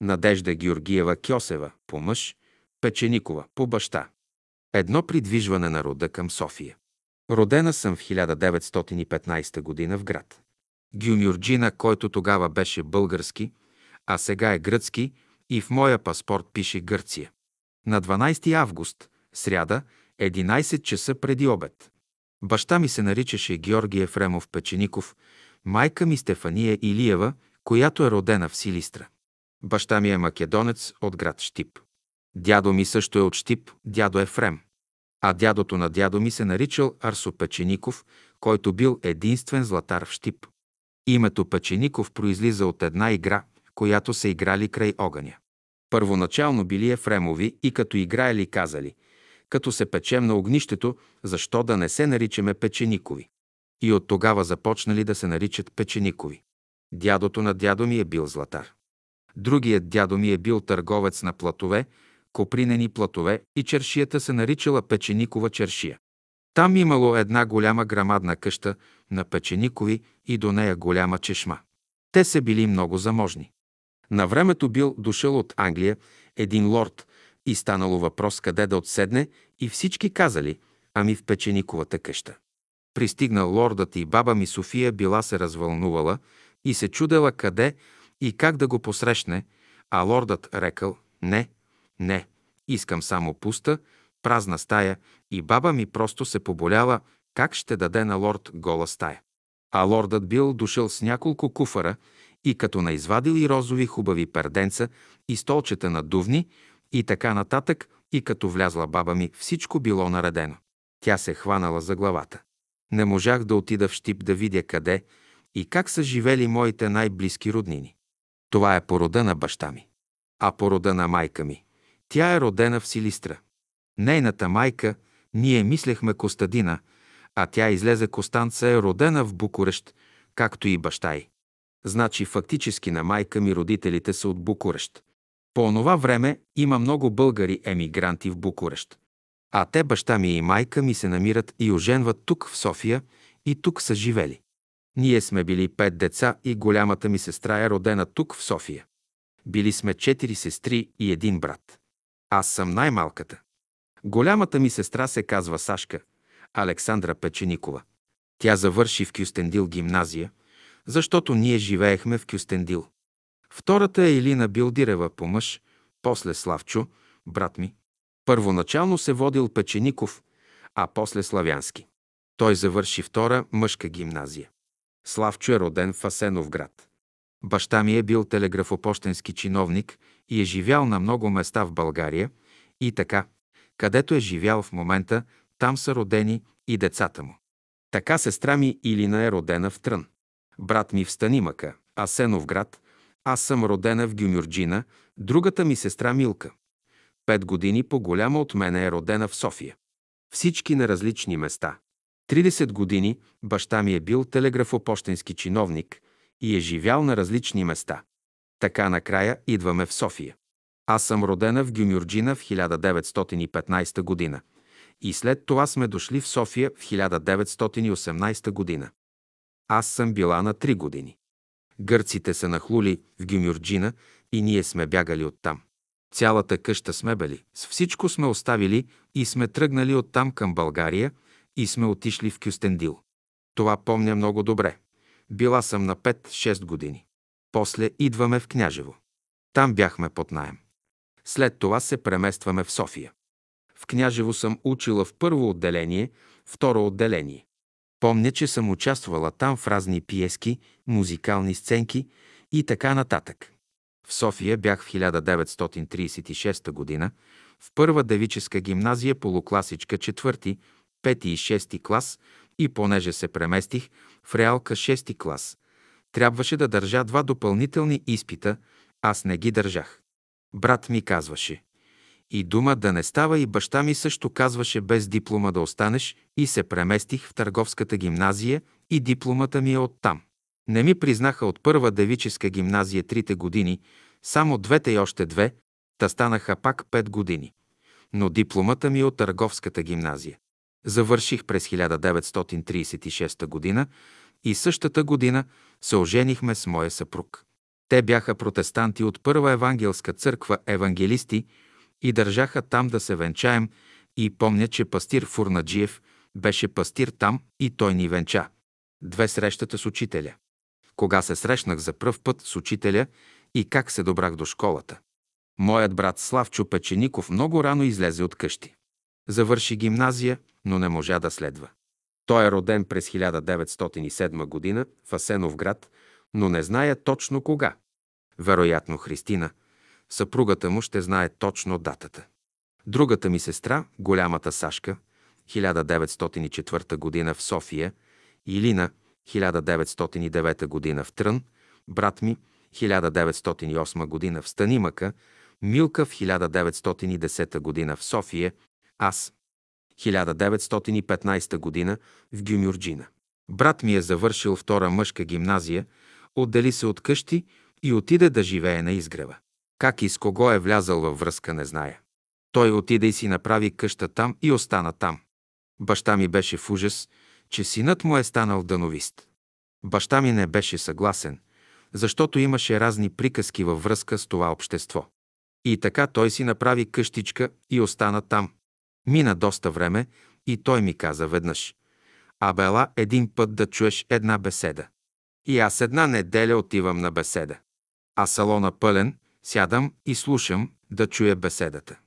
Надежда Георгиева Кьосева по мъж, Печеникова по баща. Едно придвижване на рода към София. Родена съм в 1915 година в град. Гюмюрджина, който тогава беше български, а сега е гръцки и в моя паспорт пише Гърция. На 12 август, сряда, 11 часа преди обед. Баща ми се наричаше Георги Ефремов Печеников, майка ми Стефания Илиева, която е родена в Силистра. Баща ми е македонец от град Штип. Дядо ми също е от Штип, дядо Ефрем. А дядото на дядо ми се наричал Арсо Печеников, който бил единствен златар в Штип. Името Печеников произлиза от една игра, която са играли край огъня. Първоначално били Ефремови и като играели казали, като се печем на огнището, защо да не се наричаме Печеникови. И от тогава започнали да се наричат Печеникови. Дядото на дядо ми е бил златар. Другият дядо ми е бил търговец на платове, копринени платове и чершията се наричала Печеникова чершия. Там имало една голяма грамадна къща на Печеникови и до нея голяма чешма. Те са били много заможни. На времето бил дошъл от Англия един лорд и станало въпрос къде да отседне и всички казали, ами в Печениковата къща. Пристигнал лордът и баба ми София била се развълнувала и се чудела къде и как да го посрещне, а лордът рекал «Не, не, искам само пуста, празна стая» и баба ми просто се поболяла как ще даде на лорд гола стая. А лордът бил дошъл с няколко куфара и като наизвадил и розови хубави перденца и столчета на дувни и така нататък, и като влязла баба ми, всичко било наредено. Тя се хванала за главата. Не можах да отида в Штип да видя къде и как са живели моите най-близки роднини. Това е порода на баща ми. А порода на майка ми. Тя е родена в Силистра. Нейната майка, ние мислехме Костадина, а тя излезе Костанца е родена в Букурещ, както и баща й. Значи фактически на майка ми родителите са от Букурещ. По онова време има много българи емигранти в Букурещ. А те, баща ми и майка ми, се намират и оженват тук в София и тук са живели. Ние сме били пет деца и голямата ми сестра е родена тук в София. Били сме четири сестри и един брат. Аз съм най-малката. Голямата ми сестра се казва Сашка, Александра Печеникова. Тя завърши в Кюстендил гимназия, защото ние живеехме в Кюстендил. Втората е Илина Билдирева по мъж, после Славчо, брат ми. Първоначално се водил Печеников, а после Славянски. Той завърши втора мъжка гимназия. Славчо е роден в Асенов град. Баща ми е бил телеграфопощенски чиновник и е живял на много места в България и така, където е живял в момента, там са родени и децата му. Така сестра ми Илина е родена в Трън. Брат ми в Станимака, Асенов град, аз съм родена в Гюмюрджина, другата ми сестра Милка. Пет години по-голяма от мене е родена в София. Всички на различни места. 30 години баща ми е бил телеграфопощенски чиновник и е живял на различни места. Така накрая идваме в София. Аз съм родена в Гюмюрджина в 1915 година и след това сме дошли в София в 1918 година. Аз съм била на 3 години. Гърците са нахлули в Гюмюрджина и ние сме бягали оттам. Цялата къща с мебели, с всичко сме оставили и сме тръгнали оттам към България и сме отишли в Кюстендил. Това помня много добре. Била съм на 5-6 години. После идваме в Княжево. Там бяхме под найем. След това се преместваме в София. В Княжево съм учила в първо отделение, второ отделение. Помня, че съм участвала там в разни пиески, музикални сценки и така нататък. В София бях в 1936 година в първа девическа гимназия полукласичка четвърти, пети и шести клас и понеже се преместих в реалка шести клас, трябваше да държа два допълнителни изпита, аз не ги държах. Брат ми казваше и дума да не става и баща ми също казваше без диплома да останеш и се преместих в търговската гимназия и дипломата ми е оттам. Не ми признаха от първа девическа гимназия трите години, само двете и още две, та станаха пак пет години. Но дипломата ми е от търговската гимназия. Завърших през 1936 година и същата година се оженихме с моя съпруг. Те бяха протестанти от Първа евангелска църква, евангелисти и държаха там да се венчаем и помня, че пастир Фурнаджиев беше пастир там и той ни венча. Две срещата с учителя. Кога се срещнах за пръв път с учителя и как се добрах до школата. Моят брат Славчо Печеников много рано излезе от къщи. Завърши гимназия, но не можа да следва. Той е роден през 1907 година в Асенов град, но не знае точно кога. Вероятно Христина, съпругата му ще знае точно датата. Другата ми сестра, голямата Сашка, 1904 година в София, Илина, 1909 година в Трън, брат ми, 1908 година в Станимака, Милка в 1910 година в София, аз 1915 година в Гюмюрджина. Брат ми е завършил втора мъжка гимназия, отдели се от къщи и отиде да живее на изгрева. Как и с кого е влязал във връзка, не зная. Той отиде и си направи къща там и остана там. Баща ми беше в ужас, че синът му е станал дановист. Баща ми не беше съгласен, защото имаше разни приказки във връзка с това общество. И така той си направи къщичка и остана там. Мина доста време и той ми каза веднъж. Абела един път да чуеш една беседа. И аз една неделя отивам на беседа. А салона пълен, сядам и слушам да чуя беседата.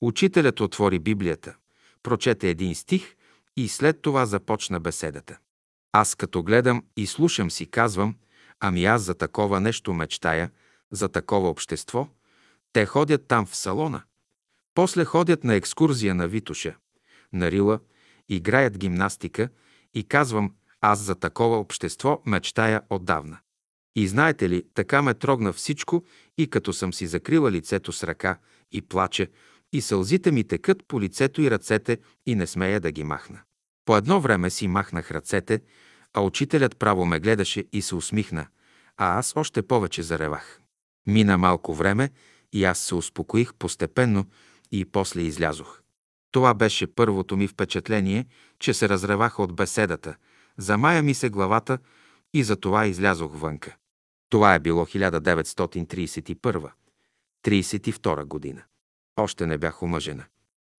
Учителят отвори Библията, прочете един стих и след това започна беседата. Аз като гледам и слушам си казвам, ами аз за такова нещо мечтая, за такова общество. Те ходят там в салона. После ходят на екскурзия на Витуша, на Рила, играят гимнастика и казвам, аз за такова общество мечтая отдавна. И знаете ли, така ме трогна всичко и като съм си закрила лицето с ръка и плача, и сълзите ми текат по лицето и ръцете и не смея да ги махна. По едно време си махнах ръцете, а учителят право ме гледаше и се усмихна, а аз още повече заревах. Мина малко време и аз се успокоих постепенно и после излязох. Това беше първото ми впечатление, че се разревах от беседата, замая ми се главата и за това излязох вънка. Това е било 1931-32 година. Още не бях омъжена.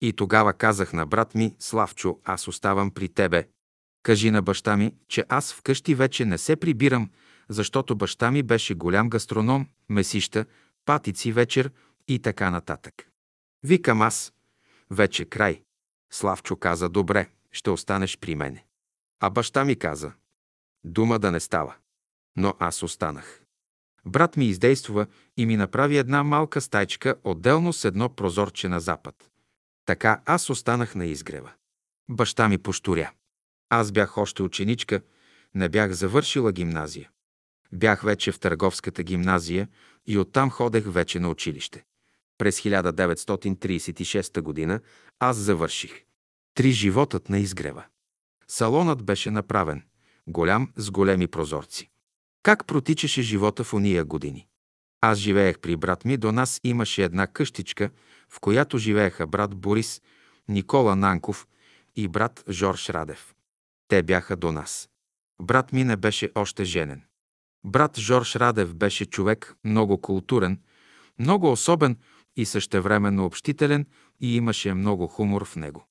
И тогава казах на брат ми, Славчо, аз оставам при тебе. Кажи на баща ми, че аз вкъщи вече не се прибирам, защото баща ми беше голям гастроном, месища, патици вечер и така нататък. Викам аз. Вече край. Славчо каза, добре, ще останеш при мене. А баща ми каза, дума да не става. Но аз останах. Брат ми издействува и ми направи една малка стайчка отделно с едно прозорче на запад. Така аз останах на изгрева. Баща ми пошторя. Аз бях още ученичка, не бях завършила гимназия. Бях вече в търговската гимназия и оттам ходех вече на училище. През 1936 година аз завърших. Три животът на изгрева. Салонът беше направен, голям с големи прозорци. Как протичаше живота в уния години? Аз живеех при брат ми, до нас имаше една къщичка, в която живееха брат Борис, Никола Нанков и брат Жорж Радев. Те бяха до нас. Брат ми не беше още женен. Брат Жорж Радев беше човек много културен, много особен и същевременно общителен и имаше много хумор в него.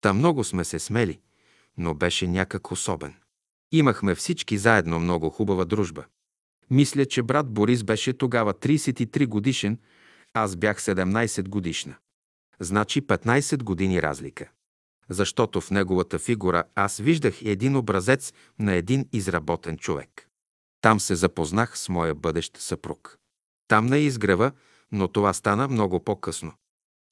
Та много сме се смели, но беше някак особен. Имахме всички заедно много хубава дружба. Мисля, че брат Борис беше тогава 33 годишен, аз бях 17 годишна. Значи 15 години разлика. Защото в неговата фигура аз виждах един образец на един изработен човек. Там се запознах с моя бъдещ съпруг. Там на изгрева, но това стана много по-късно.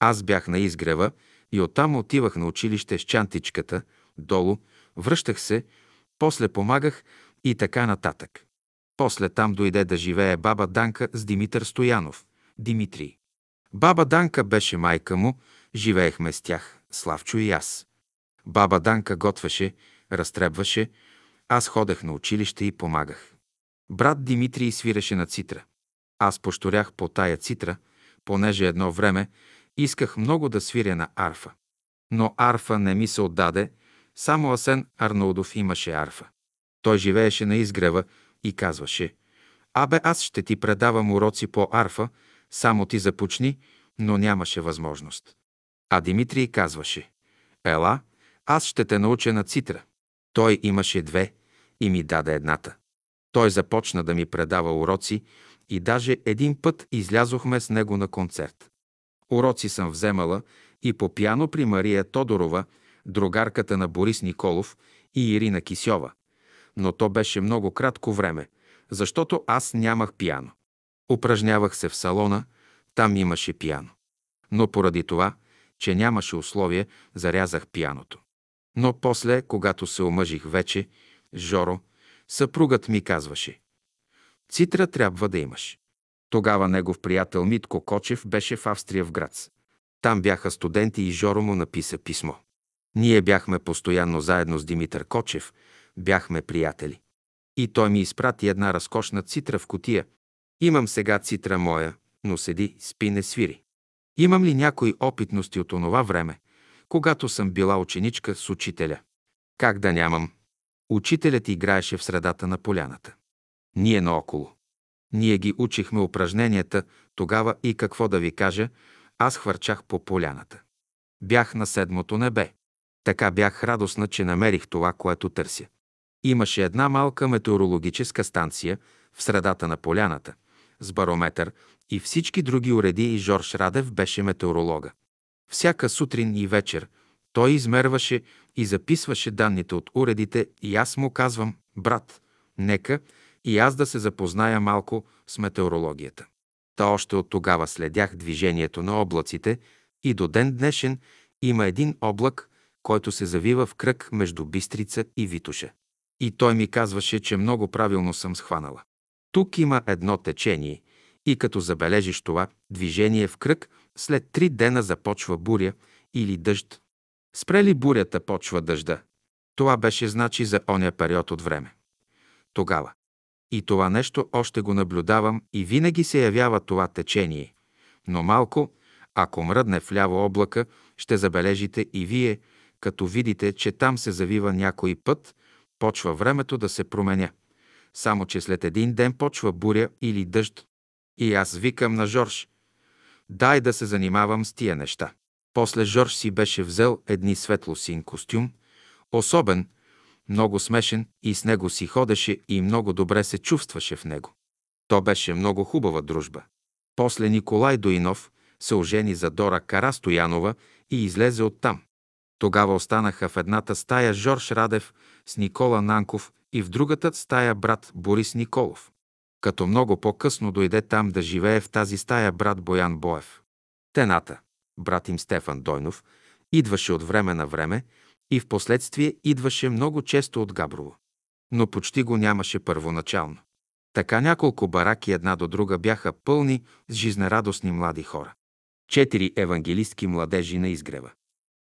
Аз бях на изгрева и оттам отивах на училище с чантичката, долу, връщах се, после помагах и така нататък. После там дойде да живее баба Данка с Димитър Стоянов, Димитрий. Баба Данка беше майка му, живеехме с тях, Славчо и аз. Баба Данка готвеше, разтребваше, аз ходех на училище и помагах. Брат Димитрий свиреше на цитра. Аз пошторях по тая цитра, понеже едно време исках много да свиря на арфа. Но арфа не ми се отдаде, само Асен Арнаудов имаше арфа. Той живееше на изгрева и казваше Абе, аз ще ти предавам уроци по арфа, само ти започни, но нямаше възможност. А Димитрий казваше, ела, аз ще те науча на цитра. Той имаше две и ми даде едната. Той започна да ми предава уроци и даже един път излязохме с него на концерт. Уроци съм вземала и по пиано при Мария Тодорова, другарката на Борис Николов и Ирина Кисьова. Но то беше много кратко време, защото аз нямах пиано. Упражнявах се в салона, там имаше пиано. Но поради това, че нямаше условие, зарязах пияното. Но после, когато се омъжих вече, Жоро, съпругът ми казваше «Цитра трябва да имаш». Тогава негов приятел Митко Кочев беше в Австрия в Грац. Там бяха студенти и Жоро му написа писмо. Ние бяхме постоянно заедно с Димитър Кочев, бяхме приятели. И той ми изпрати една разкошна цитра в котия. Имам сега цитра моя, но седи, спи, не свири. Имам ли някои опитности от онова време, когато съм била ученичка с учителя? Как да нямам? Учителят играеше в средата на поляната. Ние наоколо. Ние ги учихме упражненията, тогава и какво да ви кажа, аз хвърчах по поляната. Бях на седмото небе. Така бях радостна, че намерих това, което търся. Имаше една малка метеорологическа станция в средата на поляната, с барометър и всички други уреди и Жорж Радев беше метеоролога. Всяка сутрин и вечер той измерваше и записваше данните от уредите и аз му казвам, брат, нека и аз да се запозная малко с метеорологията. Та още от тогава следях движението на облаците и до ден днешен има един облак, който се завива в кръг между Бистрица и Витуша. И той ми казваше, че много правилно съм схванала. Тук има едно течение и като забележиш това движение в кръг, след три дена започва буря или дъжд. Спре ли бурята, почва дъжда. Това беше значи за оня период от време. Тогава. И това нещо още го наблюдавам и винаги се явява това течение. Но малко, ако мръдне вляво облака, ще забележите и вие, като видите, че там се завива някой път, почва времето да се променя. Само, че след един ден почва буря или дъжд. И аз викам на Жорж, дай да се занимавам с тия неща. После Жорж си беше взел едни светло син костюм, особен, много смешен и с него си ходеше и много добре се чувстваше в него. То беше много хубава дружба. После Николай Доинов се ожени за Дора Карастоянова и излезе оттам. Тогава останаха в едната стая Жорж Радев с Никола Нанков и в другата стая брат Борис Николов. Като много по-късно дойде там да живее в тази стая брат Боян Боев. Тената, брат им Стефан Дойнов, идваше от време на време и в последствие идваше много често от Габрово. Но почти го нямаше първоначално. Така няколко бараки една до друга бяха пълни с жизнерадостни млади хора. Четири евангелистки младежи на изгрева.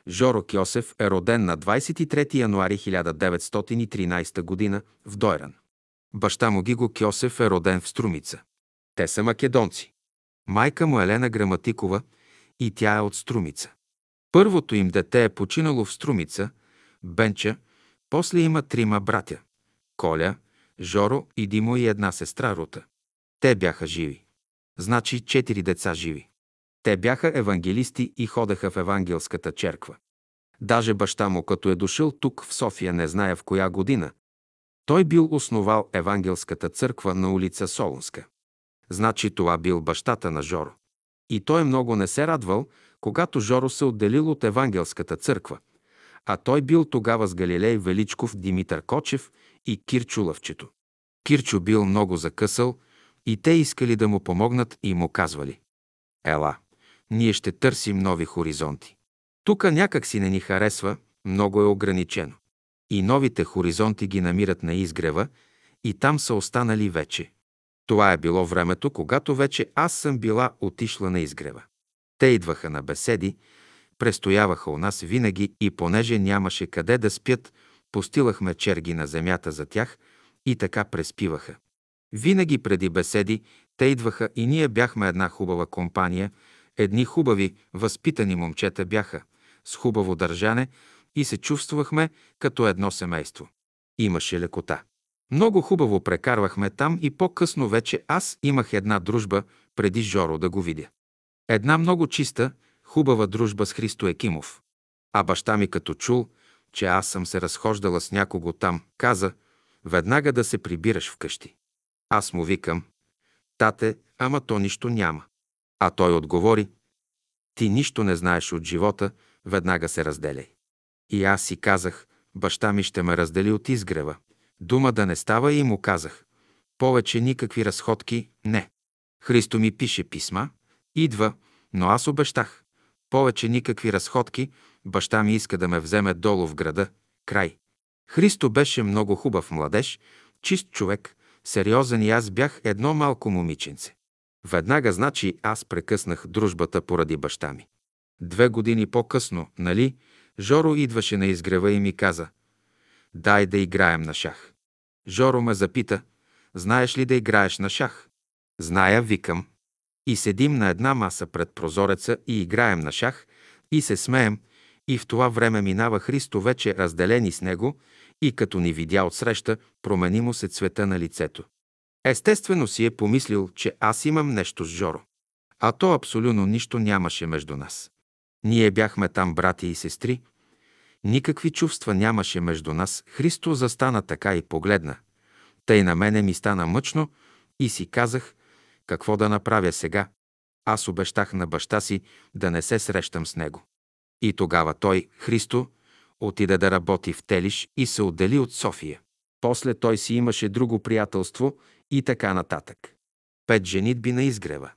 Жоро Кьосев е роден на 23 януари 1913 г. в Дойран. Баща му Гиго Кьосев е роден в Струмица. Те са македонци. Майка му Елена Граматикова и тя е от Струмица. Първото им дете е починало в Струмица, Бенча, после има трима братя – Коля, Жоро и Димо и една сестра Рута. Те бяха живи. Значи четири деца живи. Те бяха евангелисти и ходеха в евангелската черква. Даже баща му, като е дошъл тук в София, не зная в коя година, той бил основал евангелската църква на улица Солунска. Значи това бил бащата на Жоро. И той много не се радвал, когато Жоро се отделил от евангелската църква, а той бил тогава с Галилей Величков, Димитър Кочев и Кирчо Лъвчето. Кирчо бил много закъсал и те искали да му помогнат и му казвали «Ела, ние ще търсим нови хоризонти. Тука някак си не ни харесва, много е ограничено. И новите хоризонти ги намират на изгрева и там са останали вече. Това е било времето, когато вече аз съм била отишла на изгрева. Те идваха на беседи, престояваха у нас винаги и понеже нямаше къде да спят, постилахме черги на земята за тях и така преспиваха. Винаги преди беседи те идваха и ние бяхме една хубава компания, едни хубави, възпитани момчета бяха, с хубаво държане и се чувствахме като едно семейство. Имаше лекота. Много хубаво прекарвахме там и по-късно вече аз имах една дружба преди Жоро да го видя. Една много чиста, хубава дружба с Христо Екимов. А баща ми като чул, че аз съм се разхождала с някого там, каза, веднага да се прибираш вкъщи. Аз му викам, тате, ама то нищо няма. А той отговори, ти нищо не знаеш от живота, веднага се разделяй. И аз си казах, баща ми ще ме раздели от изгрева. Дума да не става и му казах, повече никакви разходки не. Христо ми пише писма, идва, но аз обещах. Повече никакви разходки, баща ми иска да ме вземе долу в града. Край. Христо беше много хубав младеж, чист човек, сериозен и аз бях едно малко момиченце. Веднага, значи, аз прекъснах дружбата поради баща ми. Две години по-късно, нали, Жоро идваше на изгрева и ми каза «Дай да играем на шах». Жоро ме запита «Знаеш ли да играеш на шах?» Зная, викам. И седим на една маса пред прозореца и играем на шах, и се смеем, и в това време минава Христо вече разделени с него, и като ни видя отсреща, промени му се цвета на лицето. Естествено си е помислил, че аз имам нещо с Жоро. А то абсолютно нищо нямаше между нас. Ние бяхме там брати и сестри. Никакви чувства нямаше между нас. Христо застана така и погледна. Тъй на мене ми стана мъчно и си казах, какво да направя сега. Аз обещах на баща си да не се срещам с него. И тогава той, Христо, отида да работи в Телиш и се отдели от София. После той си имаше друго приятелство и така нататък. Пет женитби на изгрева.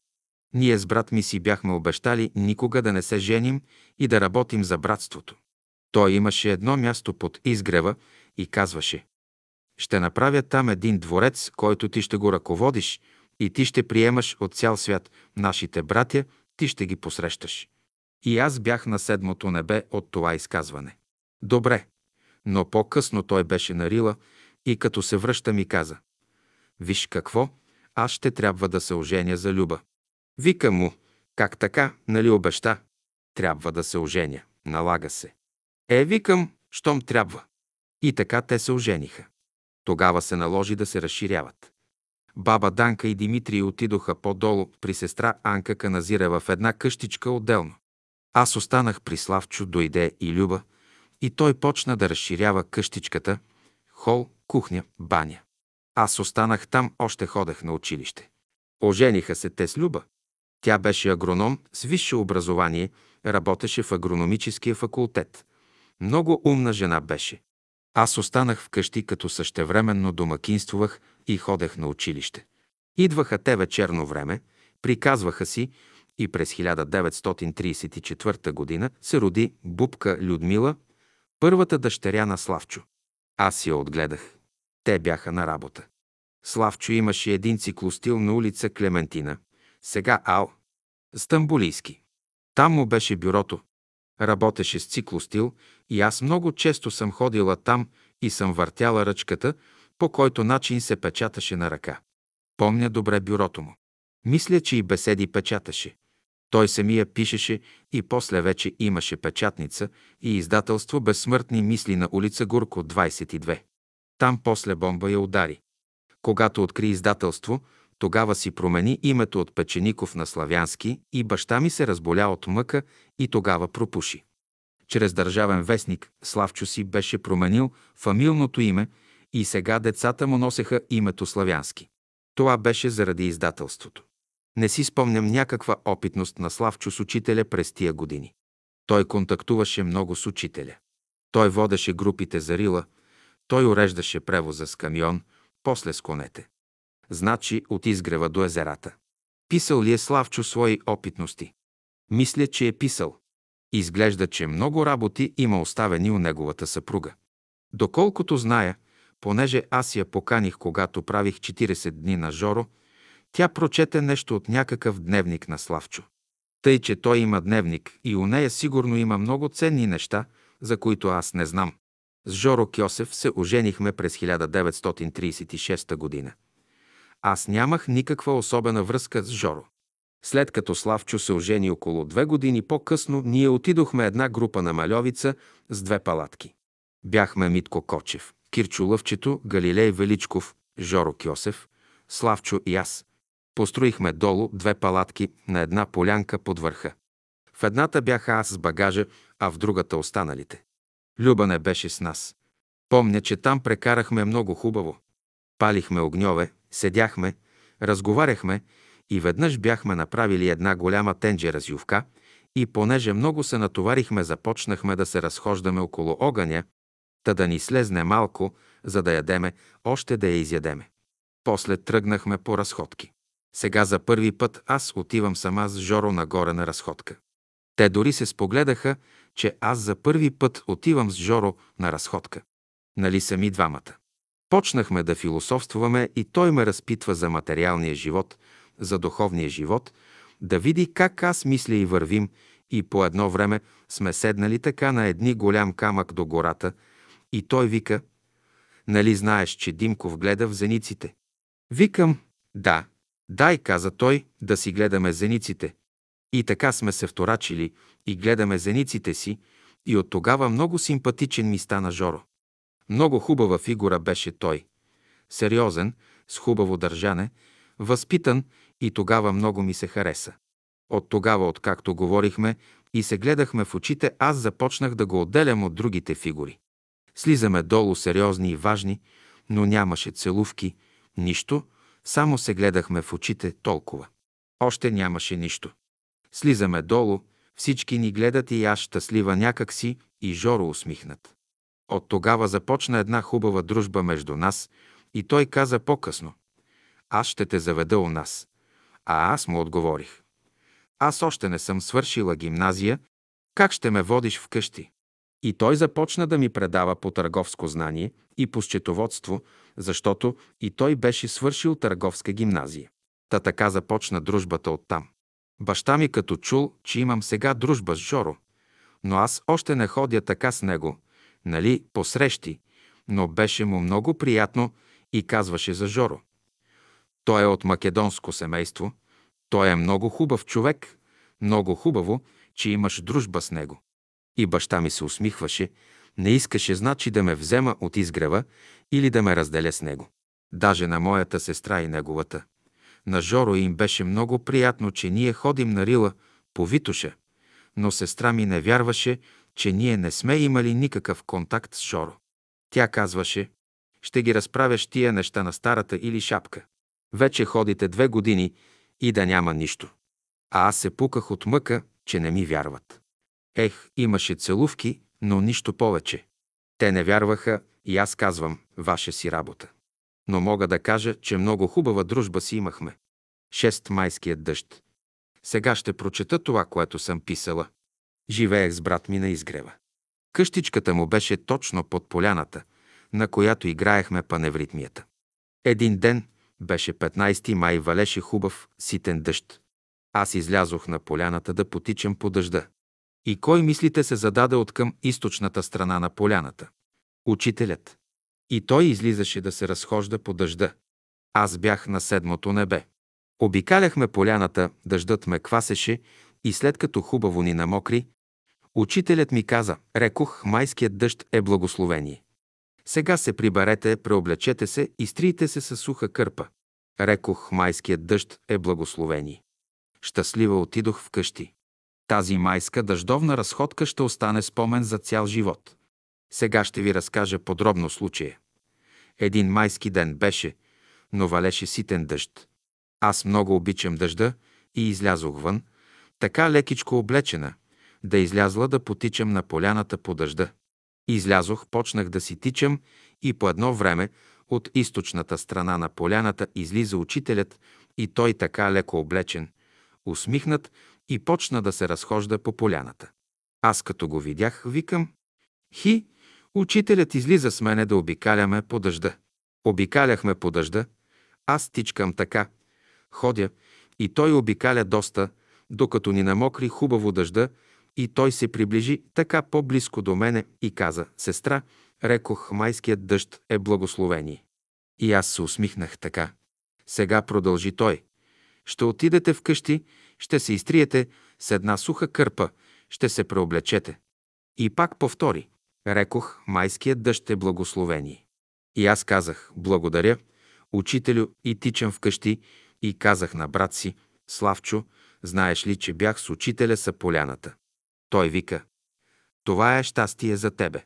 Ние с брат ми си бяхме обещали никога да не се женим и да работим за братството. Той имаше едно място под изгрева и казваше «Ще направя там един дворец, който ти ще го ръководиш и ти ще приемаш от цял свят нашите братя, ти ще ги посрещаш». И аз бях на седмото небе от това изказване. Добре, но по-късно той беше на Рила и като се връща ми каза Виж какво, аз ще трябва да се оженя за Люба. Вика му, как така, нали обеща? Трябва да се оженя, налага се. Е, викам, щом трябва. И така те се ожениха. Тогава се наложи да се разширяват. Баба Данка и Димитрий отидоха по-долу при сестра Анка Каназирева в една къщичка отделно. Аз останах при Славчо, дойде и Люба, и той почна да разширява къщичката, хол, кухня, баня. Аз останах там, още ходех на училище. Ожениха се те с Люба. Тя беше агроном с висше образование, работеше в агрономическия факултет. Много умна жена беше. Аз останах вкъщи, като същевременно домакинствувах и ходех на училище. Идваха те вечерно време, приказваха си и през 1934 година се роди Бубка Людмила, първата дъщеря на Славчо. Аз я отгледах. Те бяха на работа. Славчо имаше един циклостил на улица Клементина, сега Ал, Стамбулийски. Там му беше бюрото. Работеше с циклостил и аз много често съм ходила там и съм въртяла ръчката, по който начин се печаташе на ръка. Помня добре бюрото му. Мисля, че и беседи печаташе. Той самия пишеше и после вече имаше печатница и издателство Безсмъртни мисли на улица Гурко, 22. Там после бомба я удари. Когато откри издателство, тогава си промени името от Печеников на Славянски и баща ми се разболя от мъка и тогава пропуши. Чрез държавен вестник Славчо си беше променил фамилното име и сега децата му носеха името Славянски. Това беше заради издателството. Не си спомням някаква опитност на Славчо с учителя през тия години. Той контактуваше много с учителя. Той водеше групите за Рила, той уреждаше превоза с камион, после с конете. Значи от изгрева до езерата. Писал ли е Славчо свои опитности? Мисля, че е писал. Изглежда, че много работи има оставени у неговата съпруга. Доколкото зная, понеже аз я поканих, когато правих 40 дни на Жоро, тя прочете нещо от някакъв дневник на Славчо. Тъй, че той има дневник и у нея сигурно има много ценни неща, за които аз не знам. С Жоро Кьосев се оженихме през 1936 година. Аз нямах никаква особена връзка с Жоро. След като Славчо се ожени около две години по-късно, ние отидохме една група на Малевица с две палатки. Бяхме Митко Кочев, Кирчо Лъвчето, Галилей Величков, Жоро Кьосев, Славчо и аз. Построихме долу две палатки на една полянка под върха. В едната бях аз с багажа, а в другата останалите. Люба не беше с нас. Помня, че там прекарахме много хубаво. Палихме огньове, седяхме, разговаряхме и веднъж бяхме направили една голяма тенджера с ювка и понеже много се натоварихме, започнахме да се разхождаме около огъня, та да ни слезне малко, за да ядеме, още да я изядеме. После тръгнахме по разходки. Сега за първи път аз отивам сама с Жоро нагоре на разходка. Те дори се спогледаха, че аз за първи път отивам с Жоро на разходка. Нали сами двамата? Почнахме да философствуваме и той ме разпитва за материалния живот, за духовния живот, да види как аз мисля и вървим, и по едно време сме седнали така на едни голям камък до гората, и той вика, нали знаеш, че Димков гледа в зениците? Викам, да, дай, каза той, да си гледаме зениците. И така сме се вторачили и гледаме зениците си, и от тогава много симпатичен ми стана Жоро. Много хубава фигура беше той. Сериозен, с хубаво държане, възпитан и тогава много ми се хареса. От тогава, откакто говорихме и се гледахме в очите, аз започнах да го отделям от другите фигури. Слизаме долу сериозни и важни, но нямаше целувки, нищо, само се гледахме в очите толкова. Още нямаше нищо. Слизаме долу, всички ни гледат и аз щастлива някак си и Жоро усмихнат. От тогава започна една хубава дружба между нас и той каза по-късно. Аз ще те заведа у нас. А аз му отговорих. Аз още не съм свършила гимназия, как ще ме водиш вкъщи? И той започна да ми предава по търговско знание и по счетоводство, защото и той беше свършил търговска гимназия. Та така започна дружбата оттам. Баща ми като чул, че имам сега дружба с Жоро, но аз още не ходя така с него, нали, по срещи, но беше му много приятно и казваше за Жоро. Той е от македонско семейство, той е много хубав човек, много хубаво, че имаш дружба с него. И баща ми се усмихваше, не искаше значи да ме взема от изгрева или да ме разделя с него. Даже на моята сестра и неговата. На Жоро им беше много приятно, че ние ходим на Рила по Витуша, но сестра ми не вярваше, че ние не сме имали никакъв контакт с Жоро. Тя казваше, ще ги разправяш тия неща на старата или шапка. Вече ходите две години и да няма нищо. А аз се пуках от мъка, че не ми вярват. Ех, имаше целувки, но нищо повече. Те не вярваха и аз казвам, ваша си работа. Но мога да кажа, че много хубава дружба си имахме. Шест майският дъжд. Сега ще прочета това, което съм писала. Живеех с брат ми на изгрева. Къщичката му беше точно под поляната, на която играехме паневритмията. Един ден, беше 15 май, валеше хубав, ситен дъжд. Аз излязох на поляната да потичам по дъжда. И кой мислите се зададе от към източната страна на поляната? Учителят. И той излизаше да се разхожда по дъжда. Аз бях на седмото небе. Обикаляхме поляната, дъждът ме квасеше и след като хубаво ни намокри, учителят ми каза, рекох, майският дъжд е благословение. Сега се приберете, преоблечете се и стрийте се със суха кърпа. Рекох, майският дъжд е благословение. Щастлива отидох вкъщи. Тази майска дъждовна разходка ще остане спомен за цял живот. Сега ще ви разкажа подробно случая. Един майски ден беше, но валеше ситен дъжд. Аз много обичам дъжда и излязох вън, така лекичко облечена, да излязла да потичам на поляната по дъжда. Излязох, почнах да си тичам и по едно време от източната страна на поляната излиза учителят и той така леко облечен, усмихнат и почна да се разхожда по поляната. Аз като го видях, викам, хи, учителят излиза с мене да обикаляме по дъжда. Обикаляхме по дъжда, аз тичкам така, ходя и той обикаля доста, докато ни намокри хубаво дъжда и той се приближи така по-близко до мене и каза, сестра, рекох, майският дъжд е благословение. И аз се усмихнах така. Сега продължи той. Ще отидете вкъщи, ще се изтриете с една суха кърпа, ще се преоблечете. И пак повтори. Рекох, майският дъжд е благословение. И аз казах, благодаря, учителю, и тичам вкъщи и казах на брат си, Славчо, знаеш ли, че бях с учителя са поляната. Той вика, това е щастие за тебе.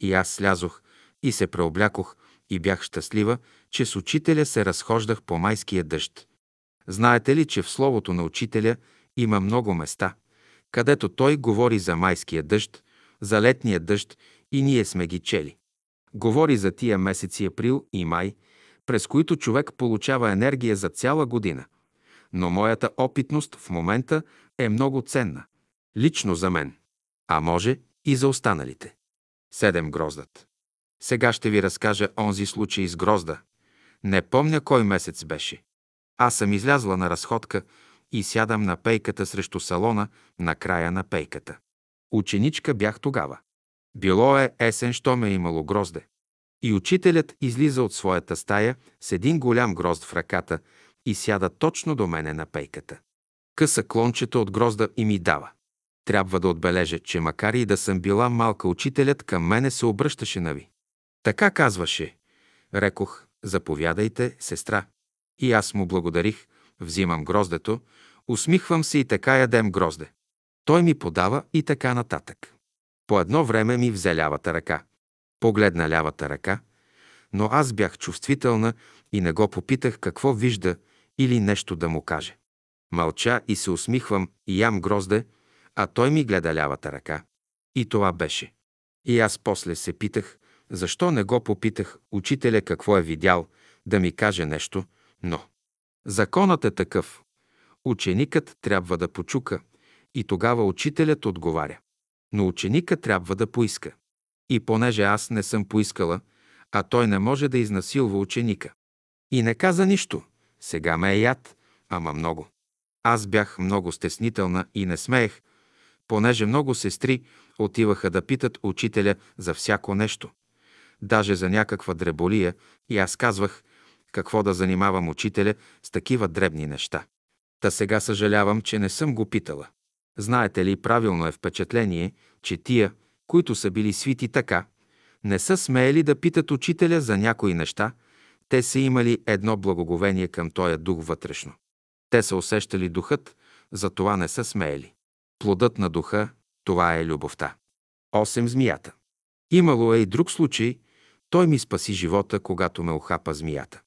И аз слязох и се преоблякох и бях щастлива, че с учителя се разхождах по майския дъжд. Знаете ли, че в словото на учителя има много места, където той говори за майския дъжд, за летния дъжд и ние сме ги чели. Говори за тия месеци април и май, през които човек получава енергия за цяла година. Но моята опитност в момента е много ценна. Лично за мен. А може и за останалите. Седем гроздът. Сега ще ви разкажа онзи случай с грозда. Не помня кой месец беше. Аз съм излязла на разходка и сядам на пейката срещу салона на края на пейката. Ученичка бях тогава. Било е есен, що ме е имало грозде. И учителят излиза от своята стая с един голям грозд в ръката и сяда точно до мене на пейката. Къса клончето от грозда и ми дава. Трябва да отбележа, че макар и да съм била малка, учителят към мене се обръщаше на ви. Така казваше. Рекох, заповядайте, сестра. И аз му благодарих, взимам гроздето, усмихвам се и така ядем грозде. Той ми подава и така нататък. По едно време ми взе лявата ръка. Погледна лявата ръка, но аз бях чувствителна и не го попитах какво вижда или нещо да му каже. Мълча и се усмихвам и ям грозде, а той ми гледа лявата ръка. И това беше. И аз после се питах, защо не го попитах учителя какво е видял, да ми каже нещо, но законът е такъв. Ученикът трябва да почука и тогава учителят отговаря. Но ученика трябва да поиска. И понеже аз не съм поискала, а той не може да изнасилва ученика. И не каза нищо. Сега ме е яд, ама много. Аз бях много стеснителна и не смеех, понеже много сестри отиваха да питат учителя за всяко нещо. Даже за някаква дреболия и аз казвах, какво да занимавам учителя с такива дребни неща. Та сега съжалявам, че не съм го питала. Знаете ли, правилно е впечатление, че тия, които са били свити така, не са смеели да питат учителя за някои неща, те са имали едно благоговение към този дух вътрешно. Те са усещали духът, за това не са смеели. Плодът на духа – това е любовта. 8. Змията. Имало е и друг случай. Той ми спаси живота, когато ме охапа змията.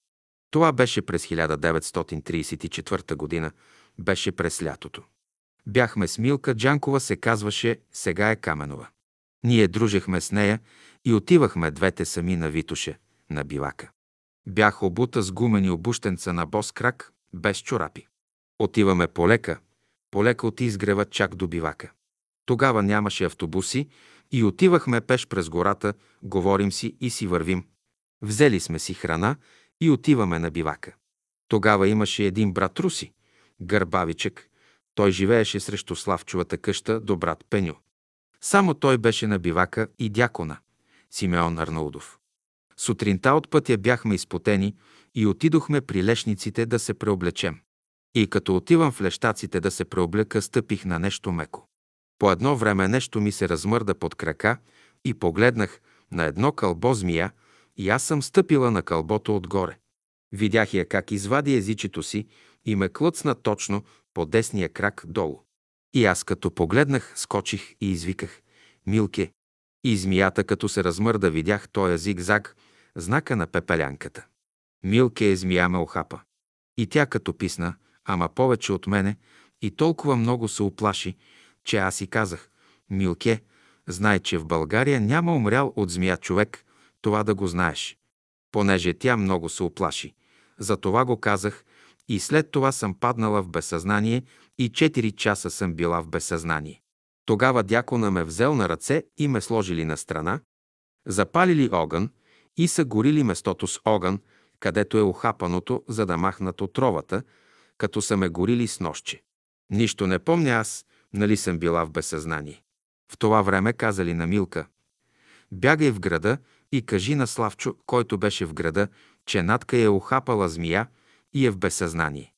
Това беше през 1934 година, беше през лятото. Бяхме с Милка Джанкова, се казваше, сега е Каменова. Ние дружехме с нея и отивахме двете сами на Витоше, на бивака. Бях обута с гумени обущенца на бос крак, без чорапи. Отиваме полека, полека от изгрева чак до бивака. Тогава нямаше автобуси и отивахме пеш през гората, говорим си и си вървим. Взели сме си храна и отиваме на бивака. Тогава имаше един брат Руси, гърбавичък. Той живееше срещу Славчовата къща до брат Пеню. Само той беше на бивака и дякона, Симеон Арнаудов. Сутринта от пътя бяхме изпотени и отидохме при лешниците да се преоблечем. И като отивам в лещаците да се преоблека, стъпих на нещо меко. По едно време нещо ми се размърда под крака и погледнах на едно кълбо змия и аз съм стъпила на кълбото отгоре. Видях я как извади езичето си и ме клъцна точно по десния крак долу. И аз като погледнах, скочих и извиках «Милке!» И змията, като се размърда, видях тоя зигзаг, знака на пепелянката. Милке е змия ме охапа. И тя като писна, ама повече от мене, и толкова много се оплаши, че аз и казах, Милке, знай, че в България няма умрял от змия човек, това да го знаеш. Понеже тя много се оплаши. За това го казах и след това съм паднала в безсъзнание и 4 часа съм била в безсъзнание. Тогава дякона ме взел на ръце и ме сложили на страна, запалили огън и са горили местото с огън, където е охапаното, за да махнат отровата, като са ме горили с нощче. Нищо не помня аз, нали съм била в безсъзнание. В това време казали на Милка, бягай в града и кажи на Славчо, който беше в града, че надка е охапала змия и е в безсъзнание.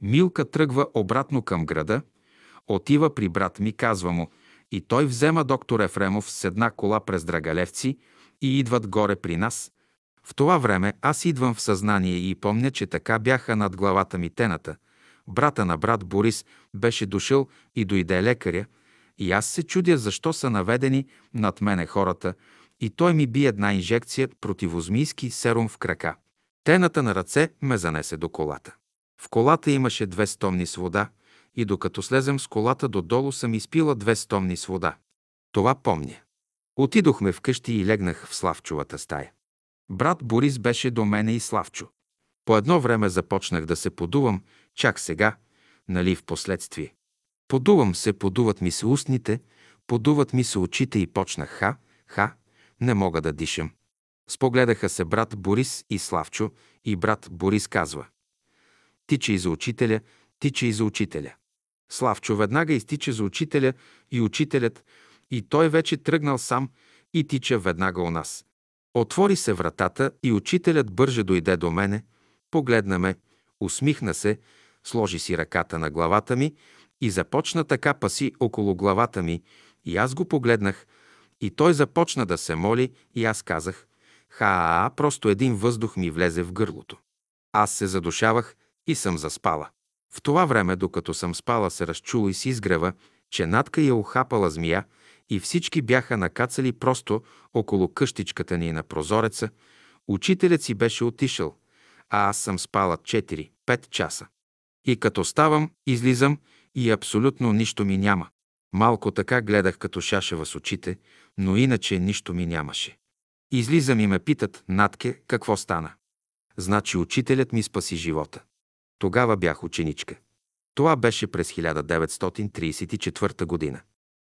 Милка тръгва обратно към града, отива при брат ми, казва му, и той взема доктор Ефремов с една кола през Драгалевци и идват горе при нас, В това време аз идвам в съзнание и помня, че така бяха над главата ми тената. Брата на брат Борис беше дошъл и дойде лекаря, и аз се чудя защо са наведени над мене хората, и той ми би една инжекция противозмийски серум в крака. Тената на ръце ме занесе до колата. В колата имаше две стомни с вода и докато слезем с колата додолу съм изпила две стомни с вода. Това помня. Отидохме вкъщи и легнах в Славчовата стая. Брат Борис беше до мене и Славчо. По едно време започнах да се подувам, чак сега, нали в последствие. Подувам се, подуват ми се устните, подуват ми се очите и почнах ха, ха, не мога да дишам. Спогледаха се брат Борис и Славчо и брат Борис казва Тича и за учителя, тича и за учителя. Славчо веднага изтича за учителя и учителят, и той вече тръгнал сам и тича веднага у нас. Отвори се вратата и учителят бърже дойде до мене, погледна ме, усмихна се, сложи си ръката на главата ми и започна така паси около главата ми, и аз го погледнах, и той започна да се моли, и аз казах, ха, просто един въздух ми влезе в гърлото. Аз се задушавах и съм заспала. В това време, докато съм спала, се разчула и си изгрева, че надка я ухапала змия и всички бяха накацали просто около къщичката ни на прозореца. Учителят си беше отишъл, а аз съм спала 4-5 часа. И като ставам, излизам и абсолютно нищо ми няма. Малко така гледах като шашева с очите, но иначе нищо ми нямаше. Излизам и ме питат, Натке, какво стана? Значи учителят ми спаси живота. Тогава бях ученичка. Това беше през 1934 година.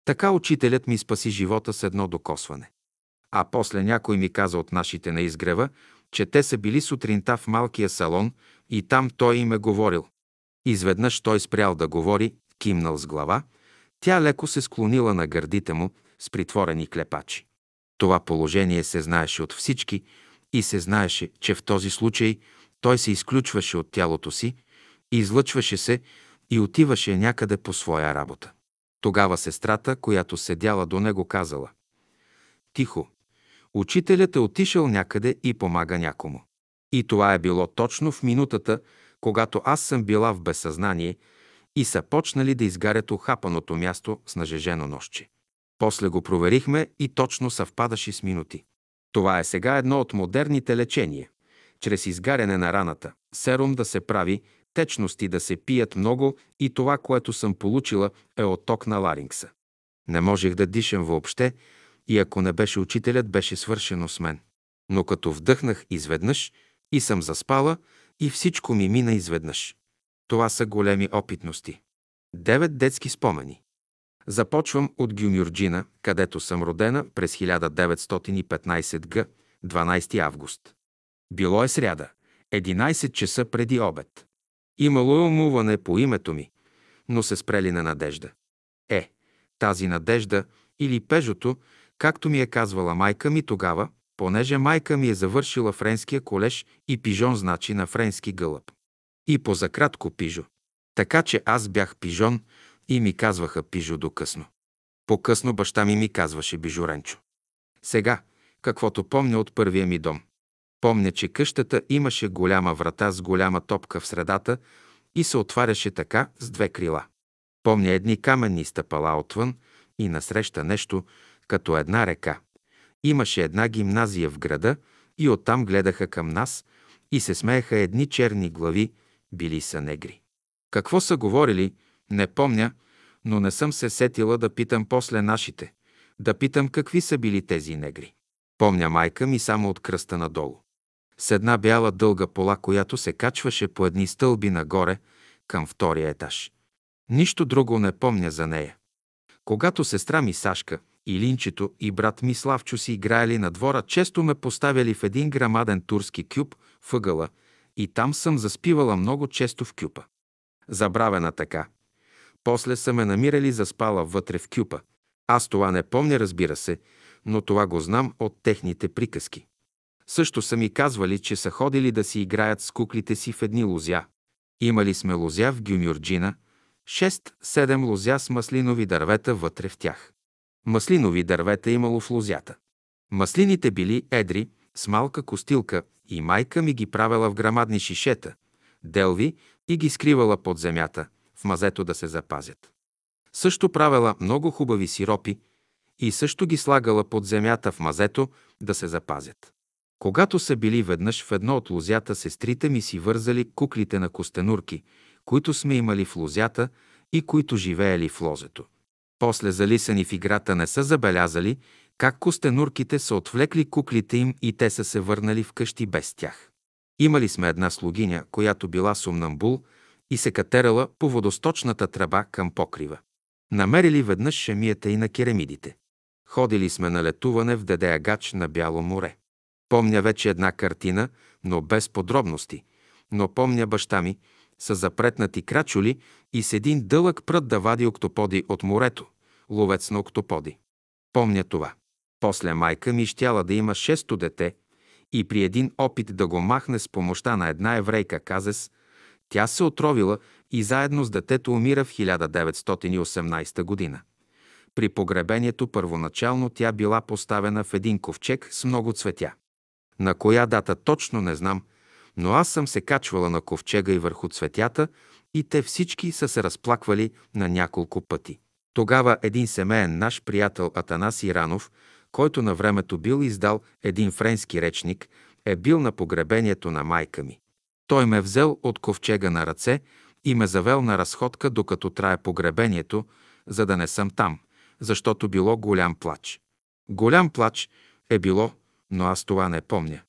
Така учителят ми спаси живота с едно докосване. А после някой ми каза от нашите на изгрева, че те са били сутринта в малкия салон и там той им е говорил. Изведнъж той спрял да говори, кимнал с глава, тя леко се склонила на гърдите му с притворени клепачи. Това положение се знаеше от всички и се знаеше, че в този случай той се изключваше от тялото си, излъчваше се и отиваше някъде по своя работа. Тогава сестрата, която седяла до него, казала Тихо, учителят е отишъл някъде и помага някому. И това е било точно в минутата, когато аз съм била в безсъзнание и са почнали да изгарят охапаното място с нажежено нощче. После го проверихме и точно съвпадаше с минути. Това е сега едно от модерните лечения. Чрез изгаряне на раната, серум да се прави, течности да се пият много и това, което съм получила, е отток на ларингса. Не можех да дишам въобще и ако не беше учителят, беше свършено с мен. Но като вдъхнах изведнъж и съм заспала, и всичко ми мина изведнъж. Това са големи опитности. Девет детски спомени. Започвам от Гюмюрджина, където съм родена през 1915 г. 12 август. Било е сряда, 11 часа преди обед. Имало е умуване по името ми, но се спрели на надежда. Е, тази надежда или пежото, както ми е казвала майка ми тогава, понеже майка ми е завършила френския колеж и пижон значи на френски гълъб. И по закратко пижо. Така че аз бях пижон и ми казваха пижо до късно. По-късно баща ми ми казваше бижоренчо. Сега, каквото помня от първия ми дом. Помня, че къщата имаше голяма врата с голяма топка в средата и се отваряше така с две крила. Помня едни каменни стъпала отвън и насреща нещо, като една река. Имаше една гимназия в града и оттам гледаха към нас и се смееха едни черни глави, били са негри. Какво са говорили, не помня, но не съм се сетила да питам после нашите, да питам какви са били тези негри. Помня майка ми само от кръста надолу. С една бяла дълга пола, която се качваше по едни стълби нагоре към втория етаж. Нищо друго не помня за нея. Когато сестра ми Сашка, и Линчето и брат ми Славчо си играели на двора, често ме поставяли в един грамаден турски кюб въгъла и там съм заспивала много често в кюпа. Забравена така. После са ме намирали заспала вътре в кюпа. Аз това не помня, разбира се, но това го знам от техните приказки. Също са ми казвали, че са ходили да си играят с куклите си в едни лузя. Имали сме лузя в Гюмюрджина, 6-7 лузя с маслинови дървета вътре в тях. Маслинови дървета имало в лузята. Маслините били едри, с малка костилка и майка ми ги правила в грамадни шишета, делви и ги скривала под земята, мазето да се запазят. Също правила много хубави сиропи и също ги слагала под земята в мазето да се запазят. Когато са били веднъж в едно от лозята, сестрите ми си вързали куклите на костенурки, които сме имали в лозята и които живеели в лозето. После залисани в играта не са забелязали как костенурките са отвлекли куклите им и те са се върнали вкъщи без тях. Имали сме една слугиня, която била сумнамбул и се катерала по водосточната тръба към покрива. Намерили веднъж шемията и на керамидите. Ходили сме на летуване в Дедеягач на Бяло море. Помня вече една картина, но без подробности. Но помня баща ми с запретнати крачоли и с един дълъг прът да вади октоподи от морето, ловец на октоподи. Помня това. После майка ми щяла да има шесто дете и при един опит да го махне с помощта на една еврейка Казес, тя се отровила и заедно с детето умира в 1918 година. При погребението първоначално тя била поставена в един ковчег с много цветя. На коя дата точно не знам, но аз съм се качвала на ковчега и върху цветята и те всички са се разплаквали на няколко пъти. Тогава един семейен наш приятел Атанас Иранов, който на времето бил издал един френски речник, е бил на погребението на майка ми. Той ме взел от ковчега на ръце и ме завел на разходка, докато трае погребението, за да не съм там, защото било голям плач. Голям плач е било, но аз това не помня.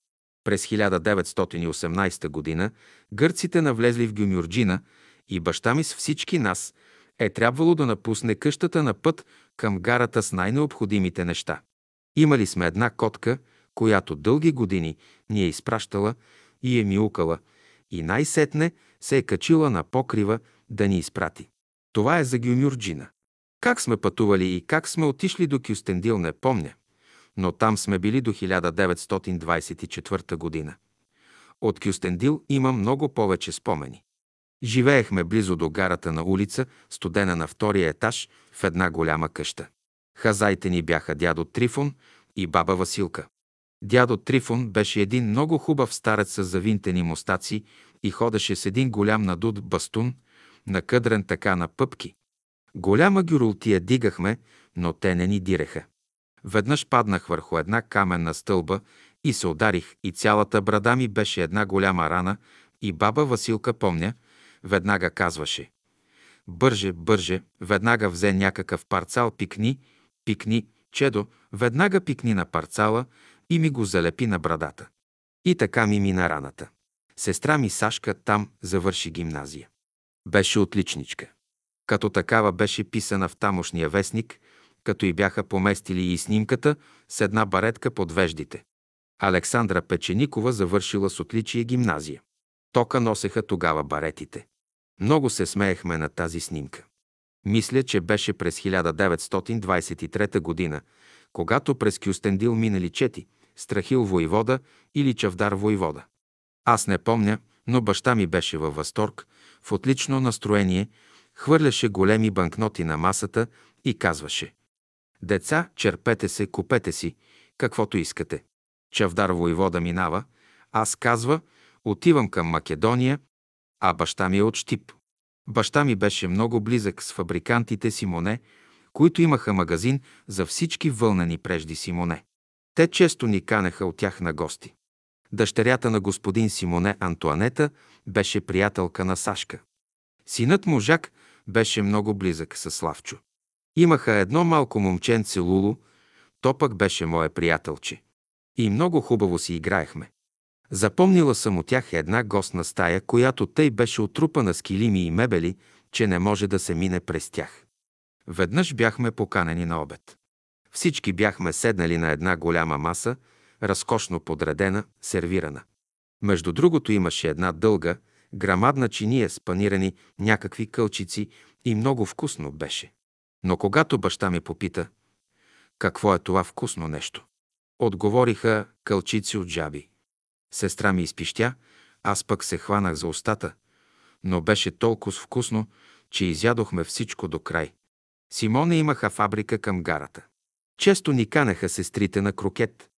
През 1918 година гърците навлезли в Гюмюрджина и баща ми с всички нас е трябвало да напусне къщата на път към гарата с най-необходимите неща. Имали сме една котка, която дълги години ни е изпращала и е миукала, и най-сетне се е качила на покрива да ни изпрати. Това е за Гюмюрджина. Как сме пътували и как сме отишли до Кюстендил не помня, но там сме били до 1924 година. От Кюстендил има много повече спомени. Живеехме близо до гарата на улица, студена на втория етаж, в една голяма къща. Хазайте ни бяха дядо Трифон и баба Василка. Дядо Трифон беше един много хубав старец с завинтени мустаци и ходеше с един голям надут бастун, накъдрен така на пъпки. Голяма гюрултия дигахме, но те не ни диреха. Веднъж паднах върху една каменна стълба и се ударих и цялата брада ми беше една голяма рана и баба Василка помня, веднага казваше. Бърже, бърже, веднага взе някакъв парцал, пикни, пикни, чедо, веднага пикни на парцала и ми го залепи на брадата. И така ми мина раната. Сестра ми Сашка там завърши гимназия. Беше отличничка. Като такава беше писана в тамошния вестник, като и бяха поместили и снимката с една баретка под веждите. Александра Печеникова завършила с отличие гимназия. Тока носеха тогава баретите. Много се смеехме на тази снимка. Мисля, че беше през 1923 година, когато през Кюстендил минали чети, Страхил воевода или Чавдар воевода. Аз не помня, но баща ми беше във възторг, в отлично настроение, хвърляше големи банкноти на масата и казваше «Деца, черпете се, купете си, каквото искате». Чавдар воевода минава, аз казва, отивам към Македония, а баща ми е от Штип. Баща ми беше много близък с фабрикантите Симоне, които имаха магазин за всички вълнени прежди Симоне. Те често ни канеха от тях на гости. Дъщерята на господин Симоне Антуанета беше приятелка на Сашка. Синът му Жак беше много близък с Славчо. Имаха едно малко момченце Лулу, то пък беше мое приятелче. И много хубаво си играехме. Запомнила съм от тях една гостна стая, която тъй беше отрупана с килими и мебели, че не може да се мине през тях. Веднъж бяхме поканени на обед. Всички бяхме седнали на една голяма маса, разкошно подредена, сервирана. Между другото имаше една дълга, грамадна чиния с панирани някакви кълчици и много вкусно беше. Но когато баща ми попита, какво е това вкусно нещо, отговориха кълчици от жаби. Сестра ми изпищя, аз пък се хванах за устата, но беше толкова вкусно, че изядохме всичко до край. Симоне имаха фабрика към гарата. Често ни канеха сестрите на крокет.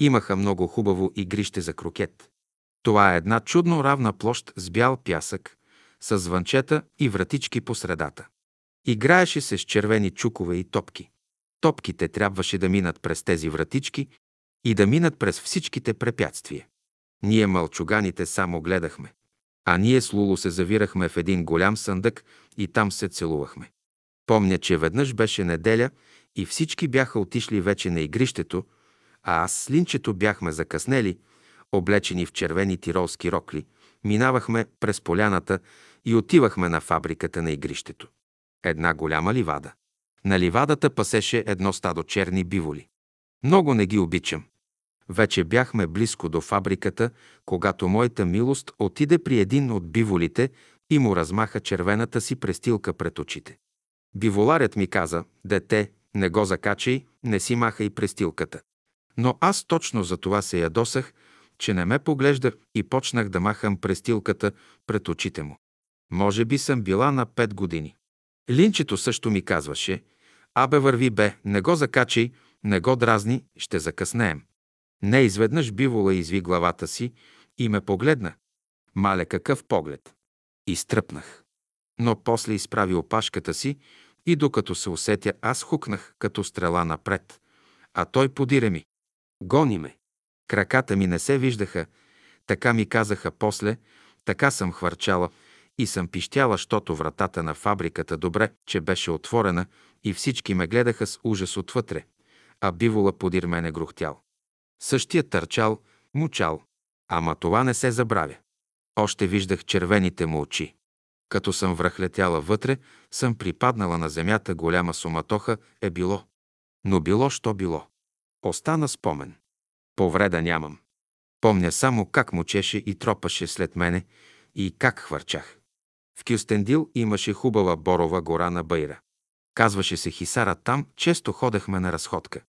Имаха много хубаво игрище за крокет. Това е една чудно равна площ с бял пясък, с звънчета и вратички по средата. Играеше се с червени чукове и топки. Топките трябваше да минат през тези вратички и да минат през всичките препятствия. Ние мълчуганите само гледахме, а ние с Луло се завирахме в един голям съндък и там се целувахме. Помня, че веднъж беше неделя и всички бяха отишли вече на игрището, а аз с Линчето бяхме закъснели, облечени в червени тиролски рокли, минавахме през поляната и отивахме на фабриката на игрището. Една голяма ливада. На ливадата пасеше едно стадо черни биволи. Много не ги обичам. Вече бяхме близко до фабриката, когато моята милост отиде при един от биволите и му размаха червената си престилка пред очите. Биволарят ми каза, дете, не го закачай, не си махай престилката. Но аз точно за това се ядосах, че не ме поглежда и почнах да махам престилката пред очите му. Може би съм била на пет години. Линчето също ми казваше, абе върви бе, не го закачай, не го дразни, ще закъснеем. Не изведнъж бивола изви главата си и ме погледна. Мале какъв поглед. Изтръпнах. Но после изправи опашката си и докато се усетя, аз хукнах като стрела напред, а той подире ми. Гони ме. Краката ми не се виждаха, така ми казаха после, така съм хвърчала и съм пищяла, защото вратата на фабриката добре, че беше отворена и всички ме гледаха с ужас отвътре, а бивола подир мене грухтял. Същия търчал, мучал. Ама това не се забравя. Още виждах червените му очи. Като съм връхлетяла вътре, съм припаднала на земята, голяма суматоха е било. Но било, що било. Остана спомен. Повреда нямам. Помня само как мучеше и тропаше след мене и как хвърчах. В Кюстендил имаше хубава борова гора на Байра. Казваше се Хисара, там често ходехме на разходка.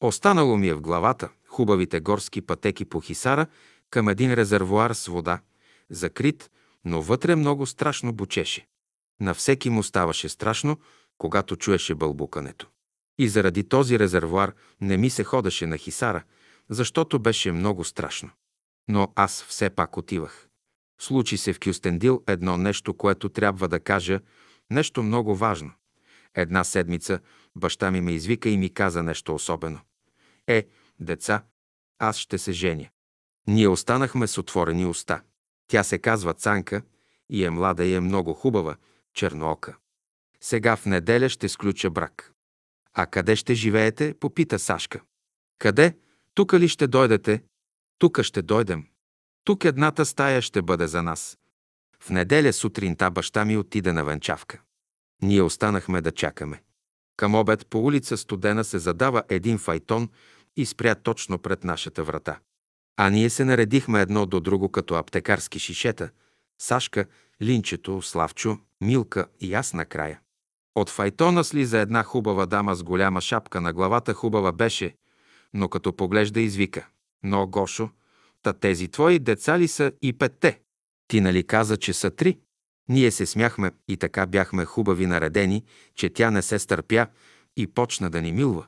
Останало ми е в главата хубавите горски пътеки по Хисара към един резервуар с вода, закрит, но вътре много страшно бучеше. На всеки му ставаше страшно, когато чуеше бълбукането. И заради този резервуар не ми се ходеше на Хисара, защото беше много страшно. Но аз все пак отивах. Случи се в Кюстендил едно нещо, което трябва да кажа, нещо много важно. Една седмица баща ми ме извика и ми каза нещо особено. Е, деца, аз ще се женя. Ние останахме с отворени уста. Тя се казва Цанка и е млада и е много хубава, черноока. Сега в неделя ще сключа брак. А къде ще живеете? попита Сашка. Къде? Тука ли ще дойдете? Тука ще дойдем. Тук едната стая ще бъде за нас. В неделя сутринта баща ми отида на венчавка. Ние останахме да чакаме. Към обед по улица Студена се задава един файтон и спря точно пред нашата врата. А ние се наредихме едно до друго като аптекарски шишета. Сашка, Линчето, Славчо, Милка и аз накрая. От файтона слиза една хубава дама с голяма шапка на главата, хубава беше, но като поглежда извика. Но, Гошо, та тези твои деца ли са и петте? Ти нали каза, че са три? Ние се смяхме и така бяхме хубави наредени, че тя не се стърпя и почна да ни милва.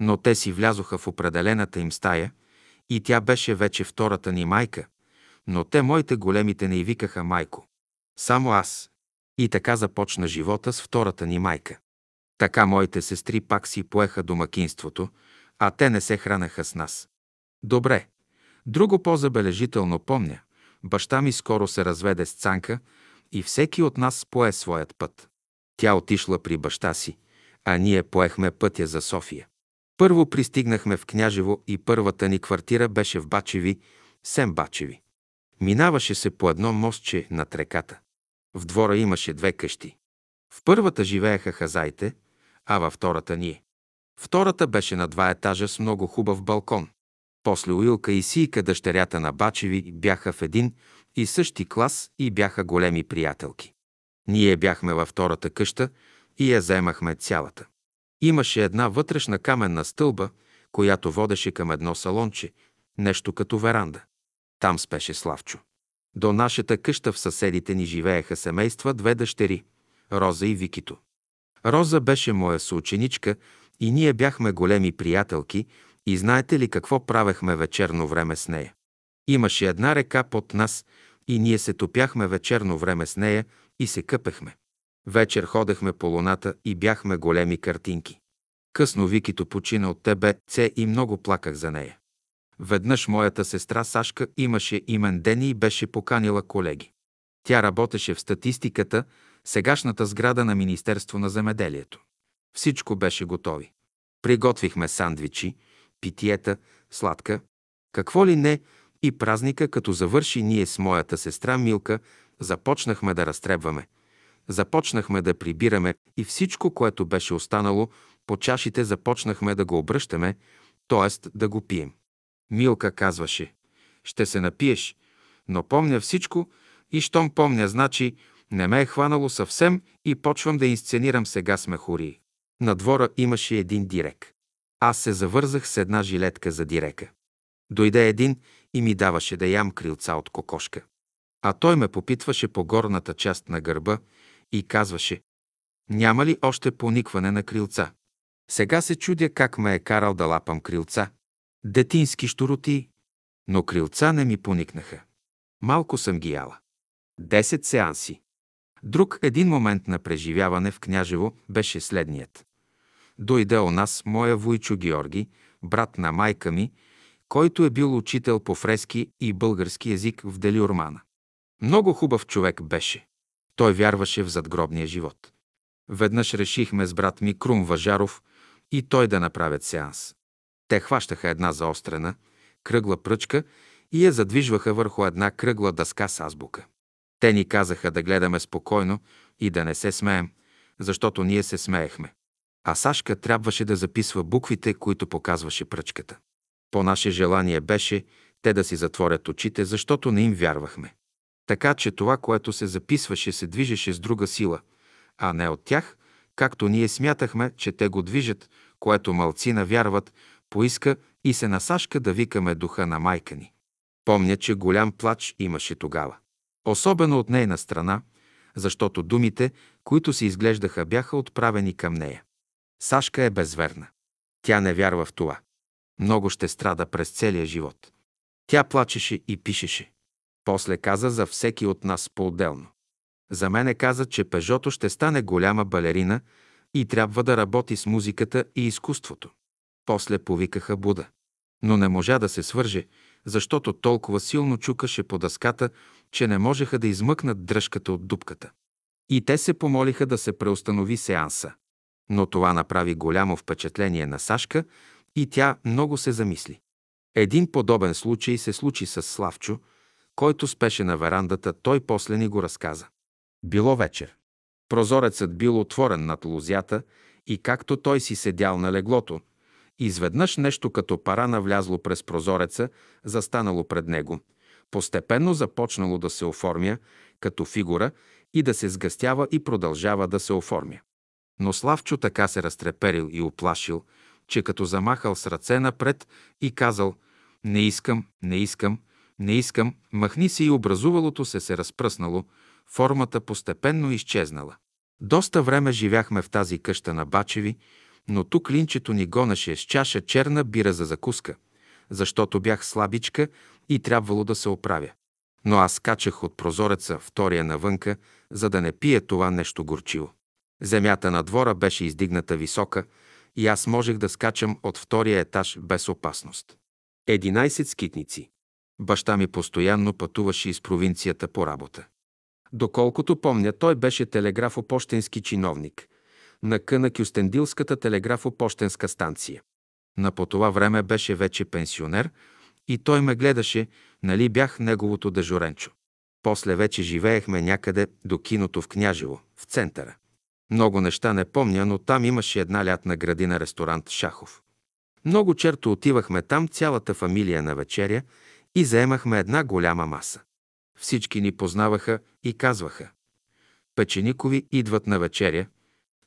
Но те си влязоха в определената им стая и тя беше вече втората ни майка, но те, моите големите, не й викаха майко. Само аз. И така започна живота с втората ни майка. Така моите сестри пак си поеха домакинството, а те не се хранеха с нас. Добре. Друго по-забележително помня. Баща ми скоро се разведе с Цанка и всеки от нас пое своят път. Тя отишла при баща си, а ние поехме пътя за София. Първо пристигнахме в Княжево и първата ни квартира беше в Бачеви, Сем Бачеви. Минаваше се по едно мостче над реката. В двора имаше две къщи. В първата живееха хазаите, а във втората ние. Втората беше на два етажа с много хубав балкон. После Уилка и Сийка, дъщерята на Бачеви, бяха в един и същи клас и бяха големи приятелки. Ние бяхме във втората къща и я заемахме цялата. Имаше една вътрешна каменна стълба, която водеше към едно салонче, нещо като веранда. Там спеше Славчо. До нашата къща в съседите ни живееха семейства две дъщери – Роза и Викито. Роза беше моя съученичка и ние бяхме големи приятелки и знаете ли какво правехме вечерно време с нея? Имаше една река под нас и ние се топяхме вечерно време с нея и се къпехме. Вечер ходехме по луната и бяхме големи картинки. Късно Викито почина от ТБЦ и много плаках за нея. Веднъж моята сестра Сашка имаше имен ден и беше поканила колеги. Тя работеше в статистиката, сегашната сграда на Министерство на земеделието. Всичко беше готови. Приготвихме сандвичи, питиета, сладка, какво ли не, и празника, като завърши ние с моята сестра Милка, започнахме да разтребваме. Започнахме да прибираме и всичко, което беше останало, по чашите започнахме да го обръщаме, т.е. да го пием. Милка казваше, ще се напиеш, но помня всичко и щом помня, значи не ме е хванало съвсем и почвам да инсценирам сега сме хори. На двора имаше един дирек. Аз се завързах с една жилетка за дирека. Дойде един и ми даваше да ям крилца от кокошка. А той ме попитваше по горната част на гърба и казваше, няма ли още поникване на крилца? Сега се чудя как ме е карал да лапам крилца. Детински штуроти, но крилца не ми поникнаха. Малко съм ги яла. Десет сеанси. Друг един момент на преживяване в Княжево беше следният. Дойде у нас моя Войчо Георги, брат на майка ми, който е бил учител по фрески и български язик в Делиормана. Много хубав човек беше. Той вярваше в задгробния живот. Веднъж решихме с брат ми Крум Важаров и той да направят сеанс. Те хващаха една заострена, кръгла пръчка и я задвижваха върху една кръгла дъска с азбука. Те ни казаха да гледаме спокойно и да не се смеем, защото ние се смеехме. А Сашка трябваше да записва буквите, които показваше пръчката. По наше желание беше те да си затворят очите, защото не им вярвахме. Така че това, което се записваше, се движеше с друга сила, а не от тях, както ние смятахме, че те го движат, което малцина вярват, поиска и се насашка да викаме духа на майка ни. Помня, че голям плач имаше тогава. Особено от нейна страна, защото думите, които се изглеждаха, бяха отправени към нея. Сашка е безверна. Тя не вярва в това. Много ще страда през целия живот. Тя плачеше и пишеше. После каза за всеки от нас по-отделно. За мене каза, че Пежото ще стане голяма балерина и трябва да работи с музиката и изкуството. После повикаха Буда. Но не можа да се свърже, защото толкова силно чукаше по дъската, че не можеха да измъкнат дръжката от дупката. И те се помолиха да се преустанови сеанса. Но това направи голямо впечатление на Сашка и тя много се замисли. Един подобен случай се случи с Славчо, който спеше на верандата, той после ни го разказа. Било вечер. Прозорецът бил отворен над лузята и както той си седял на леглото, изведнъж нещо като пара навлязло през прозореца, застанало пред него, постепенно започнало да се оформя като фигура и да се сгъстява и продължава да се оформя. Но Славчо така се разтреперил и оплашил, че като замахал с ръце напред и казал «Не искам, не искам, не искам», махни се и образувалото се се разпръснало, формата постепенно изчезнала. Доста време живяхме в тази къща на Бачеви, но тук линчето ни гонеше с чаша черна бира за закуска, защото бях слабичка и трябвало да се оправя. Но аз качах от прозореца втория навънка, за да не пие това нещо горчиво. Земята на двора беше издигната висока и аз можех да скачам от втория етаж без опасност. 11 скитници. Баща ми постоянно пътуваше из провинцията по работа. Доколкото помня, той беше телеграфо-пощенски чиновник на къна Кюстендилската телеграфо-пощенска станция. На по това време беше вече пенсионер и той ме гледаше, нали бях неговото дежуренчо. После вече живеехме някъде до киното в Княжево, в центъра. Много неща не помня, но там имаше една лятна градина ресторант Шахов. Много черто отивахме там цялата фамилия на вечеря и заемахме една голяма маса. Всички ни познаваха и казваха Печеникови идват на вечеря.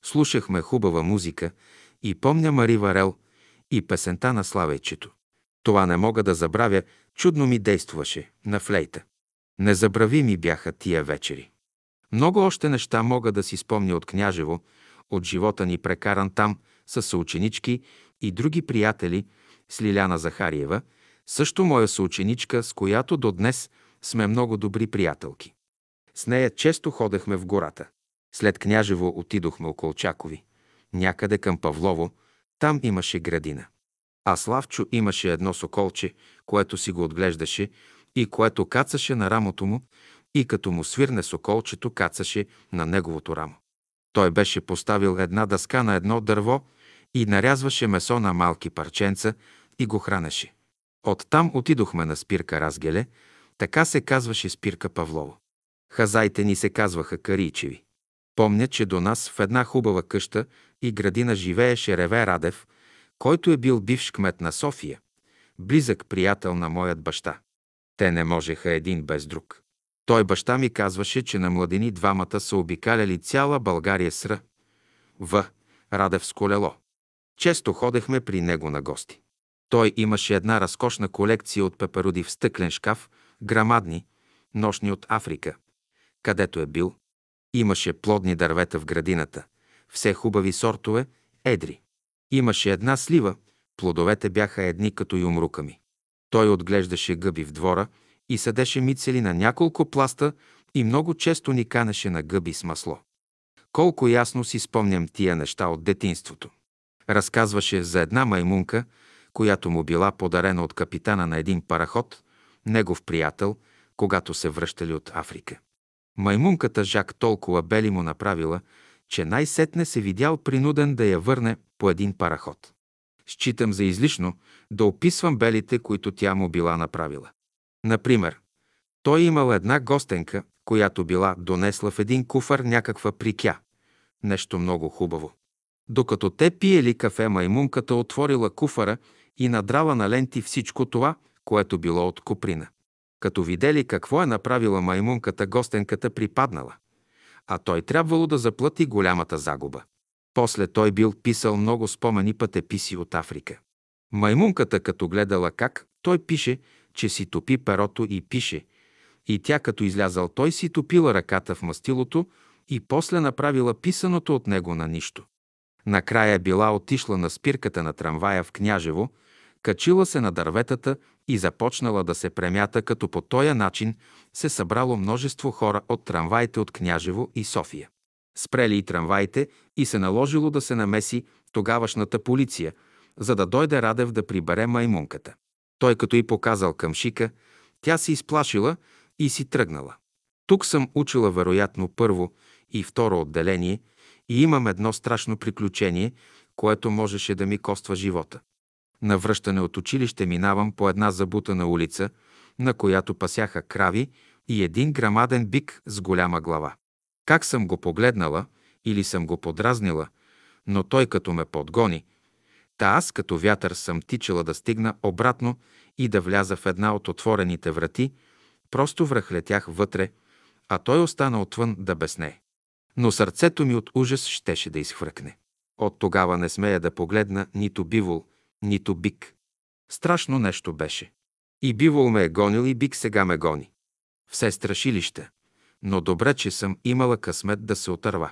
Слушахме хубава музика и помня Мари Варел и песента на Славейчето. Това не мога да забравя, чудно ми действуваше на флейта. Незабравими бяха тия вечери. Много още неща мога да си спомня от Княжево, от живота ни прекаран там с съученички и други приятели с Лиляна Захариева, Също моя съученичка, с която до днес сме много добри приятелки. С нея често ходехме в гората. След Княжево отидохме около Чакови, някъде към Павлово, там имаше градина. А Славчо имаше едно соколче, което си го отглеждаше и което кацаше на рамото му и като му свирне соколчето, кацаше на неговото рамо. Той беше поставил една дъска на едно дърво и нарязваше месо на малки парченца и го хранеше. Оттам отидохме на спирка Разгеле, така се казваше спирка Павлово. Хазайте ни се казваха Каричеви. Помня, че до нас в една хубава къща и градина живееше Реве Радев, който е бил бивш кмет на София, близък приятел на моят баща. Те не можеха един без друг. Той баща ми казваше, че на младени двамата са обикаляли цяла България с Р. В. Радев с колело. Често ходехме при него на гости. Той имаше една разкошна колекция от пеперуди в стъклен шкаф, грамадни, нощни от Африка, където е бил. Имаше плодни дървета в градината, все хубави сортове, едри. Имаше една слива, плодовете бяха едни като юмрука ми. Той отглеждаше гъби в двора и съдеше мицели на няколко пласта и много често ни канеше на гъби с масло. Колко ясно си спомням тия неща от детинството. Разказваше за една маймунка, която му била подарена от капитана на един параход, негов приятел, когато се връщали от Африка. Маймунката Жак толкова бели му направила, че най-сетне се видял принуден да я върне по един параход. Считам за излишно да описвам белите, които тя му била направила. Например, той имал една гостенка, която била донесла в един куфар някаква прикя. Нещо много хубаво. Докато те пиели кафе, маймунката отворила куфара и надрала на ленти всичко това, което било от куприна. Като видели какво е направила маймунката, гостенката припаднала. А той трябвало да заплати голямата загуба. После той бил писал много спомени пътеписи от Африка. Маймунката, като гледала как, той пише, че си топи перото и пише. И тя, като излязал, той си топила ръката в мастилото и после направила писаното от него на нищо. Накрая била отишла на спирката на трамвая в Княжево, качила се на дърветата и започнала да се премята, като по този начин се събрало множество хора от трамваите от Княжево и София. Спрели и трамваите и се наложило да се намеси тогавашната полиция, за да дойде Радев да прибере маймунката. Той като и показал към Шика, тя се изплашила и си тръгнала. Тук съм учила вероятно първо и второ отделение и имам едно страшно приключение, което можеше да ми коства живота. На връщане от училище минавам по една забутана улица, на която пасяха крави и един грамаден бик с голяма глава. Как съм го погледнала или съм го подразнила, но той като ме подгони, та аз като вятър съм тичала да стигна обратно и да вляза в една от отворените врати, просто връхлетях вътре, а той остана отвън да бесне. Но сърцето ми от ужас щеше да изхвъркне. От тогава не смея да погледна нито бивол, нито бик. Страшно нещо беше. И бивол ме е гонил, и бик сега ме гони. Все страшилище. Но добре, че съм имала късмет да се отърва.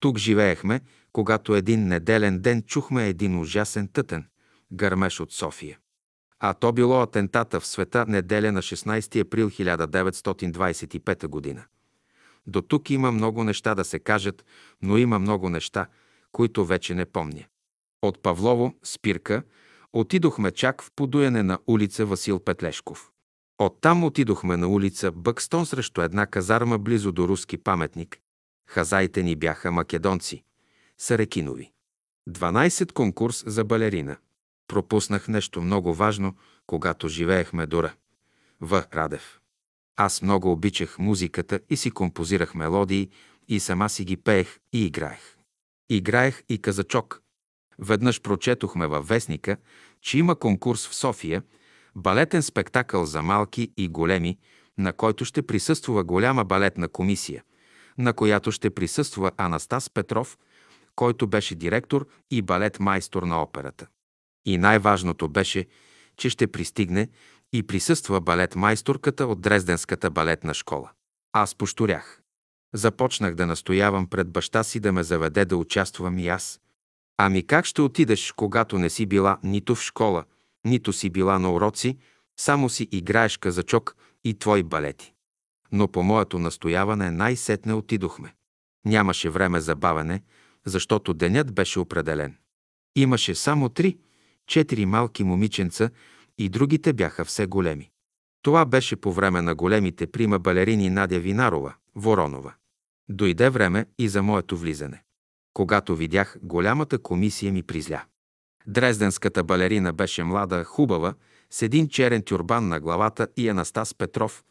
Тук живеехме, когато един неделен ден чухме един ужасен тътен, гърмеш от София. А то било атентата в света неделя на 16 април 1925 година. До тук има много неща да се кажат, но има много неща, които вече не помня. От Павлово, Спирка, отидохме чак в подуяне на улица Васил Петлешков. Оттам отидохме на улица Бъкстон срещу една казарма близо до руски паметник. Хазаите ни бяха македонци, Сарекинови. 12 конкурс за балерина. Пропуснах нещо много важно, когато живеехме дора. В. Радев. Аз много обичах музиката и си композирах мелодии и сама си ги пеех и играех. Играех и казачок. Веднъж прочетохме във вестника, че има конкурс в София, балетен спектакъл за малки и големи, на който ще присъства голяма балетна комисия, на която ще присъства Анастас Петров, който беше директор и балет майстор на операта. И най-важното беше, че ще пристигне и присъства балет майсторката от Дрезденската балетна школа. Аз пошторях. Започнах да настоявам пред баща си да ме заведе да участвам и аз. Ами как ще отидеш, когато не си била нито в школа, нито си била на уроци, Само си играеш казачок и твои балети. Но по моето настояване най-сетне отидохме. Нямаше време за бавене, защото денят беше определен. Имаше само три, четири малки момиченца и другите бяха все големи. Това беше по време на големите прима балерини Надя Винарова, Воронова. Дойде време и за моето влизане. Когато видях, голямата комисия ми призля. Дрезденската балерина беше млада, хубава, с един черен тюрбан на главата и Анастас Петров,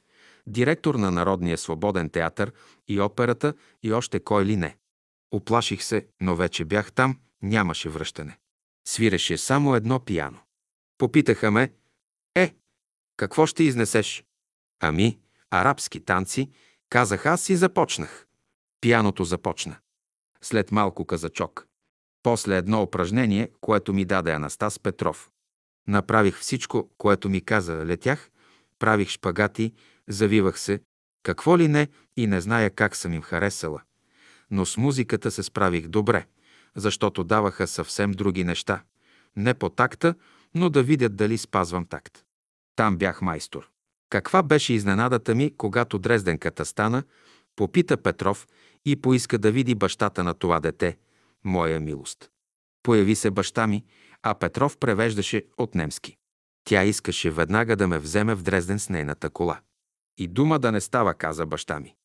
директор на Народния свободен театър и операта и още кой ли не. Оплаших се, но вече бях там, нямаше връщане. Свиреше само едно пияно. Попитаха ме, е, какво ще изнесеш? Ами, арабски танци, казах аз и започнах. Пияното започна. След малко казачок. После едно упражнение, което ми даде Анастас Петров. Направих всичко, което ми каза. Летях, правих шпагати, завивах се, какво ли не и не зная как съм им харесала. Но с музиката се справих добре, защото даваха съвсем други неща. Не по такта, но да видят дали спазвам такт. Там бях майстор. Каква беше изненадата ми, когато Дрезденката стана, попита Петров и поиска да види бащата на това дете, моя милост. Появи се баща ми, а Петров превеждаше от немски. Тя искаше веднага да ме вземе в Дрезден с нейната кола. И дума да не става, каза баща ми.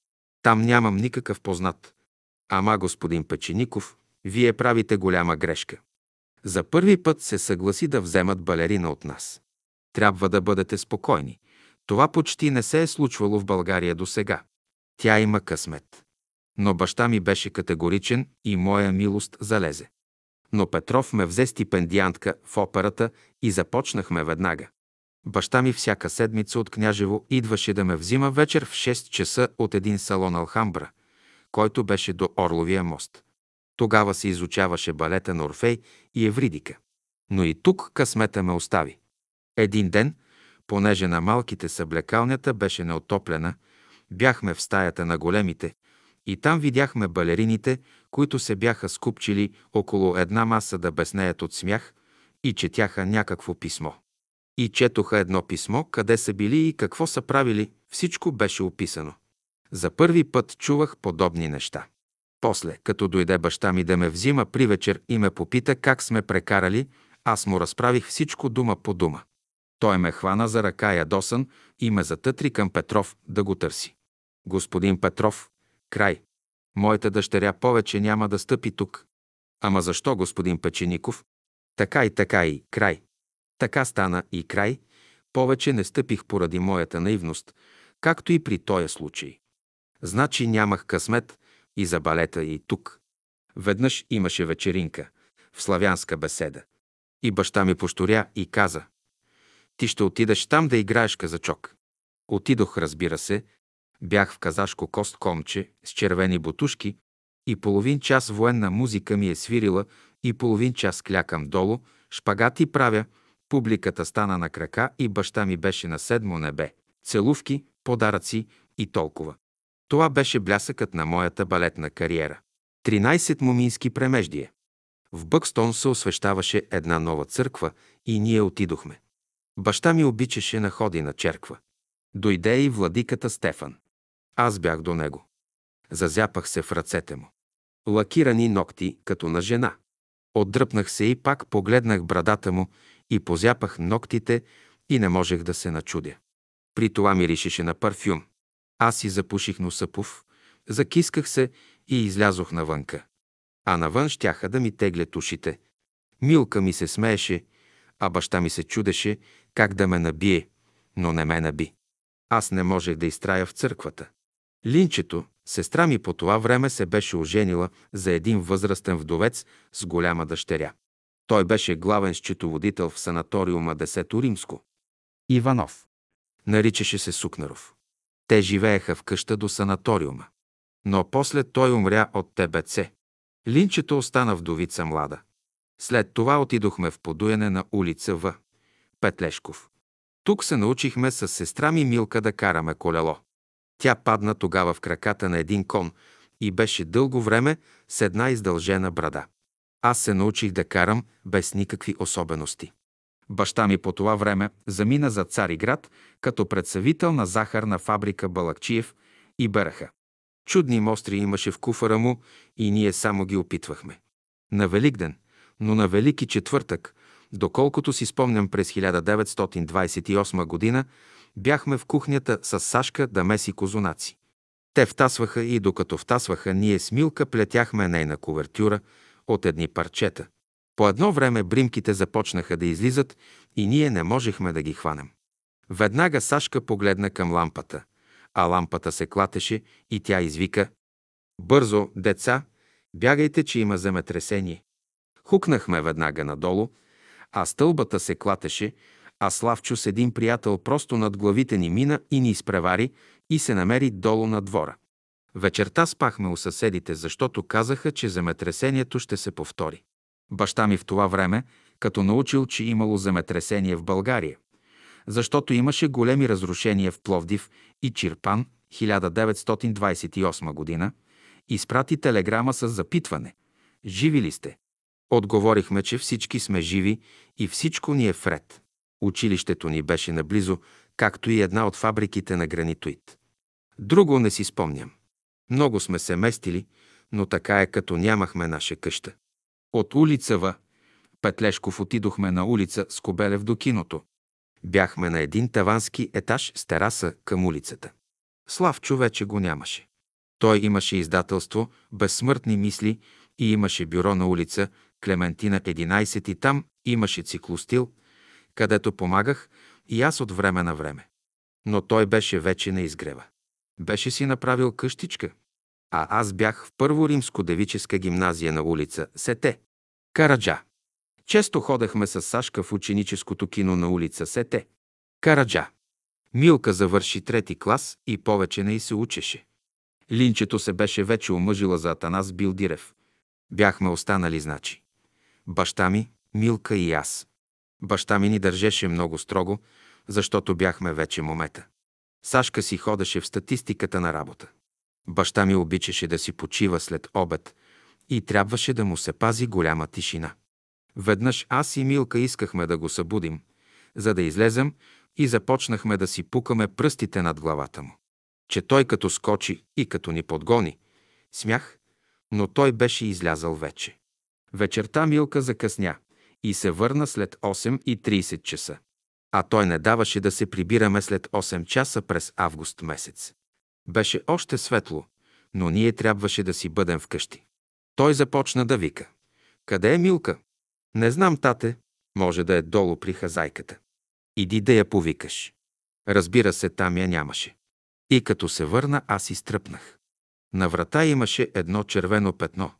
Там нямам никакъв познат. Ама, господин Печеников, вие правите голяма грешка. За първи път се съгласи да вземат балерина от нас. Трябва да бъдете спокойни. Това почти не се е случвало в България до сега. Тя има късмет. Но баща ми беше категоричен и моя милост залезе. Но Петров ме взе стипендиантка в операта и започнахме веднага. Баща ми всяка седмица от Княжево идваше да ме взима вечер в 6 часа от един салон Алхамбра, който беше до Орловия мост. Тогава се изучаваше балета на Орфей и Евридика. Но и тук късмета ме остави. Един ден, понеже на малките съблекалнята беше неотоплена, бяхме в стаята на големите и там видяхме балерините, които се бяха скупчили около една маса да безнеят от смях и четяха някакво писмо. И четоха едно писмо, къде са били и какво са правили, всичко беше описано. За първи път чувах подобни неща. После, като дойде баща ми да ме взима при вечер и ме попита как сме прекарали, аз му разправих всичко дума по дума. Той ме хвана за ръка ядосан и ме затътри към Петров да го търси. Господин Петров, край. Моята дъщеря повече няма да стъпи тук. Ама защо, господин Печеников? Така и така и край. Така стана и край. Повече не стъпих поради моята наивност, както и при този случай. Значи нямах късмет и за балета и тук. Веднъж имаше вечеринка в славянска беседа. И баща ми пошторя и каза, ти ще отидеш там да играеш казачок. Отидох, разбира се. Бях в казашко кост комче с червени бутушки и половин час военна музика ми е свирила и половин час клякам долу, шпагати правя, публиката стана на крака и баща ми беше на седмо небе. Целувки, подаръци и толкова. Това беше блясъкът на моята балетна кариера. 13 мумински премеждие. В Бъкстон се освещаваше една нова църква и ние отидохме. Баща ми обичаше на ходи на черква. Дойде и владиката Стефан. Аз бях до него. Зазяпах се в ръцете му. Лакирани ногти, като на жена. Отдръпнах се и пак погледнах брадата му и позяпах ногтите и не можех да се начудя. При това миришеше на парфюм. Аз си запуших носъпов, закисках се и излязох навънка. А навън щяха да ми теглят ушите. Милка ми се смееше, а баща ми се чудеше как да ме набие, но не ме наби. Аз не можех да изтрая в църквата. Линчето, сестра ми по това време се беше оженила за един възрастен вдовец с голяма дъщеря. Той беше главен счетоводител в санаториума Десето Римско. Иванов. Наричаше се Сукнаров. Те живееха в къща до санаториума. Но после той умря от ТБЦ. Линчето остана вдовица млада. След това отидохме в подуяне на улица В. Петлешков. Тук се научихме с сестра ми Милка да караме колело. Тя падна тогава в краката на един кон и беше дълго време с една издължена брада. Аз се научих да карам без никакви особености. Баща ми по това време замина за Цариград като представител на захарна фабрика Балакчиев и Бераха. Чудни мостри имаше в куфара му и ние само ги опитвахме. На Великден, но на Велики четвъртък, доколкото си спомням през 1928 година, бяхме в кухнята с Сашка да меси козунаци. Те втасваха и докато втасваха, ние с Милка плетяхме нейна кувертюра от едни парчета. По едно време бримките започнаха да излизат и ние не можехме да ги хванем. Веднага Сашка погледна към лампата, а лампата се клатеше и тя извика «Бързо, деца, бягайте, че има земетресение». Хукнахме веднага надолу, а стълбата се клатеше, а Славчо с един приятел просто над главите ни мина и ни изпревари и се намери долу на двора. Вечерта спахме у съседите, защото казаха, че земетресението ще се повтори. Баща ми в това време, като научил, че имало земетресение в България, защото имаше големи разрушения в Пловдив и Чирпан 1928 година, изпрати телеграма с запитване «Живи ли сте?» Отговорихме, че всички сме живи и всичко ни е вред. Училището ни беше наблизо, както и една от фабриките на гранитоид. Друго не си спомням. Много сме се местили, но така е като нямахме наша къща. От улица В. Петлешков отидохме на улица Скобелев до киното. Бяхме на един тавански етаж с тераса към улицата. Славчо вече го нямаше. Той имаше издателство «Безсмъртни мисли» и имаше бюро на улица Клементина 11 и там имаше циклостил, където помагах и аз от време на време. Но той беше вече на изгрева. Беше си направил къщичка, а аз бях в първо римско девическа гимназия на улица Сете. Караджа. Често ходехме с Сашка в ученическото кино на улица Сете. Караджа. Милка завърши трети клас и повече не й се учеше. Линчето се беше вече омъжила за Атанас Билдирев. Бяхме останали, значи. Баща ми, Милка и аз. Баща ми ни държеше много строго, защото бяхме вече момета. Сашка си ходеше в статистиката на работа. Баща ми обичаше да си почива след обед и трябваше да му се пази голяма тишина. Веднъж аз и Милка искахме да го събудим, за да излезем и започнахме да си пукаме пръстите над главата му. Че той като скочи и като ни подгони, смях, но той беше излязъл вече. Вечерта Милка закъсня и се върна след 8.30 часа. А той не даваше да се прибираме след 8 часа през август месец. Беше още светло, но ние трябваше да си бъдем вкъщи. Той започна да вика. Къде е Милка? Не знам, тате. Може да е долу при хазайката. Иди да я повикаш. Разбира се, там я нямаше. И като се върна, аз изтръпнах. На врата имаше едно червено петно,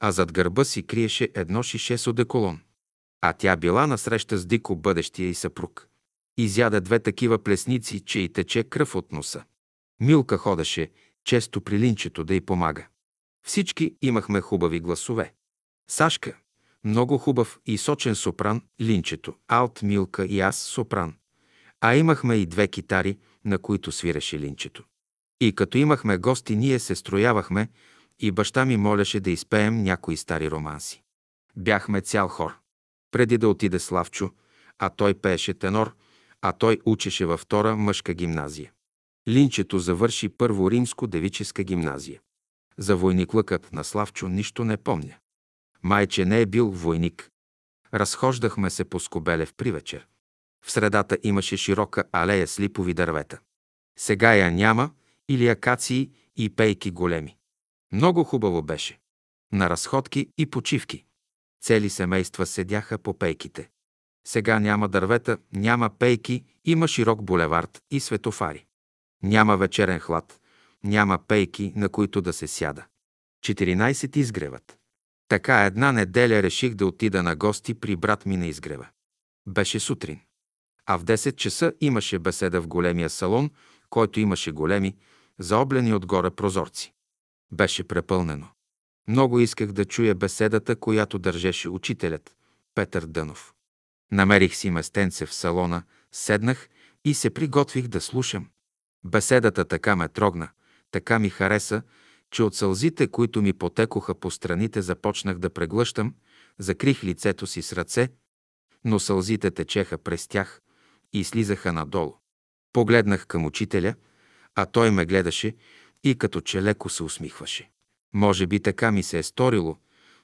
а зад гърба си криеше едно шише с одеколон. А тя била насреща с Дико бъдещия и съпруг. Изяда две такива плесници, че и тече кръв от носа. Милка ходеше често при линчето да й помага. Всички имахме хубави гласове. Сашка, много хубав и сочен сопран, линчето, алт, Милка и аз сопран. А имахме и две китари, на които свиреше линчето. И като имахме гости, ние се строявахме и баща ми молеше да изпеем някои стари романси. Бяхме цял хор. Преди да отиде Славчо, а той пееше тенор, а той учеше във втора мъжка гимназия. Линчето завърши първо римско девическа гимназия. За войниклъкът на Славчо нищо не помня. Майче не е бил войник. Разхождахме се по Скобелев при вечер. В средата имаше широка алея с липови дървета. Сега я няма или акации и пейки големи. Много хубаво беше. На разходки и почивки. Цели семейства седяха по пейките. Сега няма дървета, няма пейки, има широк булевард и светофари. Няма вечерен хлад, няма пейки, на които да се сяда. 14 изгреват. Така една неделя реших да отида на гости при брат ми на изгрева. Беше сутрин. А в 10 часа имаше беседа в големия салон, който имаше големи, заоблени отгоре прозорци. Беше препълнено. Много исках да чуя беседата, която държеше учителят, Петър Дънов. Намерих си местенце в салона, седнах и се приготвих да слушам. Беседата така ме трогна, така ми хареса, че от сълзите, които ми потекоха по страните, започнах да преглъщам, закрих лицето си с ръце, но сълзите течеха през тях и слизаха надолу. Погледнах към учителя, а той ме гледаше и като че леко се усмихваше. Може би така ми се е сторило,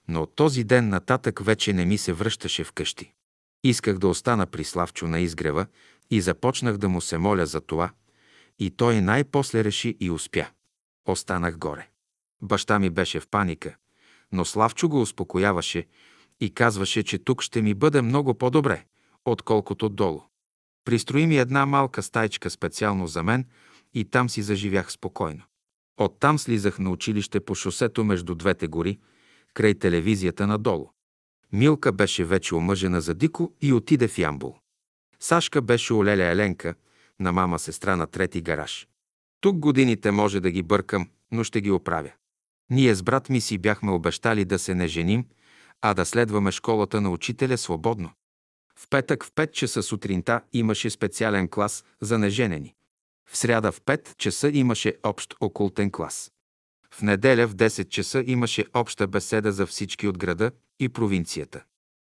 но от този ден нататък вече не ми се връщаше вкъщи. Исках да остана при Славчо на изгрева и започнах да му се моля за това, и той най-после реши и успя. Останах горе. Баща ми беше в паника, но Славчо го успокояваше и казваше, че тук ще ми бъде много по-добре, отколкото долу. Пристрои ми една малка стайчка специално за мен и там си заживях спокойно. Оттам слизах на училище по шосето между двете гори, край телевизията надолу. Милка беше вече омъжена за Дико и отиде в Ямбул. Сашка беше у Леля Еленка, на мама сестра на трети гараж. Тук годините може да ги бъркам, но ще ги оправя. Ние с брат ми си бяхме обещали да се не женим, а да следваме школата на учителя свободно. В петък в 5 часа сутринта имаше специален клас за неженени. В сряда в 5 часа имаше общ окултен клас. В неделя в 10 часа имаше обща беседа за всички от града и провинцията.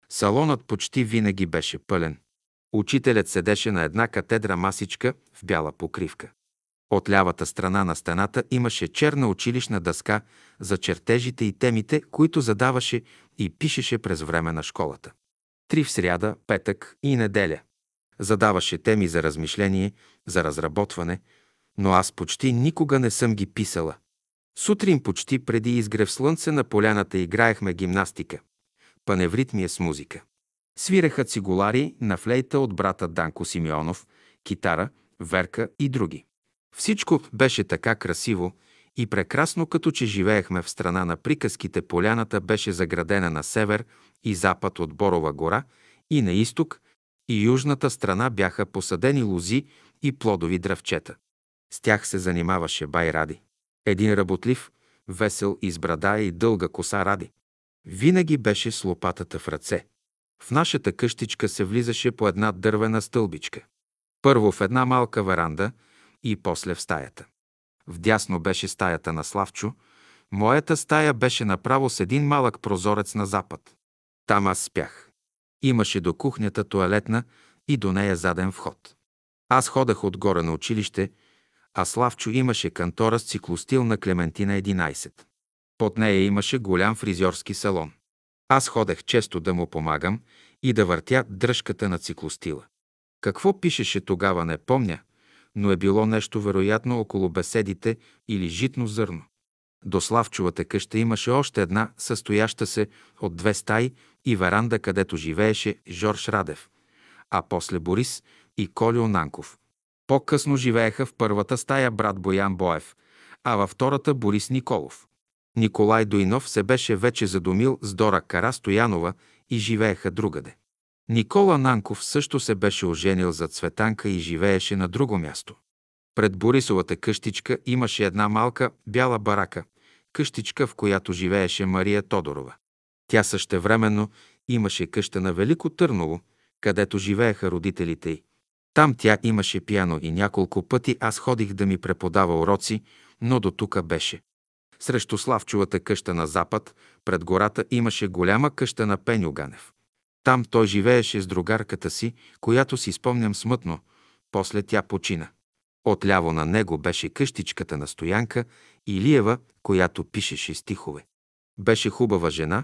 Салонът почти винаги беше пълен. Учителят седеше на една катедра масичка в бяла покривка. От лявата страна на стената имаше черна училищна дъска за чертежите и темите, които задаваше и пишеше през време на школата. Три в сряда, петък и неделя. Задаваше теми за размишление, за разработване, но аз почти никога не съм ги писала. Сутрин почти преди изгрев слънце на поляната играехме гимнастика. Паневритмия с музика. Свиреха цигулари на флейта от брата Данко Симеонов, китара, верка и други. Всичко беше така красиво и прекрасно, като че живеехме в страна на приказките. Поляната беше заградена на север и запад от Борова гора и на изток и южната страна бяха посадени лози и плодови дръвчета. С тях се занимаваше бай Ради. Един работлив, весел и с брада и дълга коса Ради. Винаги беше с лопатата в ръце. В нашата къщичка се влизаше по една дървена стълбичка. Първо в една малка веранда и после в стаята. Вдясно беше стаята на Славчо, моята стая беше направо с един малък прозорец на запад. Там аз спях. Имаше до кухнята туалетна и до нея заден вход. Аз ходах отгоре на училище, а Славчо имаше кантора с циклостил на Клементина 11. Под нея имаше голям фризьорски салон. Аз ходех често да му помагам и да въртя дръжката на циклостила. Какво пишеше тогава не помня, но е било нещо вероятно около беседите или житно зърно. До Славчовата къща имаше още една, състояща се от две стаи и веранда, където живееше Жорж Радев, а после Борис и Колио Нанков. По-късно живееха в първата стая брат Боян Боев, а във втората Борис Николов. Николай Дойнов се беше вече задумил с Дора Кара Стоянова и живееха другаде. Никола Нанков също се беше оженил за Цветанка и живееше на друго място. Пред Борисовата къщичка имаше една малка бяла барака, къщичка, в която живееше Мария Тодорова. Тя същевременно имаше къща на Велико Търново, където живееха родителите й. Там тя имаше пиано и няколко пъти аз ходих да ми преподава уроци, но до тука беше. Срещу Славчовата къща на запад, пред гората имаше голяма къща на Пеню Ганев. Там той живееше с другарката си, която си спомням смътно. После тя почина. Отляво на него беше къщичката на Стоянка Илиева, която пишеше стихове. Беше хубава жена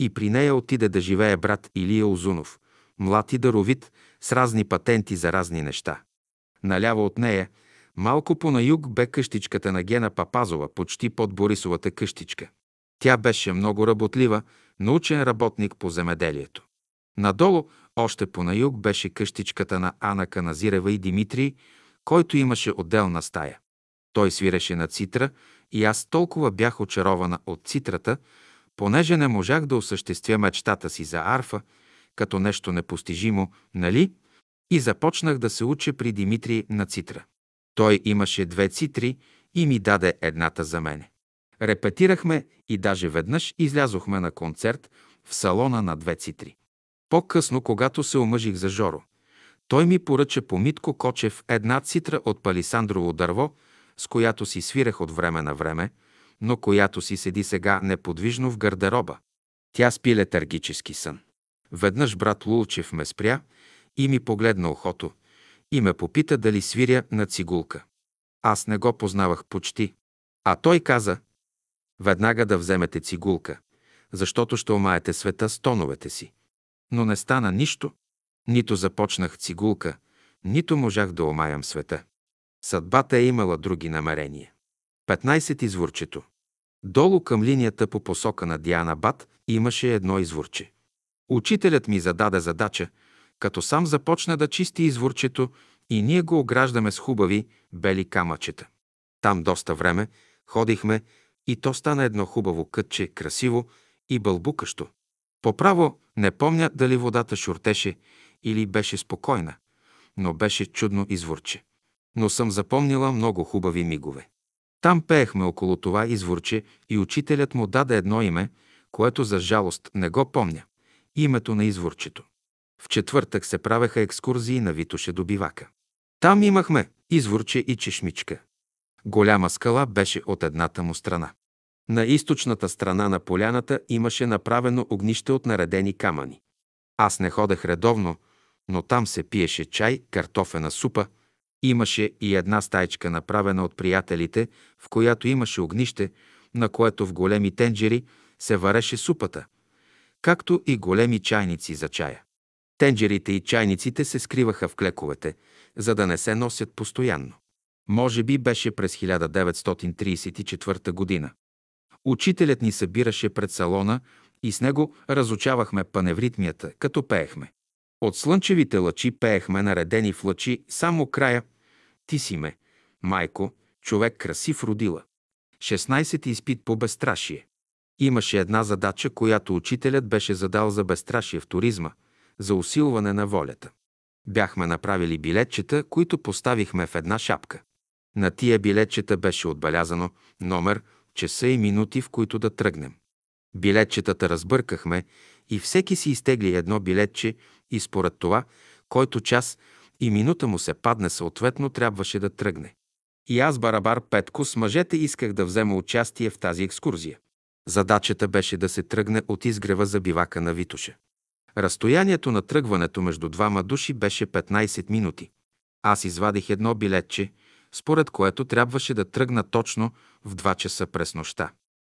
и при нея отиде да живее брат Илия Озунов, млад и даровит, с разни патенти за разни неща. Наляво от нея, малко по на юг, бе къщичката на Гена Папазова, почти под Борисовата къщичка. Тя беше много работлива, научен работник по земеделието. Надолу, още по на юг, беше къщичката на Ана Каназирева и Димитрий, който имаше отделна стая. Той свиреше на цитра и аз толкова бях очарована от цитрата, понеже не можах да осъществя мечтата си за арфа, като нещо непостижимо, нали? И започнах да се уча при Димитрий на цитра. Той имаше две цитри и ми даде едната за мене. Репетирахме и даже веднъж излязохме на концерт в салона на две цитри. По-късно, когато се омъжих за Жоро, той ми поръча по Митко Кочев една цитра от палисандрово дърво, с която си свирах от време на време, но която си седи сега неподвижно в гардероба. Тя спи летаргически сън. Веднъж брат Лулчев ме спря и ми погледна ухото и ме попита дали свиря на цигулка. Аз не го познавах почти. А той каза, веднага да вземете цигулка, защото ще омаете света с тоновете си. Но не стана нищо. Нито започнах цигулка, нито можах да омаям света. Съдбата е имала други намерения. 15 изворчето. Долу към линията по посока на Диана Бат имаше едно изворче. Учителят ми зададе задача, като сам започна да чисти изворчето и ние го ограждаме с хубави бели камъчета. Там доста време ходихме и то стана едно хубаво кътче, красиво и бълбукащо. Поправо не помня дали водата шуртеше или беше спокойна, но беше чудно изворче. Но съм запомнила много хубави мигове. Там пеехме около това изворче и учителят му даде едно име, което за жалост не го помня. Името на изворчето. В четвъртък се правеха екскурзии на Витоше до бивака. Там имахме изворче и чешмичка. Голяма скала беше от едната му страна. На източната страна на поляната имаше направено огнище от наредени камъни. Аз не ходех редовно, но там се пиеше чай, картофена супа, имаше и една стайчка направена от приятелите, в която имаше огнище, на което в големи тенджери се вареше супата, както и големи чайници за чая. Тенджерите и чайниците се скриваха в клековете, за да не се носят постоянно. Може би беше през 1934 година. Учителят ни събираше пред салона и с него разучавахме паневритмията, като пеехме. От слънчевите лъчи пеехме наредени в лъчи само края «Ти си ме, майко, човек красив родила». 16 изпит по безстрашие. Имаше една задача, която учителят беше задал за безстрашие в туризма, за усилване на волята. Бяхме направили билетчета, които поставихме в една шапка. На тия билетчета беше отбелязано номер, часа и минути, в които да тръгнем. Билетчетата разбъркахме и всеки си изтегли едно билетче и според това, който час и минута му се падне съответно, трябваше да тръгне. И аз, Барабар Петко, с мъжете исках да взема участие в тази екскурзия. Задачата беше да се тръгне от изгрева за бивака на Витоша. Разстоянието на тръгването между двама души беше 15 минути. Аз извадих едно билетче, според което трябваше да тръгна точно в 2 часа през нощта.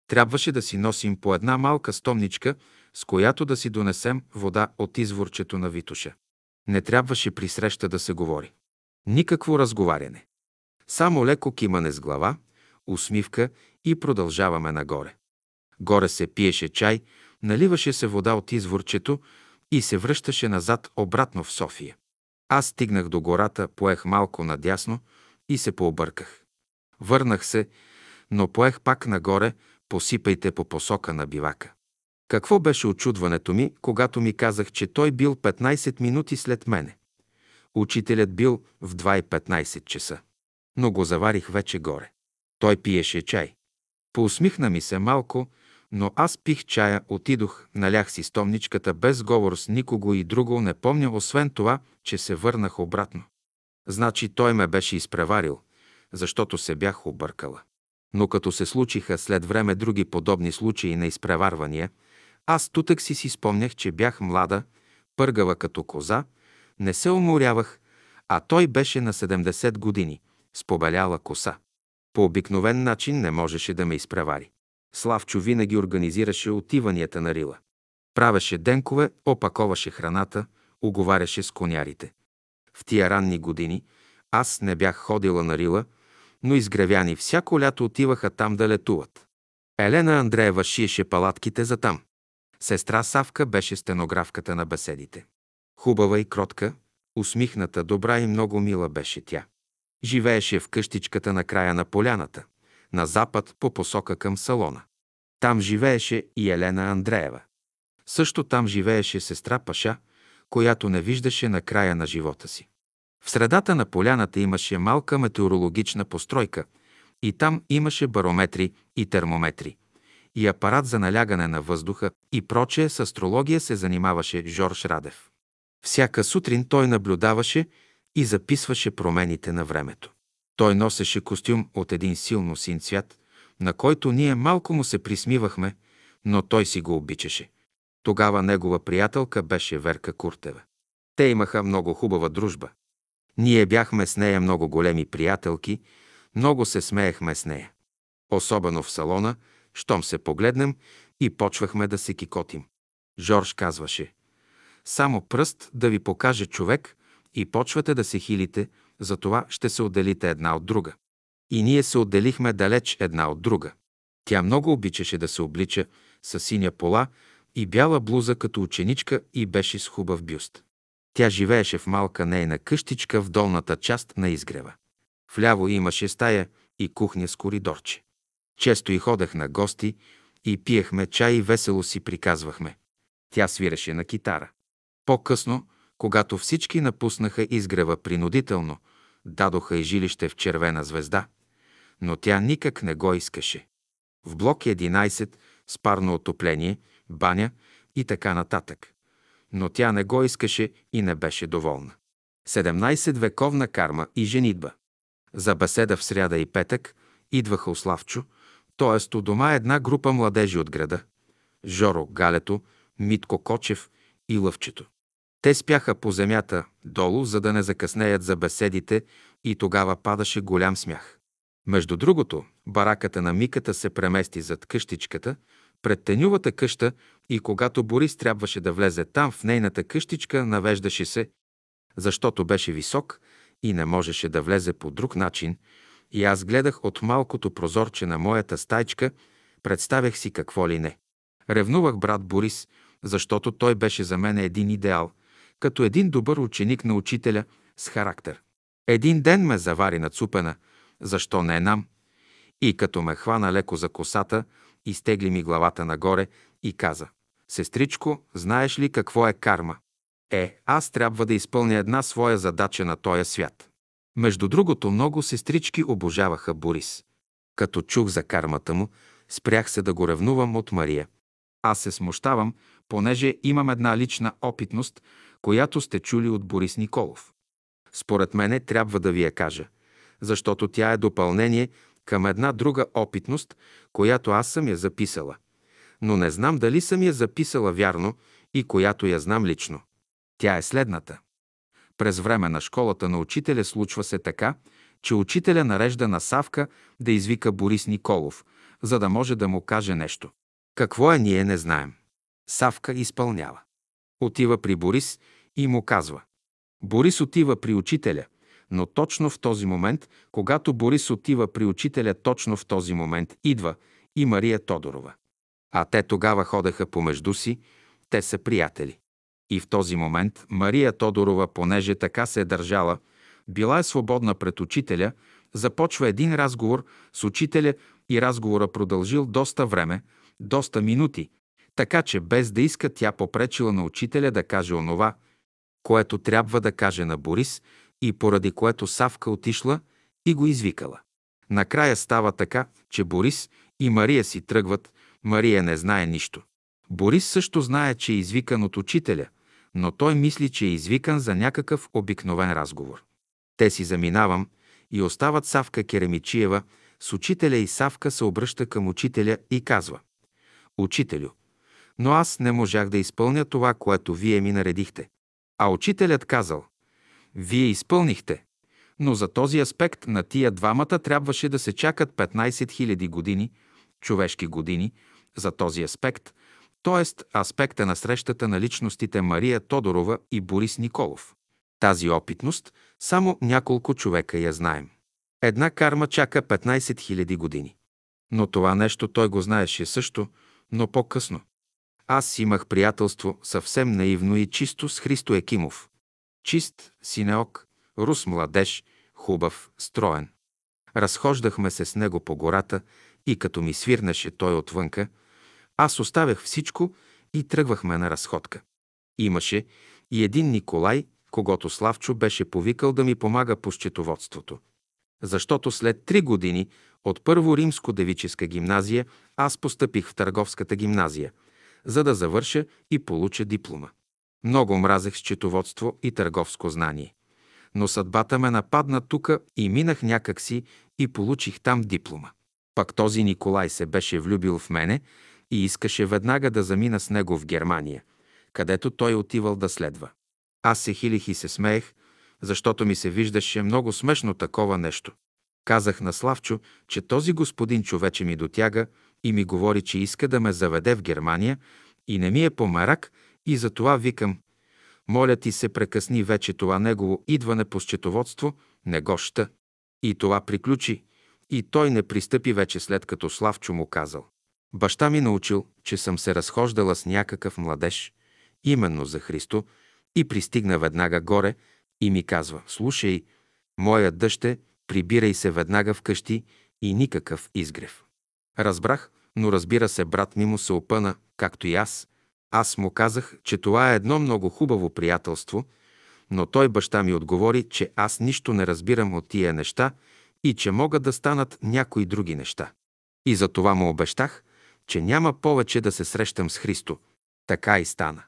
Трябваше да си носим по една малка стомничка, с която да си донесем вода от изворчето на Витуша. Не трябваше при среща да се говори. Никакво разговаряне. Само леко кимане с глава, усмивка и продължаваме нагоре. Горе се пиеше чай, наливаше се вода от изворчето и се връщаше назад обратно в София. Аз стигнах до гората, поех малко надясно и се пообърках. Върнах се, но поех пак нагоре, посипайте по посока на бивака. Какво беше очудването ми, когато ми казах, че той бил 15 минути след мене? Учителят бил в 2.15 часа. Но го заварих вече горе. Той пиеше чай. Поусмихна ми се малко, но аз пих чая, отидох, налях си стомничката без говор с никого и друго не помня, освен това, че се върнах обратно. Значи той ме беше изпреварил, защото се бях объркала. Но като се случиха след време други подобни случаи на изпреварвания, аз тутък си си спомнях, че бях млада, пъргава като коза, не се уморявах, а той беше на 70 години, с побеляла коса. По обикновен начин не можеше да ме изпревари. Славчо винаги организираше отиванията на Рила. Правеше денкове, опаковаше храната, оговаряше с конярите. В тия ранни години аз не бях ходила на Рила, но изгревяни всяко лято отиваха там да летуват. Елена Андреева шиеше палатките за там. Сестра Савка беше стенографката на беседите. Хубава и кротка, усмихната, добра и много мила беше тя. Живееше в къщичката на края на поляната, на запад по посока към салона. Там живееше и Елена Андреева. Също там живееше сестра Паша, която не виждаше на края на живота си. В средата на поляната имаше малка метеорологична постройка и там имаше барометри и термометри и апарат за налягане на въздуха и прочее с астрология се занимаваше Жорж Радев. Всяка сутрин той наблюдаваше и записваше промените на времето. Той носеше костюм от един силно син цвят, на който ние малко му се присмивахме, но той си го обичаше. Тогава негова приятелка беше Верка Куртева. Те имаха много хубава дружба. Ние бяхме с нея много големи приятелки, много се смеехме с нея. Особено в салона, щом се погледнем и почвахме да се кикотим. Жорж казваше, само пръст да ви покаже човек и почвате да се хилите, затова ще се отделите една от друга. И ние се отделихме далеч една от друга. Тя много обичаше да се облича с синя пола и бяла блуза като ученичка и беше с хубав бюст. Тя живееше в малка нейна къщичка в долната част на изгрева. Вляво имаше стая и кухня с коридорче. Често и ходех на гости и пиехме чай и весело си приказвахме. Тя свиреше на китара. По-късно, когато всички напуснаха изгрева принудително, дадоха и жилище в червена звезда, но тя никак не го искаше. В блок 11 с парно отопление, баня и така нататък. Но тя не го искаше и не беше доволна. 17 вековна карма и женитба. За беседа в сряда и петък идваха у Т.е. у дома една група младежи от града. Жоро, Галето, Митко Кочев и Лъвчето. Те спяха по земята, долу, за да не закъснеят за беседите и тогава падаше голям смях. Между другото, бараката на Миката се премести зад къщичката, пред тенювата къща и когато Борис трябваше да влезе там в нейната къщичка, навеждаше се, защото беше висок и не можеше да влезе по друг начин, и аз гледах от малкото прозорче на моята стайчка, представях си какво ли не. Ревнувах брат Борис, защото той беше за мен един идеал, като един добър ученик на учителя с характер. Един ден ме завари на цупена, защо не нам, и като ме хвана леко за косата, изтегли ми главата нагоре и каза «Сестричко, знаеш ли какво е карма?» Е, аз трябва да изпълня една своя задача на този свят. Между другото, много сестрички обожаваха Борис. Като чух за кармата му, спрях се да го ревнувам от Мария. Аз се смущавам, понеже имам една лична опитност, която сте чули от Борис Николов. Според мене трябва да ви я кажа, защото тя е допълнение към една друга опитност, която аз съм я записала. Но не знам дали съм я записала вярно и която я знам лично. Тя е следната. През време на школата на учителя случва се така, че учителя нарежда на Савка да извика Борис Николов, за да може да му каже нещо. Какво е, ние не знаем. Савка изпълнява. Отива при Борис и му казва. Борис отива при учителя, но точно в този момент, когато Борис отива при учителя, точно в този момент идва и Мария Тодорова. А те тогава ходеха помежду си, те са приятели. И в този момент Мария Тодорова, понеже така се е държала, била е свободна пред учителя, започва един разговор с учителя и разговора продължил доста време, доста минути, така че без да иска тя попречила на учителя да каже онова, което трябва да каже на Борис и поради което Савка отишла и го извикала. Накрая става така, че Борис и Мария си тръгват, Мария не знае нищо. Борис също знае, че е извикан от учителя, но той мисли, че е извикан за някакъв обикновен разговор. Те си заминавам и остават Савка Керемичиева с учителя и Савка се обръща към учителя и казва «Учителю, но аз не можах да изпълня това, което вие ми наредихте. А учителят казал, вие изпълнихте, но за този аспект на тия двамата трябваше да се чакат 15 000 години, човешки години, за този аспект, т.е. аспекта на срещата на личностите Мария Тодорова и Борис Николов. Тази опитност само няколко човека я знаем. Една карма чака 15 000 години. Но това нещо той го знаеше също, но по-късно. Аз имах приятелство съвсем наивно и чисто с Христо Екимов. Чист, синеок, рус младеж, хубав, строен. Разхождахме се с него по гората и като ми свирнеше той отвънка, аз оставях всичко и тръгвахме на разходка. Имаше и един Николай, когато Славчо беше повикал да ми помага по счетоводството. Защото след три години от първо римско девическа гимназия аз постъпих в търговската гимназия – за да завърша и получа диплома. Много мразех счетоводство и търговско знание. Но съдбата ме нападна тука и минах някакси и получих там диплома. Пак този Николай се беше влюбил в мене и искаше веднага да замина с него в Германия, където той отивал да следва. Аз се хилих и се смеех, защото ми се виждаше много смешно такова нещо. Казах на Славчо, че този господин човече ми дотяга и ми говори, че иска да ме заведе в Германия и не ми е по мерак и затова викам, моля ти се прекъсни вече това негово идване по счетоводство, не го ща. И това приключи, и той не пристъпи вече след като Славчо му казал. Баща ми научил, че съм се разхождала с някакъв младеж, именно за Христо, и пристигна веднага горе и ми казва, слушай, моя дъще, прибирай се веднага вкъщи и никакъв изгрев. Разбрах, но разбира се, брат ми му се опъна, както и аз. Аз му казах, че това е едно много хубаво приятелство, но той баща ми отговори, че аз нищо не разбирам от тия неща и че могат да станат някои други неща. И за това му обещах, че няма повече да се срещам с Христо. Така и стана.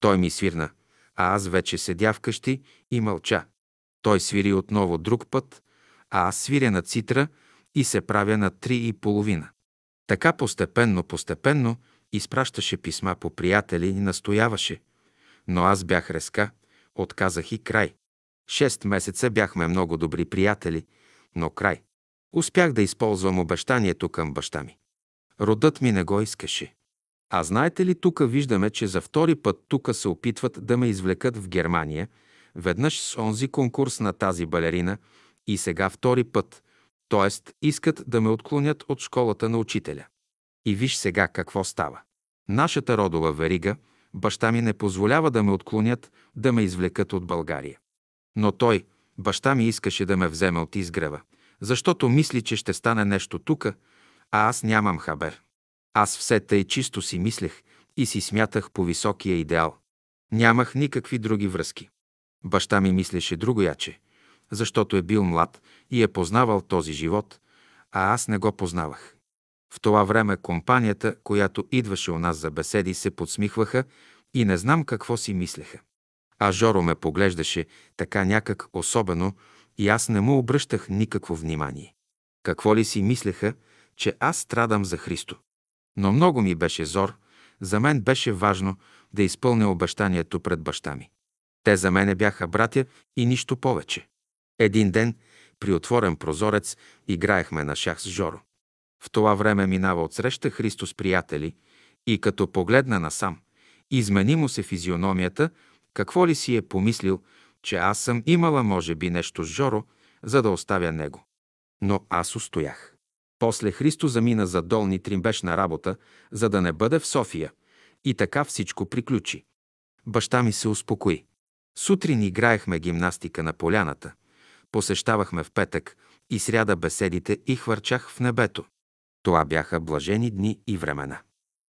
Той ми свирна, а аз вече седя вкъщи и мълча. Той свири отново друг път, а аз свиря на цитра и се правя на три и половина. Така постепенно, постепенно изпращаше писма по приятели и настояваше. Но аз бях резка, отказах и край. Шест месеца бяхме много добри приятели, но край. Успях да използвам обещанието към баща ми. Родът ми не го искаше. А знаете ли, тук виждаме, че за втори път тук се опитват да ме извлекат в Германия, веднъж с онзи конкурс на тази балерина и сега втори път, т.е. искат да ме отклонят от школата на учителя. И виж сега какво става. Нашата родова верига, баща ми не позволява да ме отклонят, да ме извлекат от България. Но той, баща ми искаше да ме вземе от изгрева, защото мисли, че ще стане нещо тука, а аз нямам хабер. Аз все тъй чисто си мислех и си смятах по високия идеал. Нямах никакви други връзки. Баща ми мислеше другояче, защото е бил млад и е познавал този живот, а аз не го познавах. В това време компанията, която идваше у нас за беседи, се подсмихваха и не знам какво си мислеха. А Жоро ме поглеждаше така някак особено и аз не му обръщах никакво внимание. Какво ли си мислеха, че аз страдам за Христо? Но много ми беше зор, за мен беше важно да изпълня обещанието пред баща ми. Те за мене бяха братя и нищо повече. Един ден, при отворен прозорец, играехме на шах с Жоро. В това време минава отсреща Христо с приятели и като погледна насам, измени му се физиономията, какво ли си е помислил, че аз съм имала, може би, нещо с Жоро, за да оставя него. Но аз устоях. После Христо замина за долни тримбешна работа, за да не бъде в София. И така всичко приключи. Баща ми се успокои. Сутрин играехме гимнастика на поляната. Посещавахме в петък и сряда беседите и хвърчах в небето. Това бяха блажени дни и времена.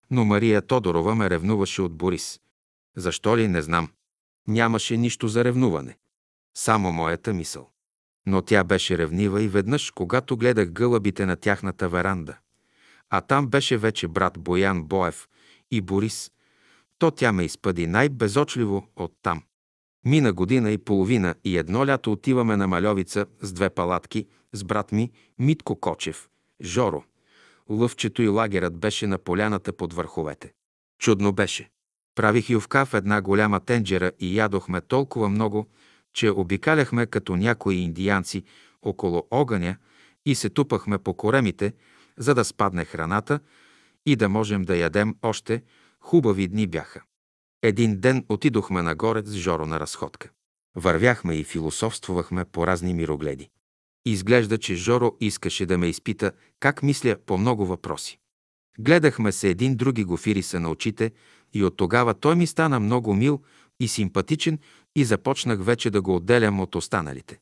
Но Мария Тодорова ме ревнуваше от Борис. Защо ли, не знам. Нямаше нищо за ревнуване. Само моята мисъл. Но тя беше ревнива и веднъж, когато гледах гълъбите на тяхната веранда, а там беше вече брат Боян Боев и Борис, то тя ме изпъди най-безочливо оттам. Мина година и половина и едно лято отиваме на Малевица с две палатки с брат ми Митко Кочев, Жоро. Лъвчето и лагерът беше на поляната под върховете. Чудно беше. Правих ювка в една голяма тенджера и ядохме толкова много, че обикаляхме като някои индиянци около огъня и се тупахме по коремите, за да спадне храната и да можем да ядем още хубави дни бяха. Един ден отидохме нагоре с Жоро на разходка. Вървяхме и философствувахме по разни мирогледи. Изглежда, че Жоро искаше да ме изпита как мисля по много въпроси. Гледахме се един други гофири са на очите и от тогава той ми стана много мил и симпатичен и започнах вече да го отделям от останалите.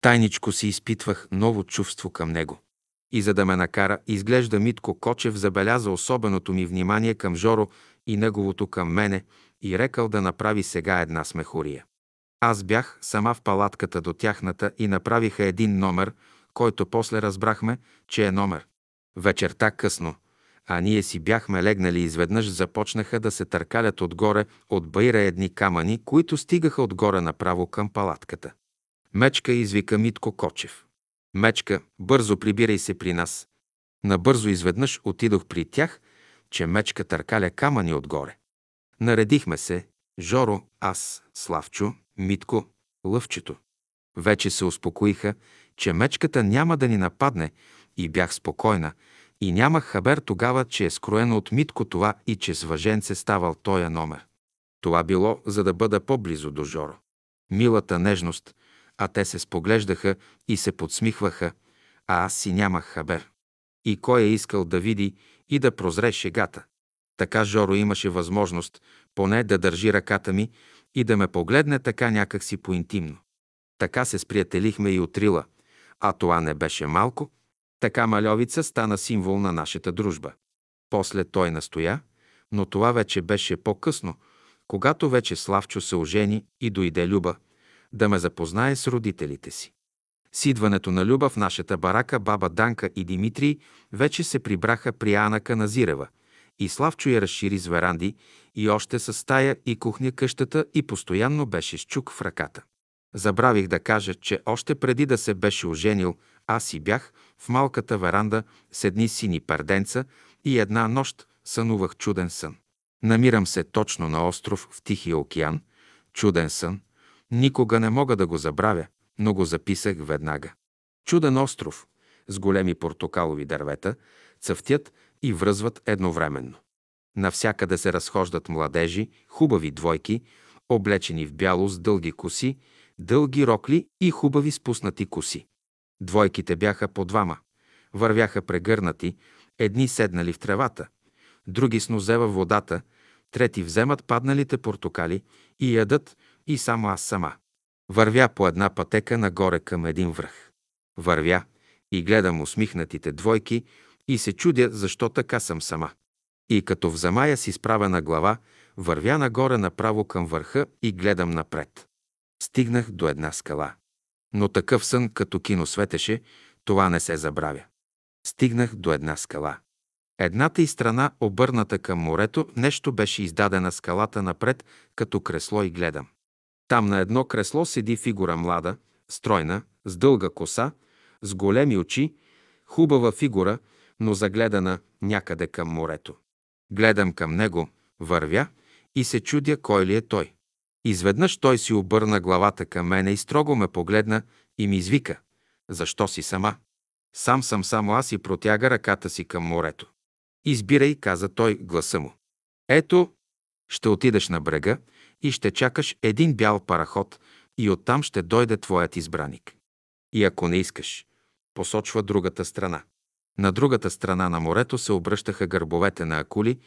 Тайничко си изпитвах ново чувство към него. И за да ме накара, изглежда Митко Кочев забеляза особеното ми внимание към Жоро и неговото към мене и рекал да направи сега една смехория. Аз бях сама в палатката до тяхната и направиха един номер, който после разбрахме, че е номер. Вечерта късно, а ние си бяхме легнали и изведнъж започнаха да се търкалят отгоре от байра едни камъни, които стигаха отгоре направо към палатката. Мечка извика Митко Кочев. Мечка, бързо прибирай се при нас. Набързо изведнъж отидох при тях че мечка търкаля камъни отгоре. Наредихме се, Жоро, аз, Славчо, Митко, Лъвчето. Вече се успокоиха, че мечката няма да ни нападне и бях спокойна, и нямах хабер тогава, че е скроено от Митко това и че с въженце ставал тоя номер. Това било, за да бъда по-близо до Жоро. Милата нежност, а те се споглеждаха и се подсмихваха, а аз си нямах хабер. И кой е искал да види и да прозре шегата. Така Жоро имаше възможност поне да държи ръката ми и да ме погледне така някак си поинтимно. Така се сприятелихме и отрила, а това не беше малко. Така Малевица стана символ на нашата дружба. После той настоя, но това вече беше по-късно, когато вече Славчо се ожени и дойде Люба, да ме запознае с родителите си. С идването на Люба в нашата барака баба Данка и Димитрий вече се прибраха при Ана Каназирева и Славчо я разшири с веранди и още с стая и кухня къщата и постоянно беше с чук в ръката. Забравих да кажа, че още преди да се беше оженил, аз си бях в малката веранда с едни сини перденца и една нощ сънувах чуден сън. Намирам се точно на остров в Тихия океан, чуден сън. Никога не мога да го забравя, но го записах веднага. Чуден остров, с големи портокалови дървета, цъфтят и връзват едновременно. Навсякъде се разхождат младежи, хубави двойки, облечени в бяло с дълги коси, дълги рокли и хубави спуснати коси. Двойките бяха по двама. Вървяха прегърнати, едни седнали в тревата, други с нозе във водата, трети вземат падналите портокали и ядат, и само аз сама. Вървя по една пътека нагоре към един връх. Вървя и гледам усмихнатите двойки и се чудя защо така съм сама. И като в замая си справена глава, вървя нагоре направо към върха и гледам напред. Стигнах до една скала. Но такъв сън, като кино светеше, това не се забравя. Стигнах до една скала. Едната и страна, обърната към морето, нещо беше издадена скалата напред, като кресло и гледам. Там на едно кресло седи фигура млада, стройна, с дълга коса, с големи очи, хубава фигура, но загледана някъде към морето. Гледам към него, вървя и се чудя кой ли е той. Изведнъж той си обърна главата към мене и строго ме погледна и ми извика. Защо си сама? Сам съм само аз и протяга ръката си към морето. Избирай, каза той гласа му. Ето, ще отидеш на брега и ще чакаш един бял параход и оттам ще дойде твоят избраник. И ако не искаш, посочва другата страна. На другата страна на морето се обръщаха гърбовете на акули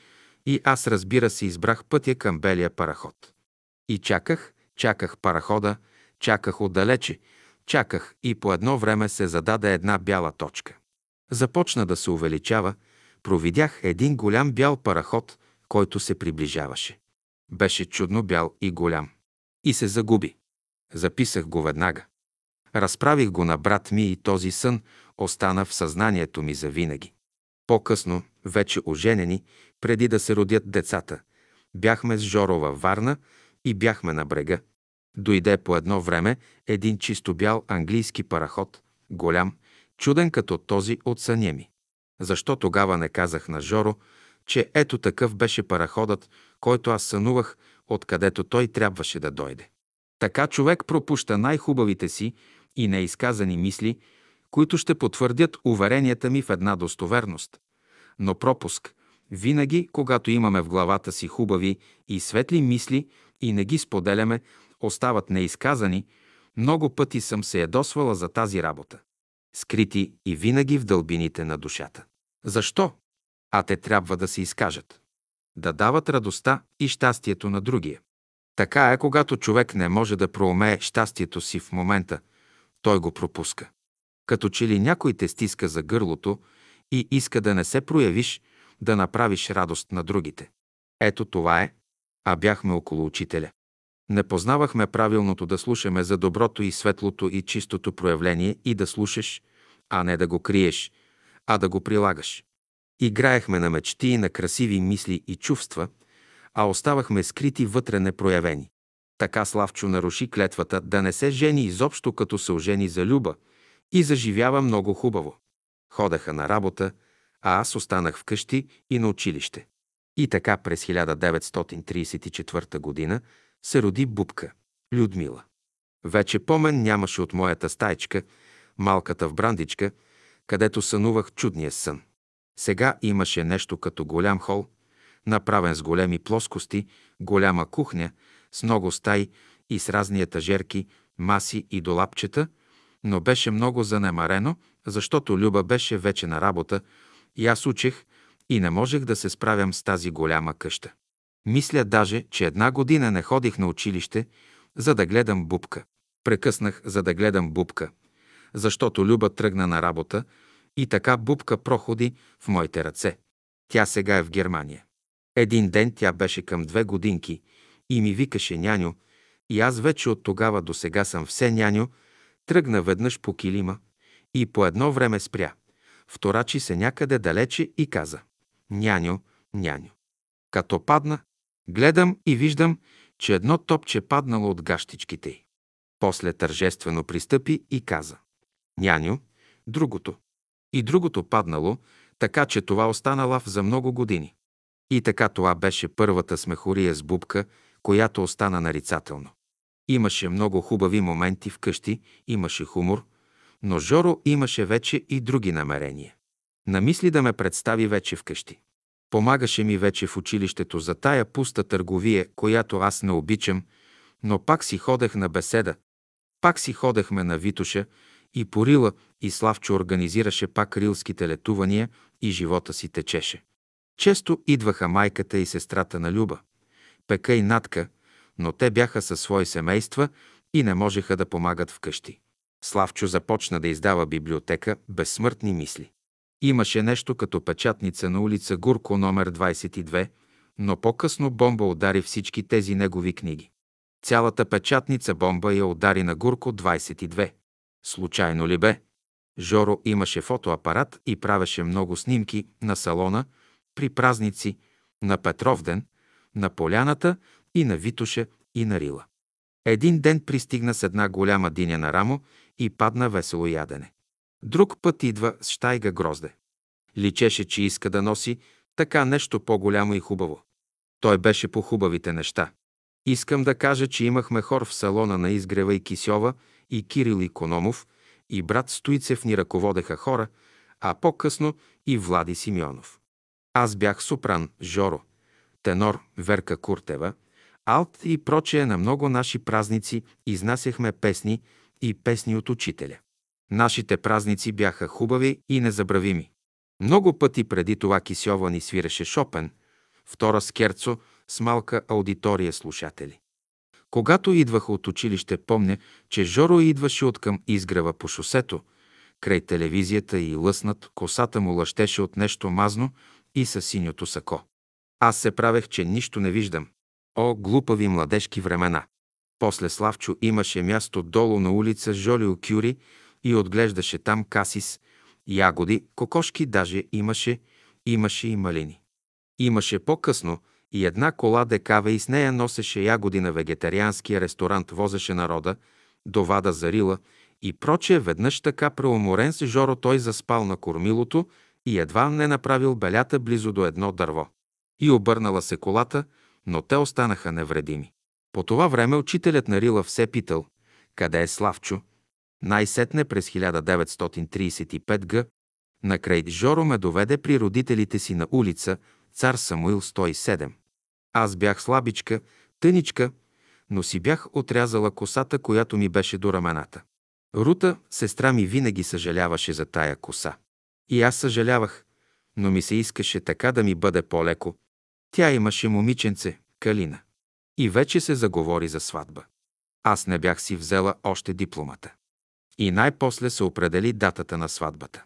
и аз разбира се избрах пътя към белия параход. И чаках, чаках парахода, чаках отдалече, чаках и по едно време се зададе една бяла точка. Започна да се увеличава, провидях един голям бял параход, който се приближаваше. Беше чудно бял и голям. И се загуби. Записах го веднага. Разправих го на брат ми и този сън остана в съзнанието ми за винаги. По-късно, вече оженени, преди да се родят децата, бяхме с Жорова Варна и бяхме на брега. Дойде по едно време един чисто бял английски параход, голям, чуден като този от съня ми. Защо тогава не казах на Жоро, че ето такъв беше параходът, който аз сънувах, откъдето той трябваше да дойде. Така човек пропуща най-хубавите си и неизказани мисли, които ще потвърдят уверенията ми в една достоверност. Но пропуск, винаги, когато имаме в главата си хубави и светли мисли и не ги споделяме, остават неизказани, много пъти съм се ядосвала за тази работа. Скрити и винаги в дълбините на душата. Защо? А те трябва да се изкажат. Да дават радостта и щастието на другия. Така е, когато човек не може да проумее щастието си в момента, той го пропуска. Като че ли някой те стиска за гърлото и иска да не се проявиш, да направиш радост на другите. Ето това е, а бяхме около учителя. Не познавахме правилното да слушаме за доброто и светлото и чистото проявление и да слушаш, а не да го криеш, а да го прилагаш. Играехме на мечти и на красиви мисли и чувства, а оставахме скрити вътре непроявени. Така Славчо наруши клетвата да не се жени изобщо като се ожени за Люба и заживява много хубаво. Ходеха на работа, а аз останах вкъщи и на училище. И така през 1934 година се роди Бубка, Людмила. Вече помен нямаше от моята стайчка, малката в Брандичка, където сънувах чудния сън. Сега имаше нещо като голям хол, направен с големи плоскости, голяма кухня, с много стаи и с разни етажерки, маси и долапчета, но беше много занемарено, защото Люба беше вече на работа и аз учех и не можех да се справям с тази голяма къща. Мисля даже, че една година не ходих на училище, за да гледам бубка. Прекъснах, за да гледам бубка, защото Люба тръгна на работа и така бубка проходи в моите ръце. Тя сега е в Германия. Един ден тя беше към две годинки и ми викаше няню, и аз вече от тогава до сега съм все няню, тръгна веднъж по килима и по едно време спря. Вторачи се някъде далече и каза «Няню, няню». Като падна, гледам и виждам, че едно топче паднало от гащичките й. После тържествено пристъпи и каза «Няню, другото». И другото паднало, така че това остана лав за много години. И така това беше първата смехория с бубка, която остана нарицателно. Имаше много хубави моменти вкъщи, имаше хумор, но Жоро имаше вече и други намерения. Намисли да ме представи вече вкъщи. Помагаше ми вече в училището за тая пуста търговия, която аз не обичам, но пак си ходех на беседа, пак си ходехме на Витуша и по Рила и Славчо организираше пак рилските летувания и живота си течеше. Често идваха майката и сестрата на Люба, Пека и Натка, но те бяха със свои семейства и не можеха да помагат вкъщи. Славчо започна да издава библиотека Безсмъртни мисли. Имаше нещо като печатница на улица Гурко номер 22, но по-късно бомба удари всички тези негови книги. Цялата печатница бомба я удари на Гурко 22. Случайно ли бе? Жоро имаше фотоапарат и правеше много снимки на салона, при празници, на Петровден, на Поляната и на Витоша и на Рила. Един ден пристигна с една голяма диня на рамо и падна весело ядене. Друг път идва с штайга грозде. Личеше, че иска да носи така нещо по-голямо и хубаво. Той беше по хубавите неща. Искам да кажа, че имахме хор в салона на Изгрева и Кисьова и Кирил Икономов и брат Стоицев ни ръководеха хора, а по-късно и Влади Симеонов. Аз бях сопран, Жоро, тенор, Верка Куртева, алт и прочее на много наши празници изнасяхме песни и песни от учителя. Нашите празници бяха хубави и незабравими. Много пъти преди това Кисьова ни свиреше Шопен, втора скерцо с малка аудитория слушатели. Когато идваха от училище, помня, че Жоро идваше от към изгрева по шосето, край телевизията и лъснат, косата му лъщеше от нещо мазно и със синьото сако. Аз се правех, че нищо не виждам. О, глупави младежки времена! После Славчо имаше място долу на улица Жолио Кюри и отглеждаше там касис, ягоди, кокошки даже имаше, имаше и малини. Имаше по-късно и една кола декаве и с нея носеше ягоди на вегетарианския ресторант, возеше народа, довада за рила и прочее веднъж така преуморен с Жоро той заспал на кормилото и едва не направил белята близо до едно дърво. И обърнала се колата, но те останаха невредими. По това време учителят на Рила все питал, къде е Славчо? Най-сетне през 1935 г. накрай Жоро ме доведе при родителите си на улица Цар Самуил 107. Аз бях слабичка, тъничка, но си бях отрязала косата, която ми беше до рамената. Рута, сестра ми, винаги съжаляваше за тая коса. И аз съжалявах, но ми се искаше така да ми бъде по-леко. Тя имаше момиченце, Калина. И вече се заговори за сватба. Аз не бях си взела още дипломата. И най-после се определи датата на сватбата.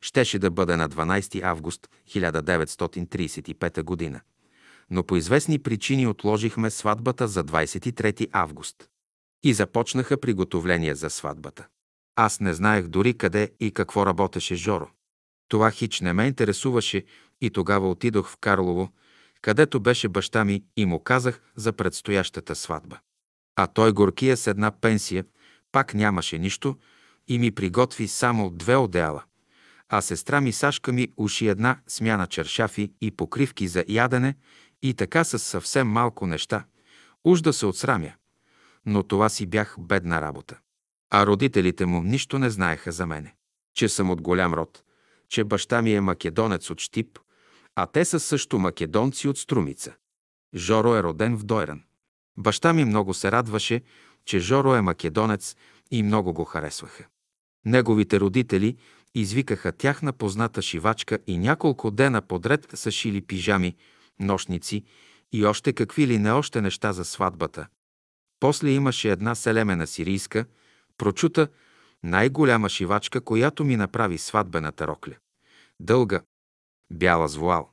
Щеше да бъде на 12 август 1935 година. Но по известни причини отложихме сватбата за 23 август. И започнаха приготовления за сватбата. Аз не знаех дори къде и какво работеше Жоро. Това хич не ме интересуваше и тогава отидох в Карлово, където беше баща ми и му казах за предстоящата сватба. А той горкия с една пенсия, пак нямаше нищо и ми приготви само две одеяла, а сестра ми Сашка ми уши една смяна чершафи и покривки за ядене и така с съвсем малко неща. Уж да се отсрамя. Но това си бях бедна работа. А родителите му нищо не знаеха за мене. Че съм от голям род, че баща ми е македонец от Штип, а те са също македонци от Струмица. Жоро е роден в Дойран. Баща ми много се радваше, че Жоро е македонец и много го харесваха. Неговите родители извикаха тяхна позната шивачка и няколко дена подред са шили пижами, нощници и още какви ли не още неща за сватбата. После имаше една селемена сирийска, прочута най-голяма шивачка, която ми направи сватбената рокля. Дълга, бяла с вуал,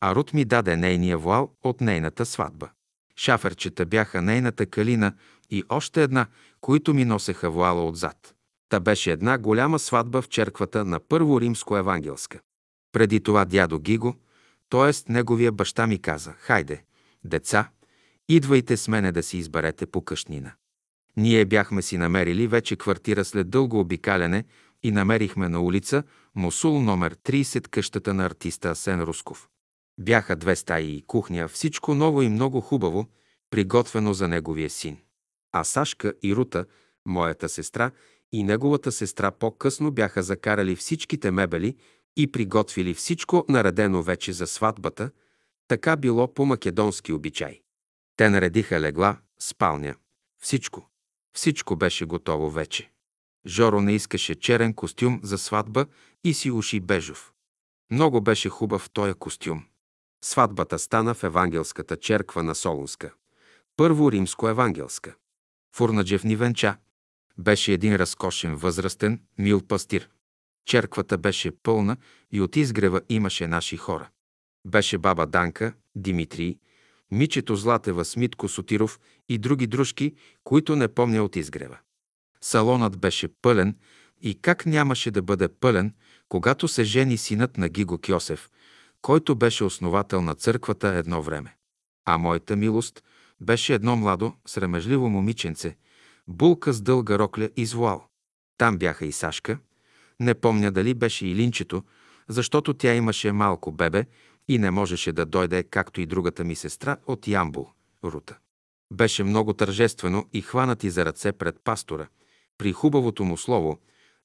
а Рут ми даде нейния вуал от нейната сватба. Шаферчета бяха нейната калина и още една, които ми носеха вуала отзад. Та беше една голяма сватба в черквата на Първо Римско Евангелска. Преди това дядо Гиго, т.е. неговия баща ми каза, хайде, деца, идвайте с мене да си изберете по къщнина. Ние бяхме си намерили вече квартира след дълго обикаляне и намерихме на улица Мусул номер 30 къщата на артиста Асен Русков. Бяха две стаи и кухня, всичко ново и много хубаво, приготвено за неговия син. А Сашка и Рута, моята сестра, и неговата сестра по-късно бяха закарали всичките мебели и приготвили всичко наредено вече за сватбата, така било по македонски обичай. Те наредиха легла, спалня, всичко. Всичко беше готово вече. Жоро не искаше черен костюм за сватба и си уши бежов. Много беше хубав този костюм. Сватбата стана в Евангелската черква на Солунска. Първо римско-евангелска. Фурнаджев ни венча. Беше един разкошен, възрастен, мил пастир. Черквата беше пълна и от изгрева имаше наши хора. Беше баба Данка, Димитрий, Мичето Златева, Смитко Сотиров и други дружки, които не помня от изгрева. Салонът беше пълен и как нямаше да бъде пълен, когато се жени синът на Гиго Кьосев, който беше основател на църквата едно време. А моята милост беше едно младо, срамежливо момиченце, булка с дълга рокля и звуал. Там бяха и Сашка, не помня дали беше и Линчето, защото тя имаше малко бебе и не можеше да дойде, както и другата ми сестра от Ямбул, Рута. Беше много тържествено и хванати за ръце пред пастора. При хубавото му слово,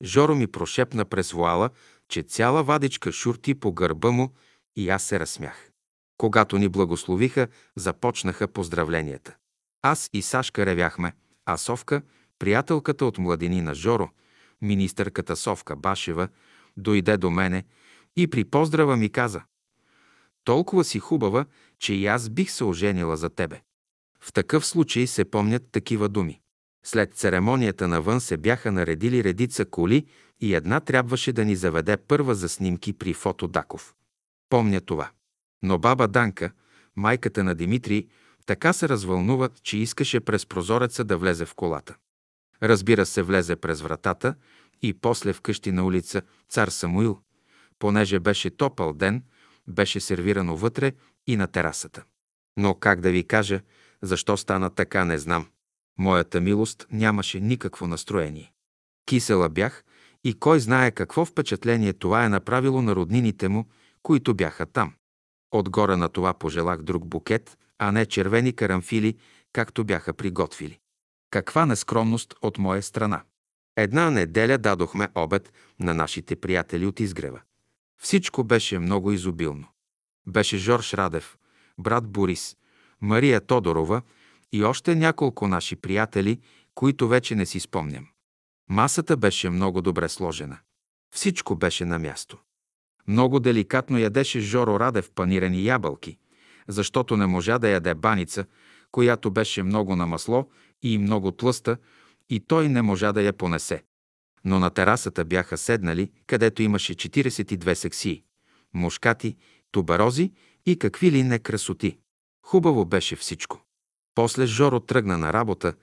Жоро ми прошепна през вуала, че цяла вадичка шурти по гърба му и аз се разсмях. Когато ни благословиха, започнаха поздравленията. Аз и Сашка ревяхме, а Совка, приятелката от младини на Жоро, министърката Совка Башева, дойде до мене и при поздрава ми каза «Толкова си хубава, че и аз бих се оженила за тебе». В такъв случай се помнят такива думи. След церемонията навън се бяха наредили редица коли и една трябваше да ни заведе първа за снимки при Фото Даков. Помня това. Но баба Данка, майката на Димитрий, така се развълнува, че искаше през прозореца да влезе в колата. Разбира се, влезе през вратата и после в къщи на улица Цар Самуил, понеже беше топъл ден, беше сервирано вътре и на терасата. Но как да ви кажа, защо стана така, не знам. Моята милост нямаше никакво настроение. Кисела бях и кой знае какво впечатление това е направило на роднините му, които бяха там. Отгоре на това пожелах друг букет, а не червени карамфили, както бяха приготвили. Каква нескромност от моя страна! Една неделя дадохме обед на нашите приятели от изгрева. Всичко беше много изобилно. Беше Жорж Радев, брат Борис, Мария Тодорова и още няколко наши приятели, които вече не си спомням. Масата беше много добре сложена. Всичко беше на място. Много деликатно ядеше Жоро Радев панирани ябълки, защото не можа да яде баница, която беше много на масло и много тлъста, и той не можа да я понесе. Но на терасата бяха седнали, където имаше 42 сексии, мушкати, тубарози и какви ли не красоти. Хубаво беше всичко. После Жоро тръгна на работа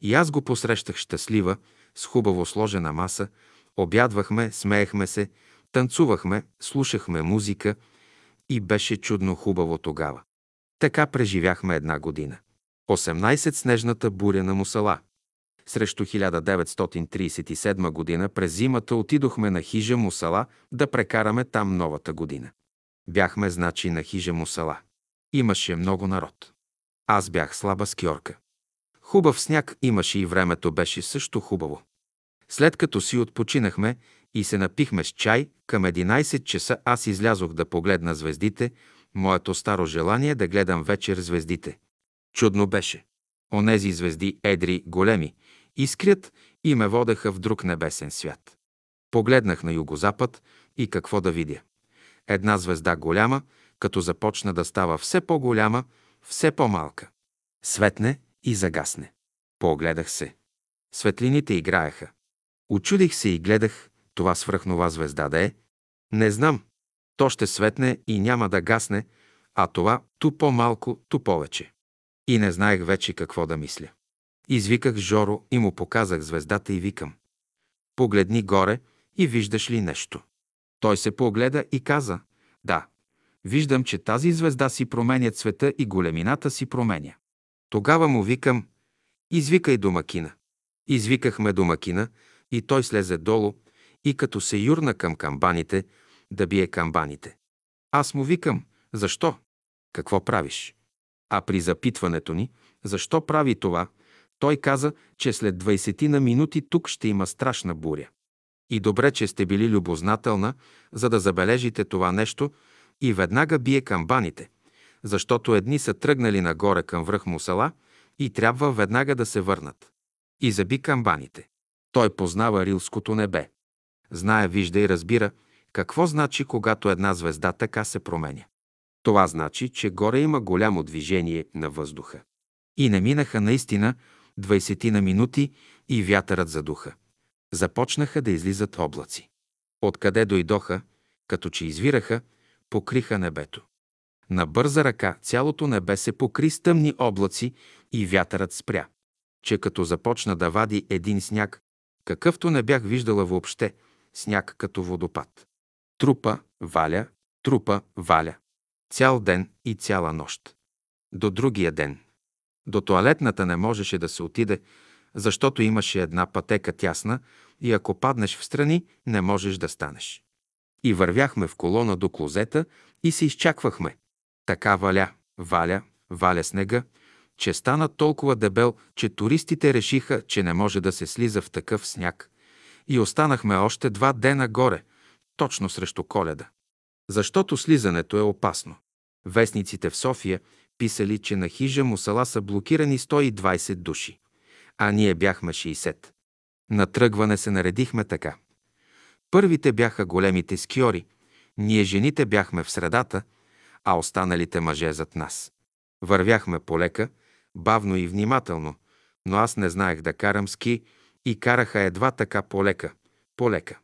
и аз го посрещах щастлива, с хубаво сложена маса, обядвахме, смеехме се, танцувахме, слушахме музика и беше чудно хубаво тогава. Така преживяхме една година. 18 снежната буря на Мусала. Срещу 1937 година през зимата отидохме на хижа Мусала да прекараме там новата година. Бяхме, значи, на хижа Мусала. Имаше много народ. Аз бях слаба скиорка. Хубав сняг имаше и времето беше също хубаво. След като си отпочинахме и се напихме с чай, към 11 часа аз излязох да погледна звездите, моето старо желание да гледам вечер звездите. Чудно беше. Онези звезди, едри, големи, искрят и ме водеха в друг небесен свят. Погледнах на югозапад и какво да видя. Една звезда голяма, като започна да става все по-голяма, все по-малка. Светне и загасне. Погледах се. Светлините играеха. Очудих се и гледах това свръхнова звезда да е. Не знам. То ще светне и няма да гасне, а това ту по-малко, ту повече. И не знаех вече какво да мисля. Извиках Жоро и му показах звездата и викам. Погледни горе и виждаш ли нещо? Той се погледа и каза. Да, виждам, че тази звезда си променя цвета и големината си променя. Тогава му викам, извикай домакина. Извикахме домакина и той слезе долу и като се юрна към камбаните, да бие камбаните. Аз му викам, защо? Какво правиш? А при запитването ни, защо прави това, той каза, че след 20 на минути тук ще има страшна буря. И добре, че сте били любознателна, за да забележите това нещо и веднага бие камбаните, защото едни са тръгнали нагоре към връх Мусала и трябва веднага да се върнат. И заби камбаните. Той познава рилското небе. Знае, вижда и разбира какво значи, когато една звезда така се променя. Това значи, че горе има голямо движение на въздуха. И не минаха наистина 20 на минути и вятърът задуха. Започнаха да излизат облаци. Откъде дойдоха, като че извираха, покриха небето. На бърза ръка цялото небе се покри с тъмни облаци и вятърът спря. Че като започна да вади един сняг, какъвто не бях виждала въобще, сняг като водопад. Трупа, валя, трупа, валя. Цял ден и цяла нощ. До другия ден. До туалетната не можеше да се отиде, защото имаше една пътека тясна и ако паднеш в страни, не можеш да станеш. И вървяхме в колона до клозета и се изчаквахме. Така валя, валя, валя снега, че стана толкова дебел, че туристите решиха, че не може да се слиза в такъв сняг. И останахме още два дена горе, точно срещу коледа. Защото слизането е опасно. Вестниците в София писали, че на хижа Мусала са блокирани 120 души, а ние бяхме 60. На тръгване се наредихме така. Първите бяха големите скиори, ние жените бяхме в средата, а останалите мъже зад нас. Вървяхме полека, бавно и внимателно, но аз не знаех да карам ски и караха едва така полека, полека.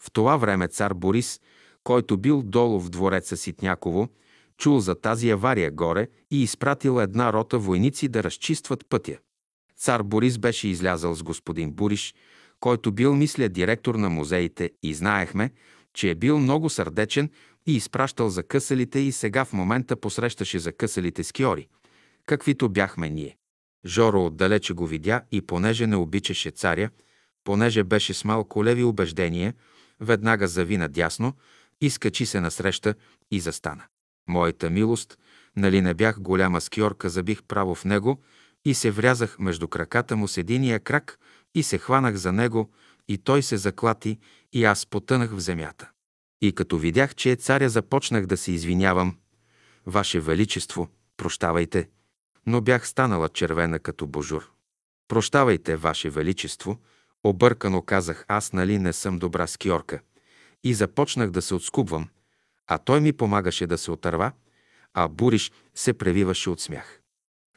В това време цар Борис, който бил долу в двореца Ситняково, чул за тази авария горе и изпратил една рота войници да разчистват пътя. Цар Борис беше излязъл с господин Буриш, който бил, мисля, директор на музеите и знаехме, че е бил много сърдечен и изпращал закъсалите и сега в момента посрещаше закъсалите скиори, каквито бяхме ние. Жоро отдалече го видя и понеже не обичаше царя, понеже беше с малко леви убеждения, веднага зави надясно, изкачи се насреща и застана. Моята милост, нали не бях голяма скиорка, забих право в него и се врязах между краката му с единия крак и се хванах за него и той се заклати и аз потънах в земята. И като видях, че е царя, започнах да се извинявам. Ваше Величество, прощавайте, но бях станала червена като божур. Прощавайте, Ваше Величество, объркано казах аз, нали не съм добра скиорка. И започнах да се отскубвам, а той ми помагаше да се отърва, а Буриш се превиваше от смях.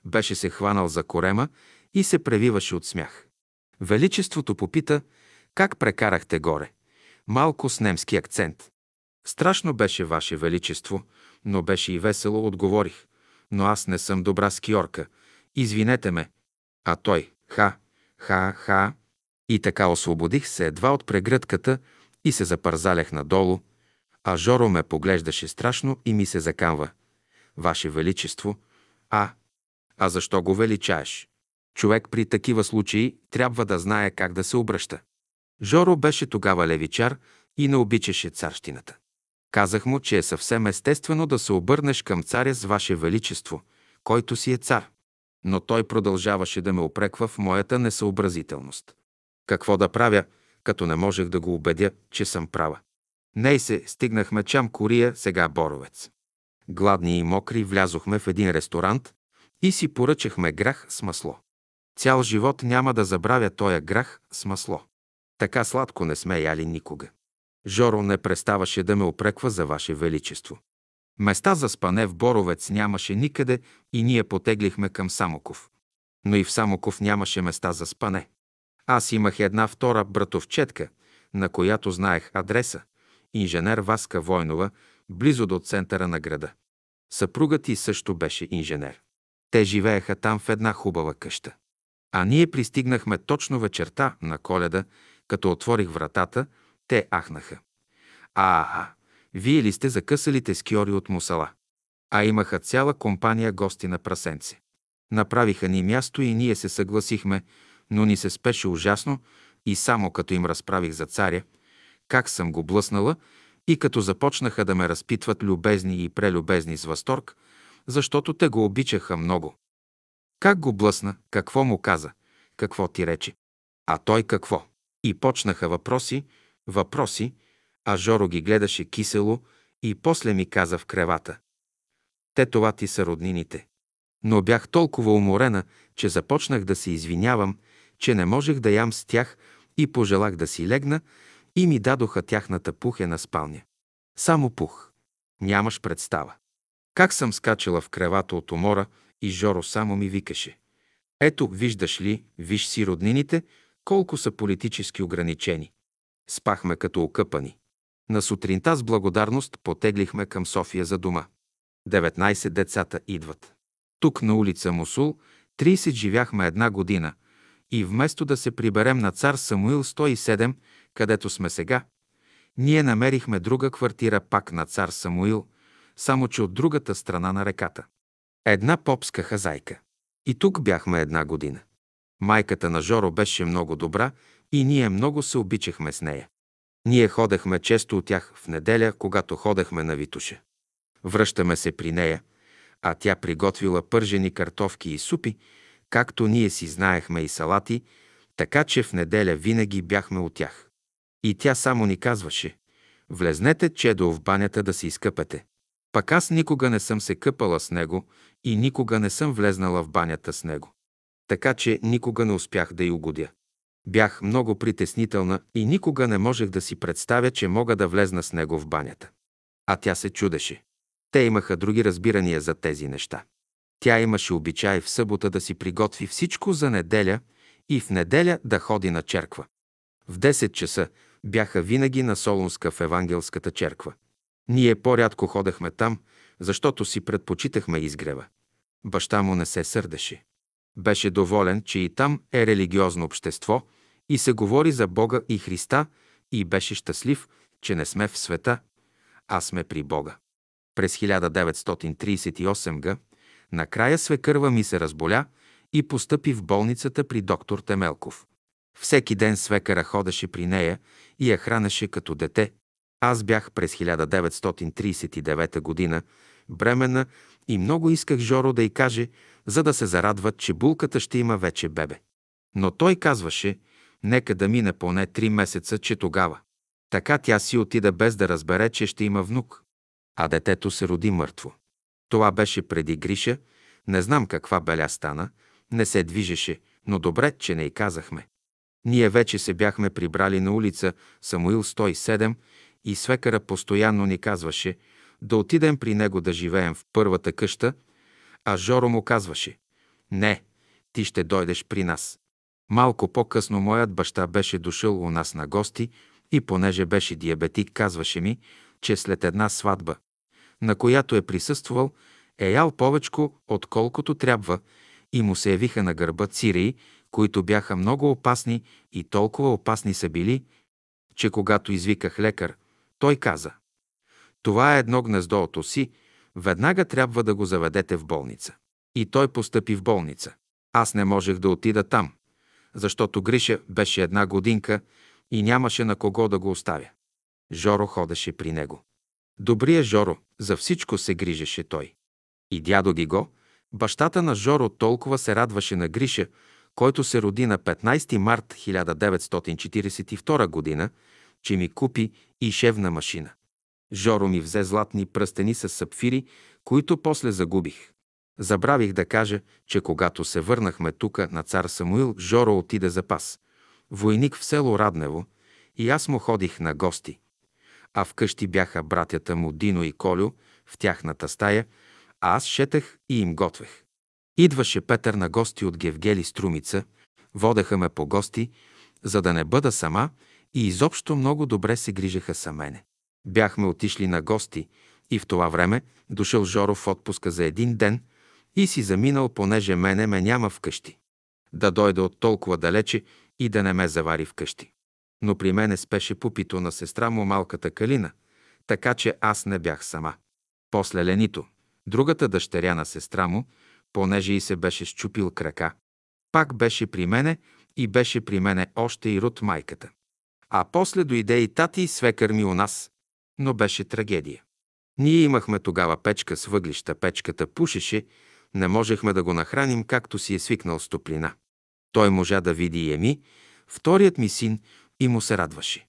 Беше се хванал за корема и се превиваше от смях. Величеството попита, как прекарахте горе, малко с немски акцент. Страшно беше, Ваше Величество, но беше и весело, отговорих. Но аз не съм добра скиорка. Извинете ме. А той, ха, ха, ха. И така освободих се едва от прегръдката и се запързалях надолу, а Жоро ме поглеждаше страшно и ми се закамва. Ваше Величество, а, а защо го величаеш? Човек при такива случаи трябва да знае как да се обръща. Жоро беше тогава левичар и не обичаше царщината. Казах му, че е съвсем естествено да се обърнеш към царя с Ваше Величество, който си е цар. Но той продължаваше да ме опреква в моята несъобразителност. Какво да правя, като не можех да го убедя, че съм права? Ней се стигнахме чам Кория, сега Боровец. Гладни и мокри влязохме в един ресторант и си поръчахме грах с масло. Цял живот няма да забравя тоя грах с масло. Така сладко не сме яли никога. Жоро не преставаше да ме опреква за Ваше Величество. Места за спане в Боровец нямаше никъде и ние потеглихме към Самоков. Но и в Самоков нямаше места за спане. Аз имах една втора братовчетка, на която знаех адреса, инженер Васка Войнова, близо до центъра на града. Съпругът ти също беше инженер. Те живееха там в една хубава къща. А ние пристигнахме точно вечерта на коледа, като отворих вратата, те ахнаха. А, вие ли сте закъсалите скиори от Мусала? А имаха цяла компания гости на прасенци. Направиха ни място и ние се съгласихме, но ни се спеше ужасно и само като им разправих за царя, как съм го блъснала и като започнаха да ме разпитват любезни и прелюбезни с възторг, защото те го обичаха много. Как го блъсна, какво му каза, какво ти рече? А той какво? И почнаха въпроси, въпроси, а Жоро ги гледаше кисело и после ми каза в кревата. Те това ти са роднините. Но бях толкова уморена, че започнах да се извинявам, че не можех да ям с тях и пожелах да си легна и ми дадоха тяхната пухена спалня. Само пух. Нямаш представа. Как съм скачала в кревата от умора и Жоро само ми викаше. Ето, виждаш ли, виж си роднините, колко са политически ограничени. Спахме като окъпани. На сутринта с благодарност потеглихме към София за дома. 19 децата идват. Тук на улица Мусул 30 живяхме една година и вместо да се приберем на цар Самуил 107, където сме сега, ние намерихме друга квартира пак на цар Самуил, само че от другата страна на реката. Една попска хазайка. И тук бяхме една година. Майката на Жоро беше много добра и ние много се обичахме с нея. Ние ходехме често от тях в неделя, когато ходехме на Витуша. Връщаме се при нея, а тя приготвила пържени картофки и супи, както ние си знаехме и салати, така че в неделя винаги бяхме от тях. И тя само ни казваше, влезнете чедо в банята да се изкъпете. Пак аз никога не съм се къпала с него и никога не съм влезнала в банята с него. Така че никога не успях да й угодя. Бях много притеснителна и никога не можех да си представя, че мога да влезна с него в банята. А тя се чудеше. Те имаха други разбирания за тези неща. Тя имаше обичай в събота да си приготви всичко за неделя и в неделя да ходи на черква. В 10 часа бяха винаги на Солунска в Евангелската черква. Ние по-рядко ходехме там, защото си предпочитахме изгрева. Баща му не се сърдеше. Беше доволен, че и там е религиозно общество и се говори за Бога и Христа и беше щастлив, че не сме в света, а сме при Бога. През 1938 г. накрая свекърва ми се разболя и постъпи в болницата при доктор Темелков. Всеки ден свекъра ходеше при нея и я хранеше като дете. Аз бях през 1939 година бремена и много исках Жоро да й каже, за да се зарадват, че булката ще има вече бебе. Но той казваше, нека да мине поне три месеца, че тогава. Така тя си отида без да разбере, че ще има внук. А детето се роди мъртво. Това беше преди Гриша, не знам каква беля стана, не се движеше, но добре, че не й казахме. Ние вече се бяхме прибрали на улица Самуил 107 и свекара постоянно ни казваше да отидем при него да живеем в първата къща, а Жоро му казваше «Не, ти ще дойдеш при нас». Малко по-късно моят баща беше дошъл у нас на гости и понеже беше диабетик, казваше ми, че след една сватба, на която е присъствал, е ял повечко, отколкото трябва, и му се явиха на гърба цирии, които бяха много опасни и толкова опасни са били, че когато извиках лекар, той каза «Това е едно гнездо от оси, веднага трябва да го заведете в болница». И той постъпи в болница. Аз не можех да отида там, защото Гриша беше една годинка и нямаше на кого да го оставя. Жоро ходеше при него. Добрия Жоро, за всичко се грижеше той. И дядо Гиго, бащата на Жоро, толкова се радваше на Гриша, който се роди на 15 март 1942 година, че ми купи и шевна машина. Жоро ми взе златни пръстени с сапфири, които после загубих. Забравих да кажа, че когато се върнахме тука на цар Самуил, Жоро отиде за пас. Войник в село Раднево и аз му ходих на гости. А вкъщи бяха братята му Дино и Колю в тяхната стая, а аз шетах и им готвех. Идваше Петър на гости от Гевгели Струмица, водеха ме по гости, за да не бъда сама и изобщо много добре се грижаха са мене. Бяхме отишли на гости и в това време дошъл Жоро в отпуска за един ден и си заминал, понеже мене ме няма вкъщи. Да дойде от толкова далече и да не ме завари вкъщи. Но при мене спеше пупито на сестра му малката Калина, така че аз не бях сама. После Ленито, другата дъщеря на сестра му, понеже и се беше щупил крака, пак беше при мене и беше при мене още и Рут майката. А после дойде и тати и свекър ми у нас, но беше трагедия. Ние имахме тогава печка с въглища, печката пушеше, не можехме да го нахраним, както си е свикнал с топлина. Той можа да види и Еми, вторият ми син, и му се радваше.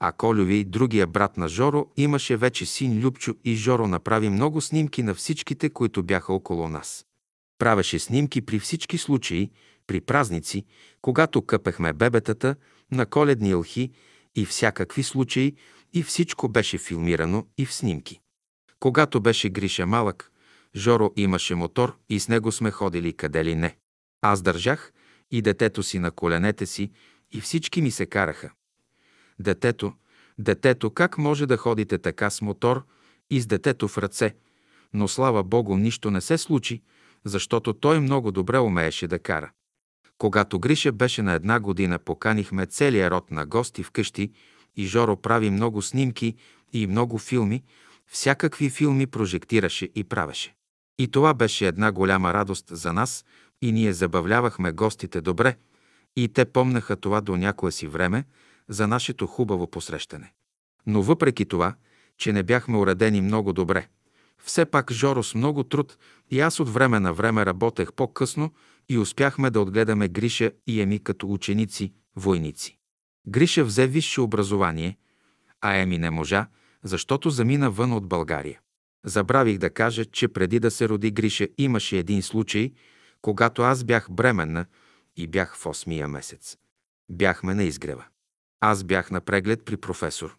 А Колюви, другия брат на Жоро, имаше вече син Любчо и Жоро направи много снимки на всичките, които бяха около нас. Правеше снимки при всички случаи, при празници, когато къпехме бебетата, на коледни елхи и всякакви случаи, и всичко беше филмирано и в снимки. Когато беше Гриша малък, Жоро имаше мотор и с него сме ходили къде ли не. Аз държах и детето си на коленете си и всички ми се караха. Детето, детето, как може да ходите така с мотор и с детето в ръце? Но слава Богу, нищо не се случи, защото той много добре умееше да кара. Когато Гриша беше на една година, поканихме целия род на гости вкъщи и Жоро прави много снимки и много филми, всякакви филми прожектираше и правеше. И това беше една голяма радост за нас и ние забавлявахме гостите добре и те помнаха това до някое си време за нашето хубаво посрещане. Но въпреки това, че не бяхме уредени много добре, все пак Жоро с много труд и аз от време на време работех по-късно и успяхме да отгледаме Гриша и Еми като ученици, войници. Гриша взе висше образование, а Еми не можа, защото замина вън от България. Забравих да кажа, че преди да се роди Гриша имаше един случай, когато аз бях бременна и бях в осмия месец. Бяхме на изгрева. Аз бях на преглед при професор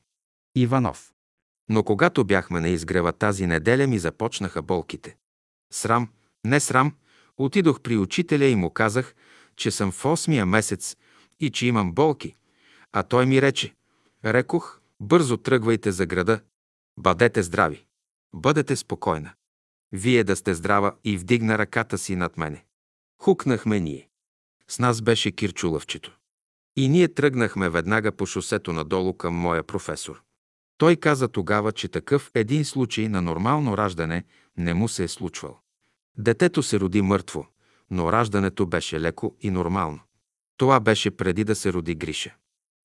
Иванов. Но когато бяхме на изгрева тази неделя ми започнаха болките. Срам, не срам, отидох при учителя и му казах, че съм в осмия месец и че имам болки. А той ми рече, рекох, бързо тръгвайте за града, бъдете здрави, бъдете спокойна. Вие да сте здрава и вдигна ръката си над мене. Хукнахме ние. С нас беше Кирчулъвчето. И ние тръгнахме веднага по шосето надолу към моя професор. Той каза тогава, че такъв един случай на нормално раждане не му се е случвал. Детето се роди мъртво, но раждането беше леко и нормално. Това беше преди да се роди Гриша.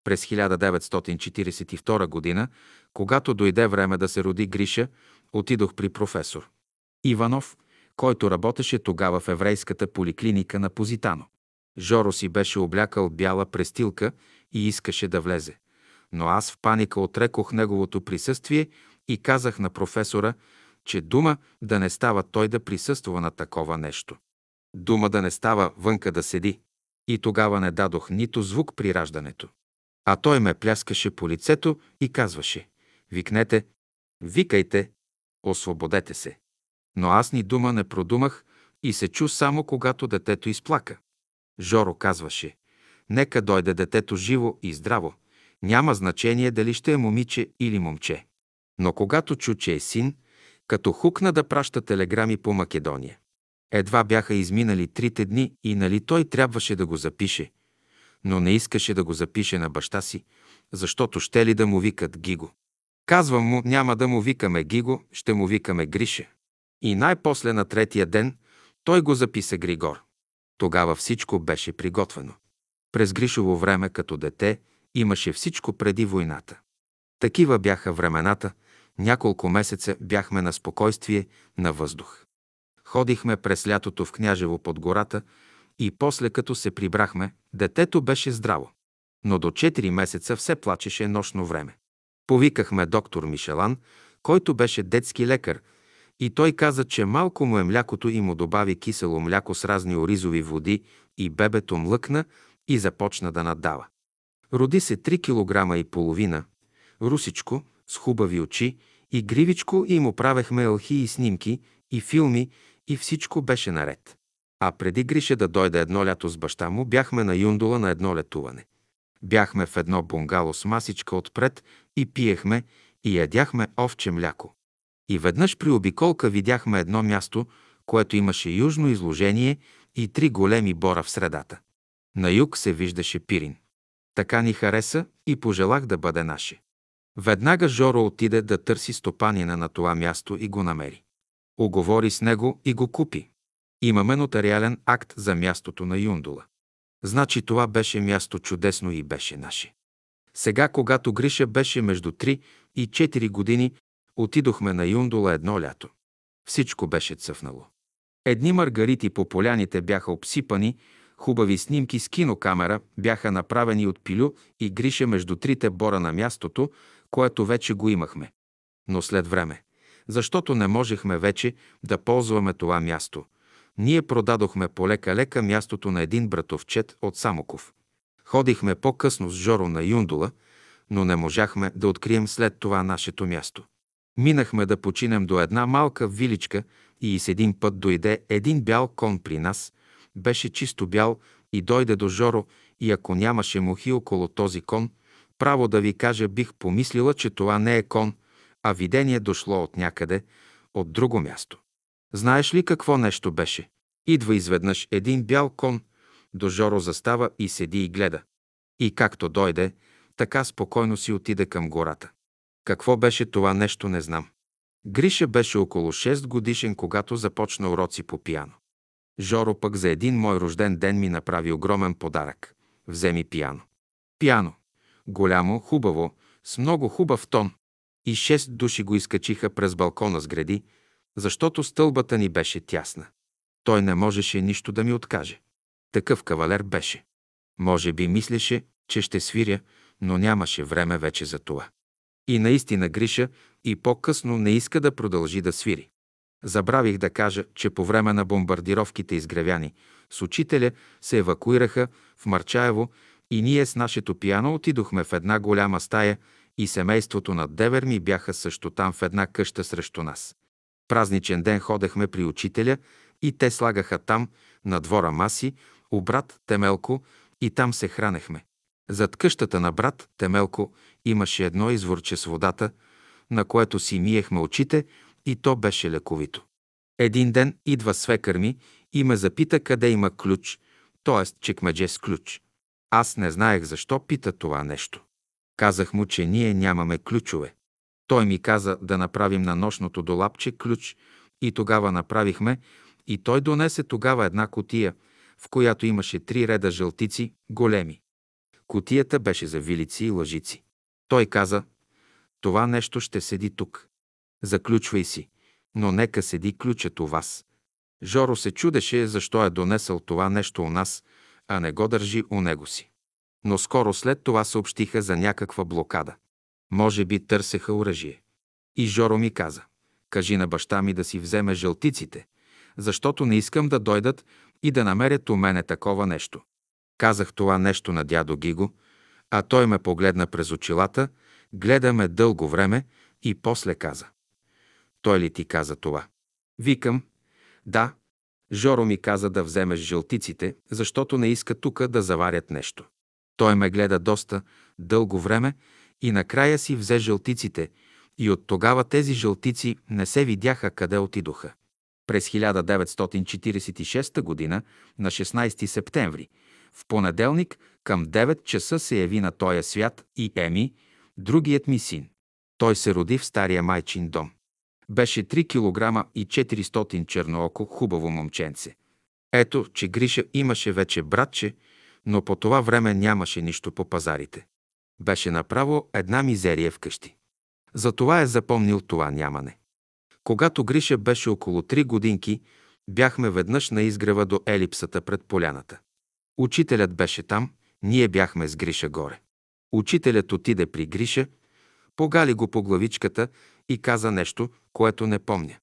През 1942 година, когато дойде време да се роди Гриша, отидох при професор Иванов, който работеше тогава в еврейската поликлиника на Позитано. Жоро си беше облякал бяла престилка и искаше да влезе. Но аз в паника отрекох неговото присъствие и казах на професора, че дума да не става той да присъства на такова нещо. Дума да не става вънка да седи. И тогава не дадох нито звук при раждането. А той ме пляскаше по лицето и казваше «Викнете, викайте, освободете се». Но аз ни дума не продумах и се чу само когато детето изплака. Жоро казваше «Нека дойде детето живо и здраво, няма значение дали ще е момиче или момче». Но когато чу, че е син, като хукна да праща телеграми по Македония. Едва бяха изминали трите дни и нали той трябваше да го запише, но не искаше да го запише на баща си, защото ще ли да му викат Гиго. Казвам му, няма да му викаме Гиго, ще му викаме Грише. И най-после на третия ден той го записа Григор. Тогава всичко беше приготвено. През Гришово време като дете имаше всичко преди войната. Такива бяха времената, няколко месеца бяхме на спокойствие, на въздух. Ходихме през лятото в Княжево под гората и после като се прибрахме, детето беше здраво. Но до 4 месеца все плачеше нощно време. Повикахме доктор Мишелан, който беше детски лекар, и той каза, че малко му е млякото и му добави кисело мляко с разни оризови води и бебето млъкна и започна да надава. Роди се 3 килограма и половина, русичко, с хубави очи и гривичко и му правехме алхи и снимки и филми и всичко беше наред. А преди Гриша да дойде едно лято с баща му, бяхме на Юндола на едно летуване. Бяхме в едно бунгало с масичка отпред и пиехме и ядяхме овче мляко. И веднъж при обиколка видяхме едно място, което имаше южно изложение и три големи бора в средата. На юг се виждаше Пирин. Така ни хареса и пожелах да бъде наше. Веднага Жоро отиде да търси стопанина на това място и го намери. Оговори с него и го купи. Имаме нотариален акт за мястото на Юндула. Значи това беше място чудесно и беше наше. Сега, когато Гриша беше между 3 и 4 години, отидохме на Юндула едно лято. Всичко беше цъфнало. Едни маргарити по поляните бяха обсипани, хубави снимки с кинокамера бяха направени от Пилю и Гриша между трите бора на мястото, което вече го имахме. Но след време, защото не можехме вече да ползваме това място, ние продадохме полека-лека мястото на един братовчет от Самоков. Ходихме по-късно с Жоро на Юндула, но не можахме да открием след това нашето място. Минахме да починем до една малка виличка и с един път дойде един бял кон при нас. Беше чисто бял и дойде до Жоро и ако нямаше мухи около този кон, право да ви кажа, бих помислила, че това не е кон, а видение дошло от някъде, от друго място. Знаеш ли какво нещо беше? Идва изведнъж един бял кон, до Жоро застава и седи и гледа. И както дойде, така спокойно си отиде към гората. Какво беше това нещо, не знам. Гриша беше около 6 годишен, когато започна уроци по пиано. Жоро пък за един мой рожден ден ми направи огромен подарък. Вземи пиано. Пиано. Голямо, хубаво, с много хубав тон. И шест души го изкачиха през балкона с гради, защото стълбата ни беше тясна. Той не можеше нищо да ми откаже. Такъв кавалер беше. Може би мислеше, че ще свиря, но нямаше време вече за това. И наистина Гриша и по-късно не иска да продължи да свири. Забравих да кажа, че по време на бомбардировките изгревяни с учителя се евакуираха в Марчаево и ние с нашето пиано отидохме в една голяма стая и семейството на Девер ми бяха също там в една къща срещу нас. Празничен ден ходехме при учителя и те слагаха там, на двора маси, у брат Темелко и там се хранехме. Зад къщата на брат Темелко имаше едно изворче с водата, на което си миехме очите и то беше лековито. Един ден идва свекър ми и ме запита къде има ключ, т.е. чекмедже с ключ. Аз не знаех защо пита това нещо. Казах му, че ние нямаме ключове. Той ми каза да направим на нощното долапче ключ и тогава направихме и той донесе тогава една котия, в която имаше три реда жълтици, големи. Котията беше за вилици и лъжици. Той каза, това нещо ще седи тук. Заключвай си, но нека седи ключът у вас. Жоро се чудеше, защо е донесъл това нещо у нас, а не го държи у него си. Но скоро след това съобщиха за някаква блокада. Може би търсеха оръжие. И Жоро ми каза, кажи на баща ми да си вземе жълтиците, защото не искам да дойдат и да намерят у мене такова нещо. Казах това нещо на дядо Гиго, а той ме погледна през очилата, гледа ме дълго време и после каза. Той ли ти каза това? Викам, да. Жоро ми каза да вземеш жълтиците, защото не иска тука да заварят нещо. Той ме гледа доста дълго време и накрая си взе жълтиците и от тогава тези жълтици не се видяха къде отидоха. През 1946 г. на 16 септември, в понеделник към 9 часа се яви на тоя свят и Еми, другият ми син. Той се роди в стария майчин дом. Беше 3 кг и 400 чернооко хубаво момченце. Ето, че Гриша имаше вече братче, но по това време нямаше нищо по пазарите. Беше направо една мизерия вкъщи. Затова е запомнил това нямане. Когато Гриша беше около три годинки, бяхме веднъж на изгрева до елипсата пред поляната. Учителят беше там, ние бяхме с Гриша горе. Учителят отиде при Гриша, погали го по главичката и каза нещо, което не помня.